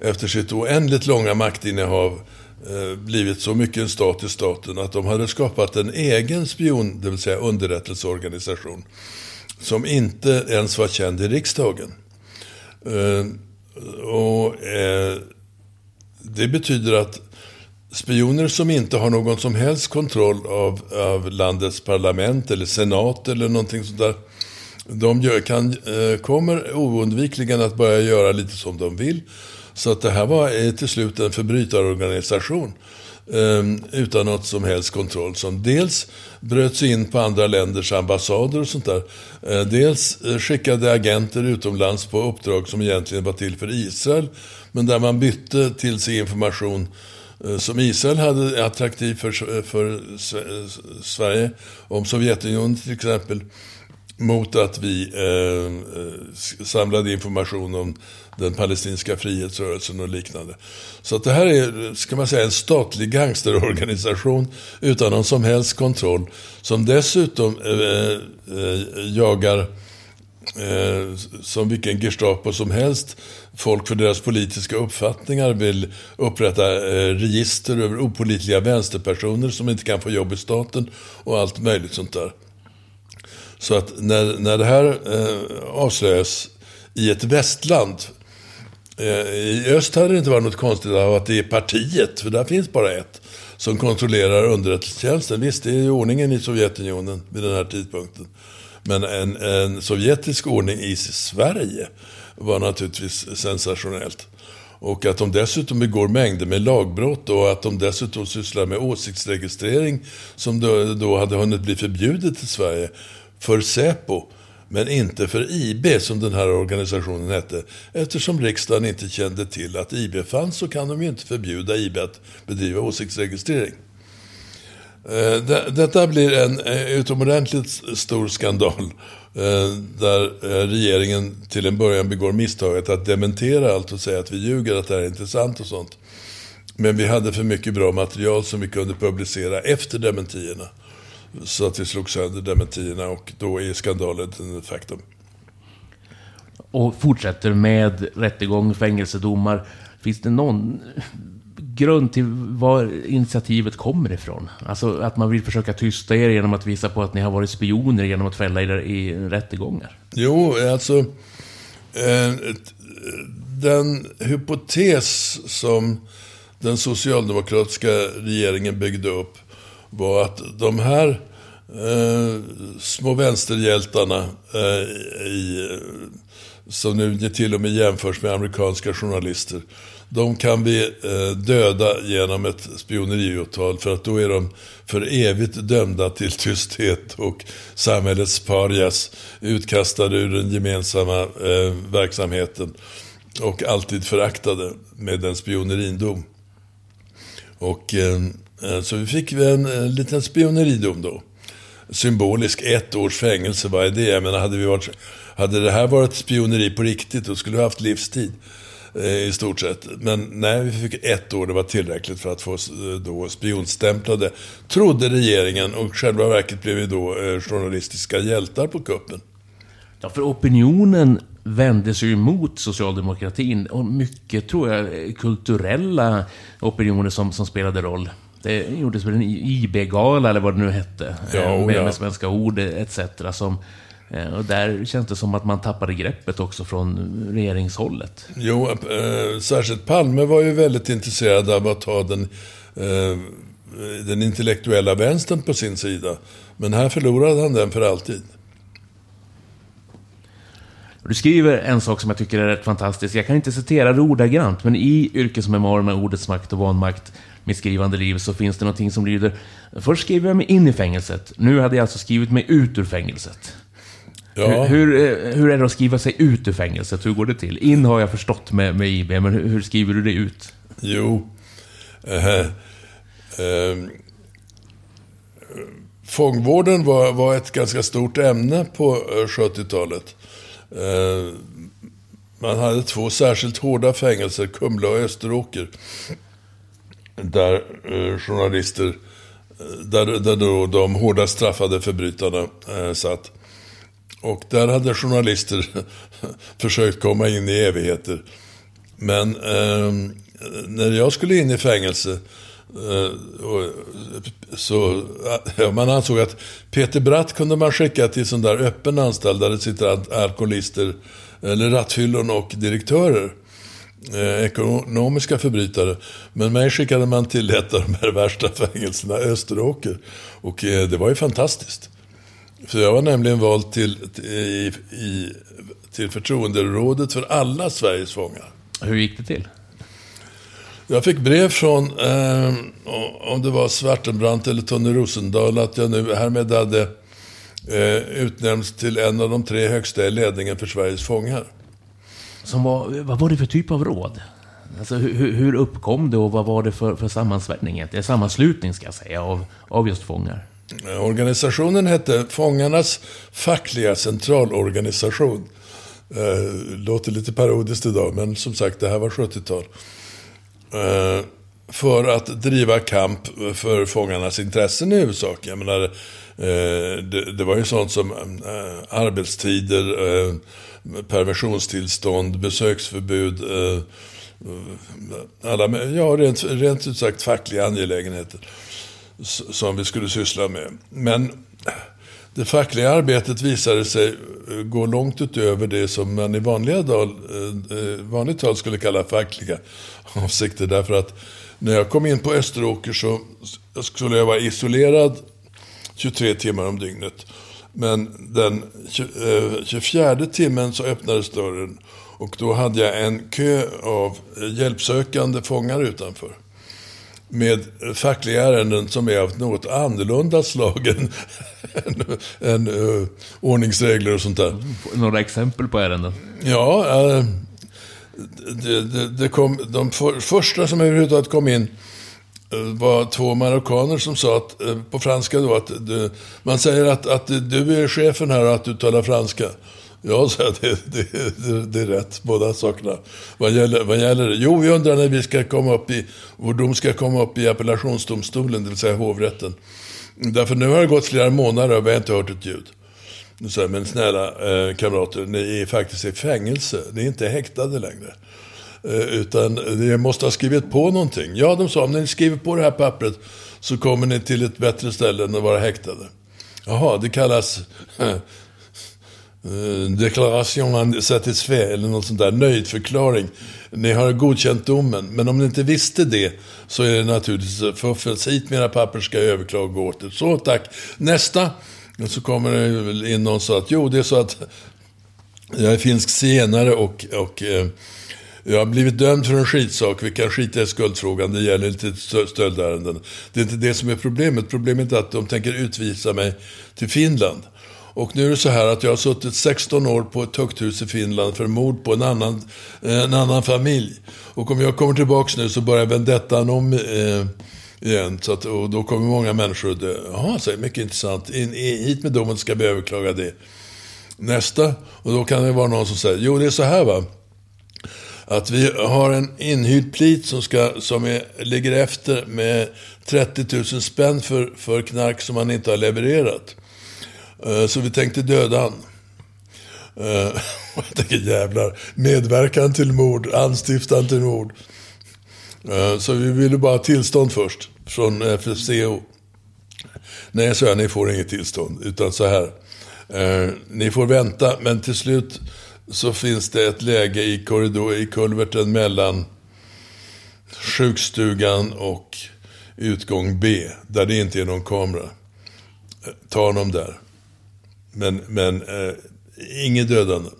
efter sitt oändligt långa maktinnehav eh, blivit så mycket en stat i staten att de hade skapat en egen spion, det vill säga underrättelseorganisation, som inte ens var känd i riksdagen. Ehm, och eh, Det betyder att spioner som inte har någon som helst kontroll av, av landets parlament eller senat eller någonting sånt där. De gör, kan, eh, kommer oundvikligen att börja göra lite som de vill. Så att det här var eh, till slut en förbrytarorganisation Eh, Ehm, utan något som helst kontroll. Som dels bröt sig in på andra länders ambassader och sånt där. Eh, dels eh, skickade agenter utomlands på uppdrag som egentligen var till för Israel. Men där man bytte till sig information eh, som Israel hade attraktiv för, för Sverige. Om Sovjetunionen till exempel. Mot att vi eh, samlade information om den palestinska frihetsrörelsen och liknande. Så att det här är, ska man säga, en statlig gangsterorganisation utan någon som helst kontroll. Som dessutom eh, eh, jagar eh, som vilken Gestapo som helst folk för deras politiska uppfattningar vill upprätta eh, register över opolitliga vänsterpersoner som inte kan få jobb i staten och allt möjligt sånt där. Så att när, när det här eh, avslöjas i ett västland Eh, I öst hade det inte varit något konstigt av att det är partiet, för där finns bara ett, som kontrollerar underrättelsetjänsten. Visst, det är ju ordningen i Sovjetunionen vid den här tidpunkten. Men en, en sovjetisk ordning i Sverige var naturligtvis sensationellt. Och att de dessutom begår mängder med lagbrott och att de dessutom sysslar med åsiktsregistrering som då, då hade hunnit bli förbjudet i Sverige för Säpo men inte för IB som den här organisationen hette. Eftersom riksdagen inte kände till att IB fanns så kan de ju inte förbjuda IB att bedriva åsiktsregistrering. Eh, detta blir en eh, utomordentligt stor skandal eh, där regeringen till en början begår misstaget att dementera allt och säga att vi ljuger, att det här är intressant och sånt. Men vi hade för mycket bra material som vi kunde publicera efter dementierna. Så att vi slog sönder dementierna och då är skandalen ett faktum. Och fortsätter med rättegång, fängelsedomar. Finns det någon grund till var initiativet kommer ifrån? Alltså att man vill försöka tysta er genom att visa på att ni har varit spioner genom att fälla er i rättegångar? Jo, alltså eh, den hypotes som den socialdemokratiska regeringen byggde upp var att de här eh, små vänsterhjältarna eh, i, som nu till och med jämförs med amerikanska journalister. De kan vi eh, döda genom ett spioneriåtal för att då är de för evigt dömda till tysthet och samhällets parias utkastade ur den gemensamma eh, verksamheten och alltid föraktade med en spionerindom. Och Eh, Eh, så vi fick en, en liten spioneridom då. Symbolisk, ett års fängelse, vad är det? Jag menar, hade, vi varit, hade det här varit spioneri på riktigt, då skulle vi haft livstid. Eh, i stort sett. Men nej, vi fick ett år, det var tillräckligt för att få då spionstämplade, trodde regeringen. Och själva verket blev vi då journalistiska hjältar på kuppen. Ja, för opinionen vände sig emot socialdemokratin och mycket, tror jag, kulturella opinioner som, som spelade roll. Det gjordes väl en IB-gala eller vad det nu hette. Ja, med, ja. med svenska ord etc. Som, eh, och där känns det som att man tappade greppet också från regeringshållet. Jo, eh, särskilt Palme var ju väldigt intresserad av att ha den, eh, den intellektuella vänstern på sin sida. Men här förlorade han den för alltid. Du skriver en sak som jag tycker är rätt fantastisk. Jag kan inte citera det ordagrant, men i yrkesmemoaren med ordets makt och vanmakt mitt skrivande liv så finns det någonting som lyder Först skrev jag mig in i fängelset. Nu hade jag alltså skrivit mig ut ur fängelset. Ja. Hur, hur, eh, hur, är det att skriva sig ut ur fängelset? Hur går det till? In har jag förstått med, med IB, men hur, hur skriver du det ut? Jo... Äh, äh, fångvården var, var ett ganska stort ämne på 70-talet. Äh, man hade två särskilt hårda fängelser, Kumla och Österåker där eh, journalister, eh, där, där då de hårdast straffade förbrytarna eh, satt. Och där hade journalister försökt komma in i evigheter. Men eh, när jag skulle in i fängelse eh, så ja, man ansåg att Peter Bratt kunde man skicka till sån där öppen anstalt där det sitter alkoholister eller rattfyllon och direktörer eh, ekonomiska förbrytare. Men mig skickade man till ett av de här värsta fängelserna, Österåker. Och eh, det var ju fantastiskt. För jag var nämligen vald till, i, i, till förtroenderådet för alla Sveriges fångar. Hur gick det till? Jag fick brev från, eh, om det var Svartenbrandt eller Tony Rosendahl, att jag nu härmed hade eh, utnämnts till en av de tre högsta i ledningen för Sveriges fångar. Som var, vad var det för typ av råd? Alltså, hur, hur uppkom det och vad var det för, för sammansvärjning? Det är sammanslutning, ska jag säga, av, av just fångar. Organisationen hette Fångarnas fackliga centralorganisation. Eh, låter lite parodiskt idag, men som sagt, det här var 70-tal. Eh, för att driva kamp för fångarnas intressen i huvudsak. Jag menar, eh, det, det, var ju sånt som eh, arbetstider, eh, permissionstillstånd, besöksförbud, eh, alla, ja, rent, rent ut sagt fackliga angelägenheter som vi skulle syssla med. Men det fackliga arbetet visade sig gå långt utöver det som man i vanliga dal, eh, eh, vanligt tal skulle kalla fackliga avsikter. Därför att när jag kom in på Österåker så skulle jag vara isolerad 23 timmar om dygnet. Men den 24 eh, timmen så öppnades dörren och då hade jag en kö av hjälpsökande fångar utanför. Med fackliga ärenden som är av något annorlunda slag än, än, än uh, ordningsregler och sånt där. Några exempel på ärenden? Ja, uh, det, det, det, kom, de för, första som överhuvudtaget kom in Eh, var två marockaner som sa att, eh, på franska då att du, man säger att, att du är chefen här och att du talar franska. Ja, så det, det, det, det är rätt, båda sakerna. Vad gäller, vad gäller det? Jo, vi undrar när vi ska komma upp i, vår dom ska komma upp i appellationsdomstolen, det vill säga hovrätten. Därför nu har det gått flera månader och vi har inte hört ett ljud. Så, men snälla eh, kamrater, ni är faktiskt i fängelse, ni är inte häktade längre. Eh, utan ni måste ha skrivit på någonting. Ja, de sa, om ni skriver på det här pappret så kommer ni till ett bättre ställe än att vara häktade. Jaha, det kallas eh, deklaration satisfait eller något sånt där, nöjdförklaring. Ni har godkänt domen, men om ni inte visste det så är det naturligtvis fuffens. Hit mina papper ska jag överklaga åter. Så tack. Nästa. Och så kommer det in någon och sa att jo, det är så att jag är finsk zigenare och, och eh, jag har blivit dömd för en skitsak. Vi kan skita i skuldfrågan. Det gäller inte stöldärenden. Det är inte det som är problemet. Problemet är att de tänker utvisa mig till Finland. Och nu är det så här att jag har suttit 16 år på ett tukthus i Finland för mord på en annan, eh, en annan familj. Och om jag kommer tillbaka nu så börjar vendettan om eh, igen. Så att, och då kommer många människor att dö. Jaha, så mycket intressant. In, in, hit med domen ska vi överklaga det. Nästa, och då kan det vara någon som säger, jo det är så här va att vi har en inhyrd plit som, ska, som är, ligger efter med 30 000 spänn för, för knark som han inte har levererat. Eh, så vi tänkte döda han. Eh, jag tänker jävlar, medverkan till mord, anstiftan till mord. Eh, så vi ville bara ha tillstånd först från FFCO. Nej, så jag, ni får inget tillstånd. Utan så här. Ni får vänta, men till slut så finns det ett läge i korridor, i kulverten mellan sjukstugan och utgång B, där det inte är någon kamera. Ta honom där. Men, men eh, inget dödande.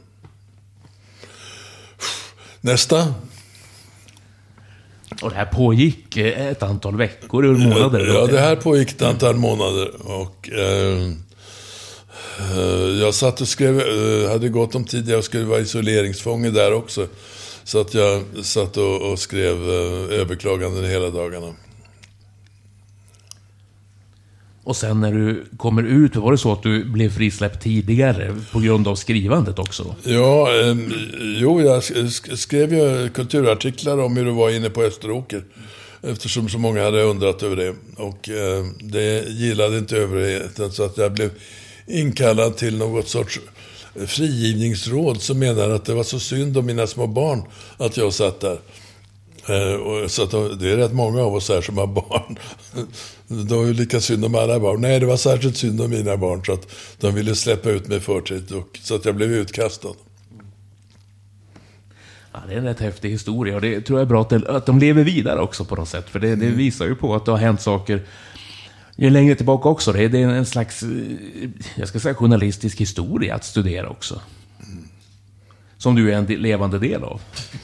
Nästa. Och det här pågick eh, ett antal veckor eller månader? Ja, det här pågick ett antal månader. Och eh, eh, jag satt och skrev, eh, hade gått om tid, jag skulle vara isoleringsfånge där också. Så att jag satt och, och skrev eh, överklaganden hela dagarna. Och sen när du kommer ut, var det så att du blev frisläppt tidigare på grund av skrivandet också? Ja, eh, jo, jag skrev ju kulturartiklar om hur det var inne på Österåker. Eftersom så många hade undrat över det. Och eh, det gillade inte överheten så att jag blev inkallad till något sorts frigivningsråd som menade att det var så synd om mina små barn att jag satt där. Eh, så att det är rätt många av oss här som har barn. Det var ju lika synd om alla barn. Nej, det var särskilt synd om mina barn. Så att de ville släppa ut mig förtid. Så att jag blev utkastad. Ja, det är en rätt häftig historia och det tror jag är bra att, de lever vidare också på något sätt. För det, det, mm. visar ju på att det har hänt saker längre tillbaka också. Det är, är en slags, jag ska säga journalistisk historia att studera också. Som du är en levande del av.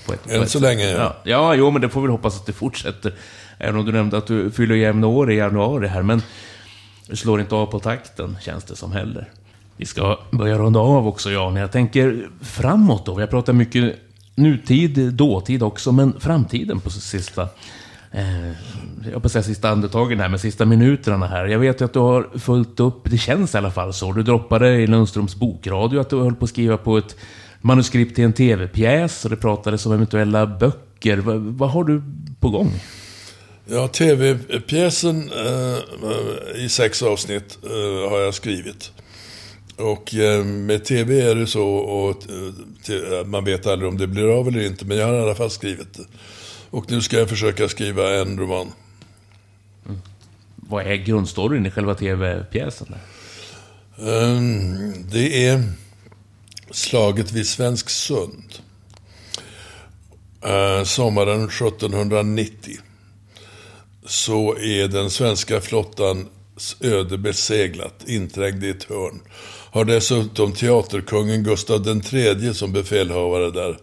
På ett, Än så länge, ja. ja. Ja, jo, men det får vi hoppas att det fortsätter. Även om du nämnde att du fyller jämna år i januari här, men du slår inte av på takten, känns det som heller. Vi ska börja runda av också, Jan. Jag tänker framåt då. Vi har pratat mycket nutid, dåtid också, men framtiden på sista... Eh, jag på säga sista andetagen här, men sista minuterna här. Jag vet ju att du har följt upp, det känns i alla fall så. Du droppade i Lundströms bokradio att du höll på att skriva på ett manuskript till en tv-pjäs och det pratades om eventuella böcker. vad, vad har du på gång? Ja, tv-pjäsen eh, i sex avsnitt eh, har jag skrivit. Och eh, med tv är det så, och eh, man vet aldrig om det blir av eller inte, men jag har i alla fall skrivit det. Och nu ska jag försöka skriva en roman. Mm. Vad är grundstoryn i själva tv-pjäsen? Ehm, det är slaget vid Svensk Sund. Eh, sommaren 1790 så är den svenska flottans öde beseglat, inträngd i ett hörn. Har dessutom teaterkungen Gustav III som befälhavare där.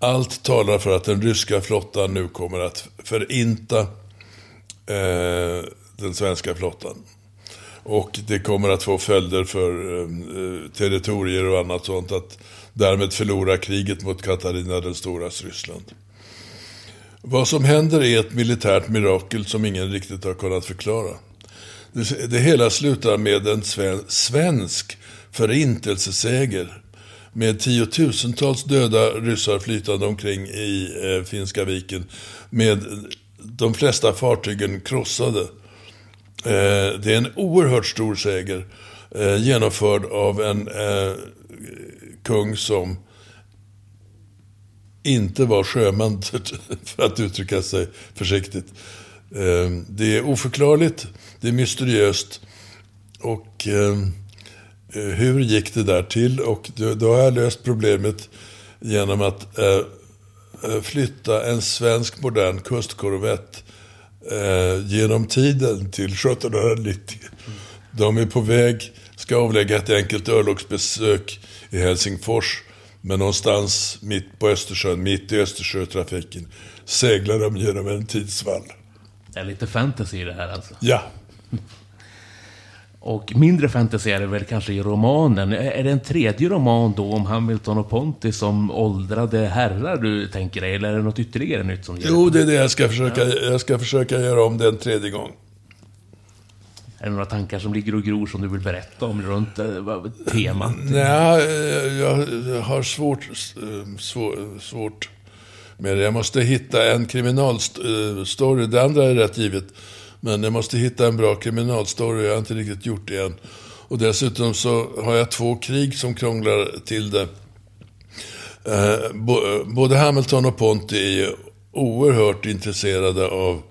Allt talar för att den ryska flottan nu kommer att förinta eh, den svenska flottan. Och det kommer att få följder för eh, territorier och annat sånt. Att därmed förlora kriget mot Katarina den storas Ryssland. Vad som händer är ett militärt mirakel som ingen riktigt har kunnat förklara. Det, det hela slutar med en sven, svensk förintelseseger med tiotusentals döda ryssar flytande omkring i eh, Finska viken med de flesta fartygen krossade. Eh, det är en oerhört stor seger eh, genomförd av en eh, kung som inte var sjöman, för att uttrycka sig försiktigt. Eh, det är oförklarligt, det är mysteriöst. Och eh, hur gick det där till? Och då har jag löst problemet genom att eh, eh, flytta en svensk modern kustkorvett genom tiden till 1790. De är på väg, ska avlägga ett enkelt örlogsbesök i Helsingfors. Men någonstans mitt på Östersjön, mitt i Östersjötrafiken, seglar de genom en tidsvall. Det är lite fantasy i det här alltså? Ja. Och mindre fantasy är det väl kanske i romanen. Är det en tredje roman då om Hamilton och Ponty som åldrade herrar du tänker dig? Eller är det något ytterligare nytt som gäller? Jo, det är det jag ska försöka, jag ska försöka göra om den tredje gång. Är det några tankar som ligger och gror som du vill berätta om runt äh, temat? Nej, jag har svårt, svår, svårt med det. Jag måste hitta en kriminalstory. Det andra är rätt givet. Men jag måste hitta en bra kriminalstory. Jag har inte riktigt gjort det än. Och dessutom så har jag två krig som krånglar till det. Eh, både Hamilton och Ponti är oerhört intresserade av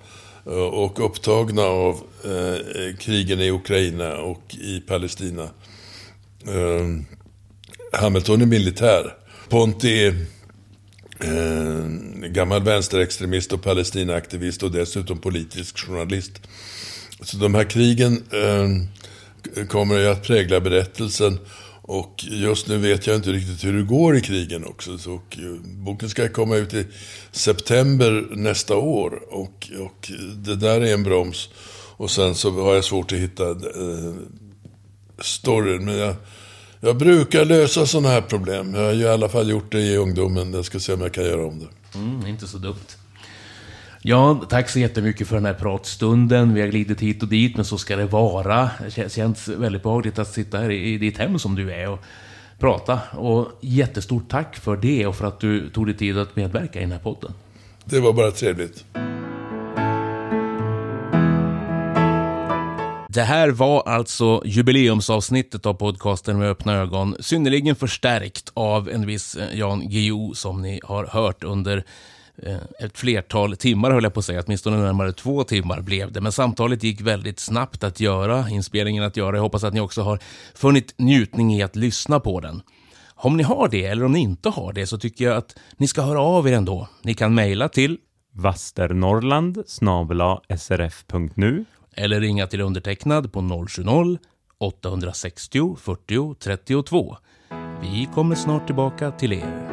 eh, och upptagna av eh, krigen i Ukraina och i Palestina. Eh, Hamilton är militär. Ponti är eh, gammal vänsterextremist och Palestinaaktivist och dessutom politisk journalist. Så de här krigen eh, kommer ju att prägla berättelsen. Och just nu vet jag inte riktigt hur det går i krigen också. Så, och, eh, boken ska komma ut i september nästa år. Och, och det där är en broms. Och sen så har jag svårt att hitta eh, storyn. Men jag, jag brukar lösa sådana här problem. Jag har ju i alla fall gjort det i ungdomen. Jag ska se om jag kan göra om det. Mm, inte så dumt. Ja, tack så jättemycket för den här pratstunden. Vi har glidit hit och dit, men så ska det vara. Det känns väldigt behagligt att sitta här i ditt hem som du är och prata. Och jättestort tack för det och för att du tog dig tid att medverka i den här podden. Det var bara trevligt. Det här var alltså jubileumsavsnittet av podcasten med öppna ögon. Synnerligen förstärkt av en viss eh, Jan Guillou som ni har hört under eh, ett flertal timmar höll jag på att säga, åtminstone närmare två timmar blev det. Men samtalet gick väldigt snabbt att göra, inspelningen att göra. Jag hoppas att ni också har funnit njutning i att lyssna på den. Om ni har det, eller om ni inte har det, så tycker jag att ni ska höra av er ändå. Ni kan mejla till vasternorrland srf.nu eller ringa till undertecknad på 070-860 40 32. Vi kommer snart tillbaka till er.